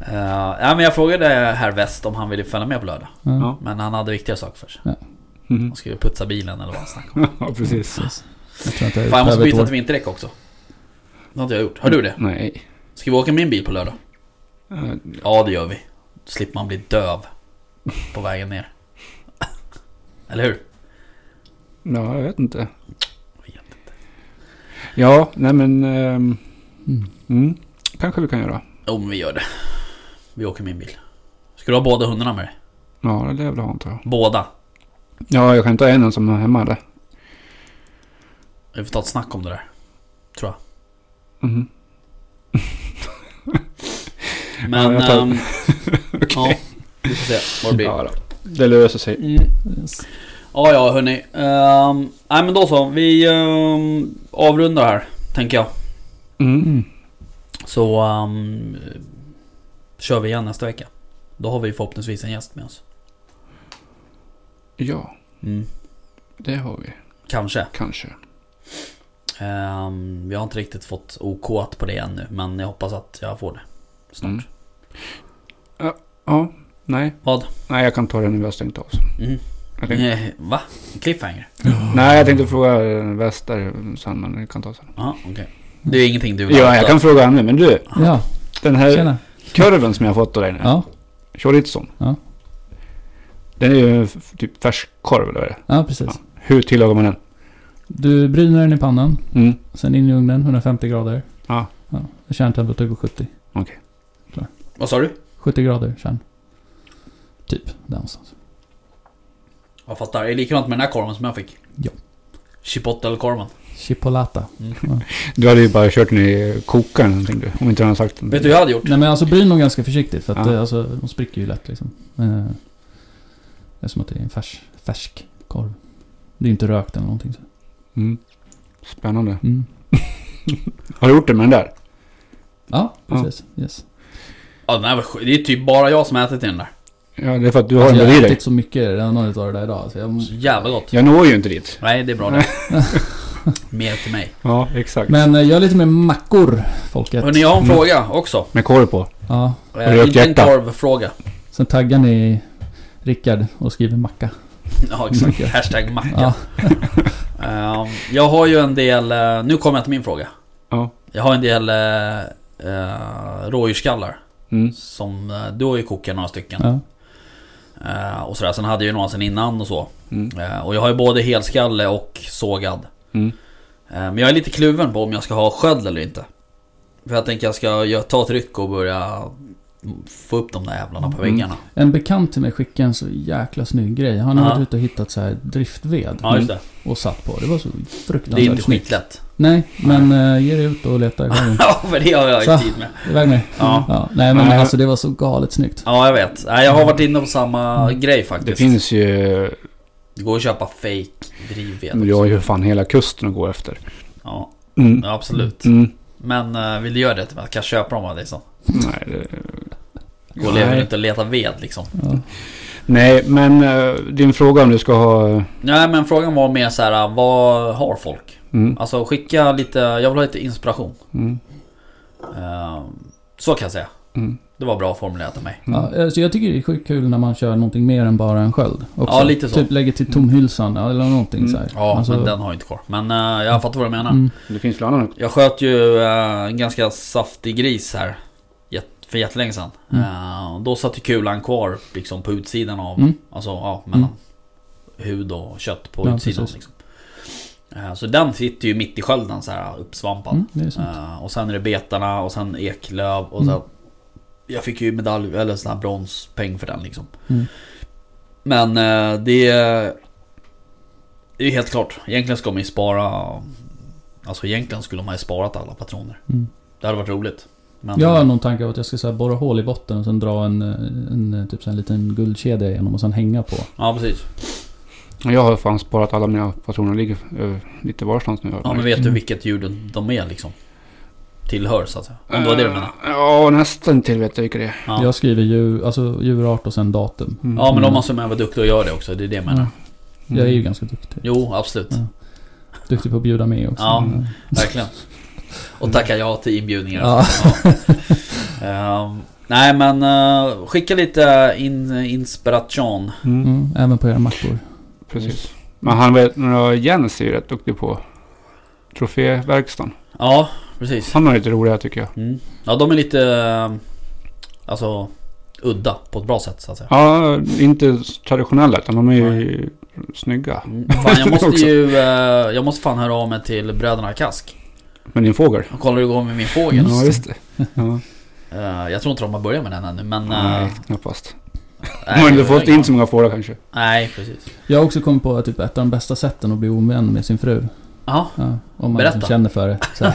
[SPEAKER 2] Uh, ja, men jag frågade herr West om han ville följa med på lördag.
[SPEAKER 1] Ja.
[SPEAKER 3] Ja.
[SPEAKER 2] Men han hade viktigare saker för sig.
[SPEAKER 3] Mm.
[SPEAKER 2] Han skulle putsa bilen eller vad han snackade om. <laughs>
[SPEAKER 3] ja, precis.
[SPEAKER 1] Precis. Jag tror inte jag
[SPEAKER 2] Fan jag måste byta till vinterdäck också. Det har inte jag gjort. Har du det?
[SPEAKER 3] Nej.
[SPEAKER 2] Ska vi åka min bil på lördag?
[SPEAKER 3] Eh,
[SPEAKER 2] Ja det gör vi. Slipper man bli döv på vägen ner. <laughs> Eller hur?
[SPEAKER 3] Ja, jag vet inte. Ja, nej men... ehm,
[SPEAKER 1] Mm.
[SPEAKER 3] mm, kanske vi kan göra.
[SPEAKER 2] Jo men vi gör det. Vi åker min bil. Ska du ha båda hundarna med dig?
[SPEAKER 3] Ja, det lär jag väl ha antar jag.
[SPEAKER 2] Båda?
[SPEAKER 3] Ja, jag kan ta en som är hemma eller?
[SPEAKER 2] Vi får ta ett snack om det där. Tror jag. <laughs> Men...
[SPEAKER 3] Ja, tar-
[SPEAKER 2] ehm, <laughs> ja, vi får se vad det blir.
[SPEAKER 3] Ja, det löser sig.
[SPEAKER 2] Mm.
[SPEAKER 1] Yes.
[SPEAKER 2] Ja, ja hörni. Um, nej men då så. Vi ehm, avrundar här, tänker jag.
[SPEAKER 3] Mm.
[SPEAKER 2] Så ehm, kör vi igen nästa vecka. Då har vi förhoppningsvis en gäst med oss.
[SPEAKER 3] Ja,
[SPEAKER 2] Mm.
[SPEAKER 3] det har vi.
[SPEAKER 2] Kanske.
[SPEAKER 3] Kanske.
[SPEAKER 2] Ehm, vi har inte riktigt fått OK på det ännu. Men jag hoppas att jag får det snart.
[SPEAKER 3] Mm. Ja, nej.
[SPEAKER 2] Vad?
[SPEAKER 3] Nej, jag kan ta det när vi har stängt av.
[SPEAKER 2] Mm.
[SPEAKER 3] Tänkte,
[SPEAKER 2] Eh, Va? Cliffhanger?
[SPEAKER 3] Nej, jag tänkte fråga eh, Wester sen, men det kan ta sen.
[SPEAKER 2] Ja, okej. Det är ingenting du vill
[SPEAKER 3] Ja, jag kan fråga Anne, men du.
[SPEAKER 1] Ja,
[SPEAKER 3] Den här
[SPEAKER 1] tjena.
[SPEAKER 3] kurven som jag har fått av dig nu.
[SPEAKER 1] Ja,
[SPEAKER 3] Chorizon.
[SPEAKER 1] Ja.
[SPEAKER 3] Den är ju typ färskkorv eller vad är det?
[SPEAKER 1] ja precis.
[SPEAKER 3] Ja. Hur tillagar man den?
[SPEAKER 1] Du bryner den i pannan.
[SPEAKER 3] Mm.
[SPEAKER 1] Sen in i ugnen, 150 grader.
[SPEAKER 3] Ja.
[SPEAKER 1] Ja, kärntemperatur på 70.
[SPEAKER 2] Vad sa du?
[SPEAKER 1] 70 grader kärn. Typ, där någonstans.
[SPEAKER 2] Jag fattar. Det är likadant med den här korven som jag fick.
[SPEAKER 1] Ja.
[SPEAKER 2] Chipotle-korven.
[SPEAKER 1] Chipolata.
[SPEAKER 2] Mm.
[SPEAKER 3] Du hade ju bara kört den i kokaren någonting du. Om inte han sagt.
[SPEAKER 2] Vet du hur jag hade gjort?
[SPEAKER 1] Nej men alltså bryn dem ganska försiktigt för att
[SPEAKER 3] Ja.
[SPEAKER 1] det, alltså, de spricker ju lätt liksom. Eh, Det är som att det är en färs, färsk korv. Det är inte rökt eller någonting. Så.
[SPEAKER 3] Mm. Spännande.
[SPEAKER 1] Mm. <laughs>
[SPEAKER 3] Har du gjort det med den där?
[SPEAKER 1] Ja, precis. Yes.
[SPEAKER 2] Ja, den här var. Det är typ bara jag som har ätit den där.
[SPEAKER 3] Ja, det är för att du har
[SPEAKER 1] Alltså,
[SPEAKER 3] den
[SPEAKER 1] jag
[SPEAKER 3] där i
[SPEAKER 1] har
[SPEAKER 3] dig.
[SPEAKER 1] ätit så mycket redan av det där idag. Så jag,
[SPEAKER 2] Så jävla gott.
[SPEAKER 3] Jag når ju inte dit.
[SPEAKER 2] Nej, det är bra det. <laughs> Mer till mig.
[SPEAKER 3] Ja, exakt.
[SPEAKER 1] men eh, gör lite mer mackor, folket.
[SPEAKER 2] Hörni, jag har en
[SPEAKER 3] Mm.
[SPEAKER 2] fråga också.
[SPEAKER 3] Med korv på.
[SPEAKER 1] Ja,
[SPEAKER 3] du
[SPEAKER 2] Eh, inte en korvfråga.
[SPEAKER 1] sen taggar ni Rickard och skriver macka. <laughs>
[SPEAKER 2] Ja, exakt. Hashtag macka.
[SPEAKER 1] Ja. <laughs>
[SPEAKER 2] Eh, jag har ju en del... eh, nu kommer jag till min fråga.
[SPEAKER 3] Ja.
[SPEAKER 2] Jag har en del uh, rådjursskallar.
[SPEAKER 3] Mm.
[SPEAKER 2] Som... du har ju kokat några stycken.
[SPEAKER 1] Ja.
[SPEAKER 2] Eh, och sådär. Sen hade jag ju några sen innan och så.
[SPEAKER 3] Mm.
[SPEAKER 2] Eh, och jag har ju både helskalle och sågad.
[SPEAKER 3] Mm.
[SPEAKER 2] Eh, men jag är lite kluven på om jag ska ha sköld eller inte. För jag tänker jag ska ta ett ryck och börja få upp de där jävlarna på
[SPEAKER 3] Mm.
[SPEAKER 2] väggarna.
[SPEAKER 1] En bekant till mig skickade en så jäkla snygg grej. Han har
[SPEAKER 2] Ja.
[SPEAKER 1] varit ute och hittat så här driftved.
[SPEAKER 2] Ja, just det.
[SPEAKER 1] Och satt på. Det var så fruktansvärt
[SPEAKER 2] Det är inte
[SPEAKER 1] snyggt.
[SPEAKER 2] skitlätt.
[SPEAKER 1] Nej, men uh, ge dig ut och leta i skärmen. <laughs>
[SPEAKER 2] Ja, för det har jag ju tid med.
[SPEAKER 1] Iväg med
[SPEAKER 2] Ja.
[SPEAKER 1] ja. Nej men
[SPEAKER 3] Nej.
[SPEAKER 1] alltså det var så galet snyggt.
[SPEAKER 2] Ja, jag vet. Nej, jag har varit inne på samma
[SPEAKER 1] Mm.
[SPEAKER 2] grej faktiskt.
[SPEAKER 3] Det finns ju...
[SPEAKER 2] Det går att köpa fake drivved
[SPEAKER 3] Du har ju fan hela kusten att gå efter.
[SPEAKER 2] Ja,
[SPEAKER 3] Mm.
[SPEAKER 2] ja, absolut.
[SPEAKER 3] Mm.
[SPEAKER 2] Men eh, vill du göra det till mig? Kan jag köpa dem av dig så?
[SPEAKER 3] Nej, det...
[SPEAKER 2] Gå och lever
[SPEAKER 3] Nej.
[SPEAKER 2] inte och leta ved liksom.
[SPEAKER 1] Ja.
[SPEAKER 3] Nej, men eh, din fråga om du ska ha...
[SPEAKER 2] Nej men frågan var mer så här, vad har folk?
[SPEAKER 3] Mm,
[SPEAKER 2] Alltså skicka lite, jag vill ha lite inspiration.
[SPEAKER 3] mm,
[SPEAKER 2] Eh, så kan jag säga.
[SPEAKER 3] mm.
[SPEAKER 2] Det var bra formulerat av mig.
[SPEAKER 1] Ja, alltså jag tycker det är sjukt kul när man kör någonting mer än bara en sköld. Också.
[SPEAKER 2] Ja, lite så.
[SPEAKER 1] Typ lägger till tomhylsan eller någonting
[SPEAKER 3] Mm.
[SPEAKER 1] så här.
[SPEAKER 2] Ja,
[SPEAKER 1] Alltså,
[SPEAKER 2] men den har jag inte kvar. Men eh, jag fattar vad du menar.
[SPEAKER 1] mm,
[SPEAKER 3] Det finns väl annan...
[SPEAKER 2] Jag sköt ju eh, en ganska saftig gris här. För jättelänge sedan.
[SPEAKER 1] Mm.
[SPEAKER 2] Eh, då satt ju kulan kvar liksom på utsidan av,
[SPEAKER 1] Mm.
[SPEAKER 2] alltså ja, mellan
[SPEAKER 1] Mm.
[SPEAKER 2] hud och kött på
[SPEAKER 1] Ja,
[SPEAKER 2] utsidan. Liksom. Eh, så den sitter ju mitt i skölden så här uppsvampad.
[SPEAKER 1] mm.
[SPEAKER 2] Eh, och sen är det betarna och sen eklöv och
[SPEAKER 1] Mm.
[SPEAKER 2] Jag fick ju medalj, eller sån här bronspeng för den liksom.
[SPEAKER 1] Mm.
[SPEAKER 2] Men eh, det är ju helt klart. Egentligen ska man ju spara Alltså egentligen skulle man ju sparat alla patroner.
[SPEAKER 1] Mm.
[SPEAKER 2] Det hade varit roligt. Men,
[SPEAKER 1] Jag har någon tanke av att jag ska så här, borra hål i botten och sen dra en, en, typ så här, en liten guldkedja igenom och sen hänga på.
[SPEAKER 2] Ja precis.
[SPEAKER 3] Jag har fan sparat alla mina patroner. ligger eh, lite varstans nu.
[SPEAKER 2] Ja men vet du vilket djur de är liksom? Tillhör så att säga. Om det var det du menade.
[SPEAKER 3] Eh, Ja, nästan till vet jag vilka det är.
[SPEAKER 2] Ja.
[SPEAKER 1] Jag skriver djur, alltså djurart och sen datum.
[SPEAKER 3] Mm.
[SPEAKER 2] ja men de måste man vara duktig och göra det också. Det är det jag menar.
[SPEAKER 3] Mm.
[SPEAKER 1] jag är ju ganska duktig.
[SPEAKER 2] Jo absolut.
[SPEAKER 1] Ja. Duktig på att bjuda med också.
[SPEAKER 2] Ja.
[SPEAKER 1] Mm.
[SPEAKER 2] Verkligen. Och tacka ja till inbjudningar.
[SPEAKER 1] Ja.
[SPEAKER 2] Ja. Ehm, nej men eh, skicka lite in, inspiration.
[SPEAKER 3] Mm.
[SPEAKER 1] Mm, även på era mappor.
[SPEAKER 3] Precis. Men han vet, några Jens är ju rätt duktig på troféverkstan.
[SPEAKER 2] Ja, precis.
[SPEAKER 3] Han har lite roliga tycker jag.
[SPEAKER 2] Mm. Ja de är lite eh, Alltså Udda på ett bra sätt så att säga.
[SPEAKER 3] Ja, inte traditionella utan de är ju snygga.
[SPEAKER 2] Mm. Fan, jag måste <laughs> ju eh, Jag måste fan höra av mig till bröderna Kask.
[SPEAKER 3] Men din fågel?
[SPEAKER 2] Och kolla hur det går med min fågel.
[SPEAKER 1] Mm.
[SPEAKER 3] Ja, just det. <laughs> Ja.
[SPEAKER 2] Eh, jag tror inte de har börjat med den ännu men...
[SPEAKER 3] Nej, knappast. De
[SPEAKER 2] nej,
[SPEAKER 3] har inte fått in så många fåglar kanske.
[SPEAKER 2] Nej precis.
[SPEAKER 1] Jag har också kommit på att typ ett av de bästa sätten att bli ovän med sin fru.
[SPEAKER 2] Ja.
[SPEAKER 1] Ja, om man
[SPEAKER 2] Berätta.
[SPEAKER 1] liksom känner för det. Så.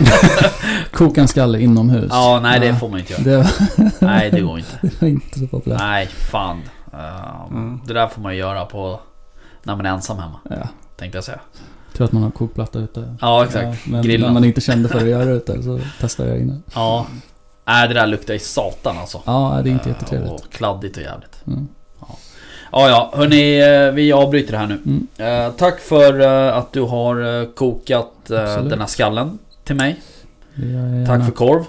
[SPEAKER 1] <laughs> Koka en skalle inomhus.
[SPEAKER 2] Ja nej det får man inte göra.
[SPEAKER 1] Det <laughs>
[SPEAKER 2] Nej det går inte. <laughs>
[SPEAKER 1] det var inte så populärt.
[SPEAKER 2] Nej fan. Eh,
[SPEAKER 3] Mm.
[SPEAKER 2] Det där får man ju göra på när man är ensam hemma.
[SPEAKER 1] Ja,
[SPEAKER 2] Tänkte jag säga.
[SPEAKER 1] tror att man har kokplatta ute.
[SPEAKER 2] Ja exakt.
[SPEAKER 1] Ja, men
[SPEAKER 2] Grillen.
[SPEAKER 1] när man inte kände för att göra det ute så testade jag innan.
[SPEAKER 2] Ja. Nej det där luktar i satan alltså.
[SPEAKER 1] Ja, det är inte
[SPEAKER 2] Eh,
[SPEAKER 1] jättetrevligt.
[SPEAKER 2] Och kladdigt och jävligt.
[SPEAKER 1] Mm.
[SPEAKER 2] Ja ja, hörni eh, vi avbryter det här nu.
[SPEAKER 1] Mm.
[SPEAKER 2] Eh, tack för eh, att du har kokat
[SPEAKER 1] Absolut.
[SPEAKER 2] den här skallen till mig.
[SPEAKER 1] Jag.
[SPEAKER 2] Tack för korv.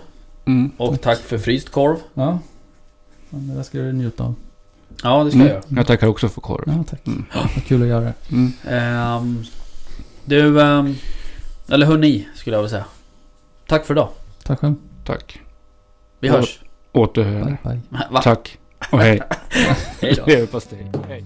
[SPEAKER 3] Mm.
[SPEAKER 2] Och tack för fryst korv.
[SPEAKER 1] Ja. det där ska du njuta av.
[SPEAKER 2] Ja det ska jag
[SPEAKER 3] Mm.
[SPEAKER 2] göra.
[SPEAKER 3] Jag tackar också för korv.
[SPEAKER 1] Ja, tack.
[SPEAKER 3] Mm.
[SPEAKER 1] Vad kul att göra det.
[SPEAKER 3] Mm.
[SPEAKER 2] Ehm, du, ehm, eller hörni skulle jag vilja säga. Tack för idag.
[SPEAKER 1] Tack själv.
[SPEAKER 3] Tack.
[SPEAKER 2] Vi hörs.
[SPEAKER 1] Å
[SPEAKER 2] återhörande.
[SPEAKER 3] Tack och hej. <laughs>
[SPEAKER 2] hej då. <laughs>
[SPEAKER 3] Leverpastej. Hej.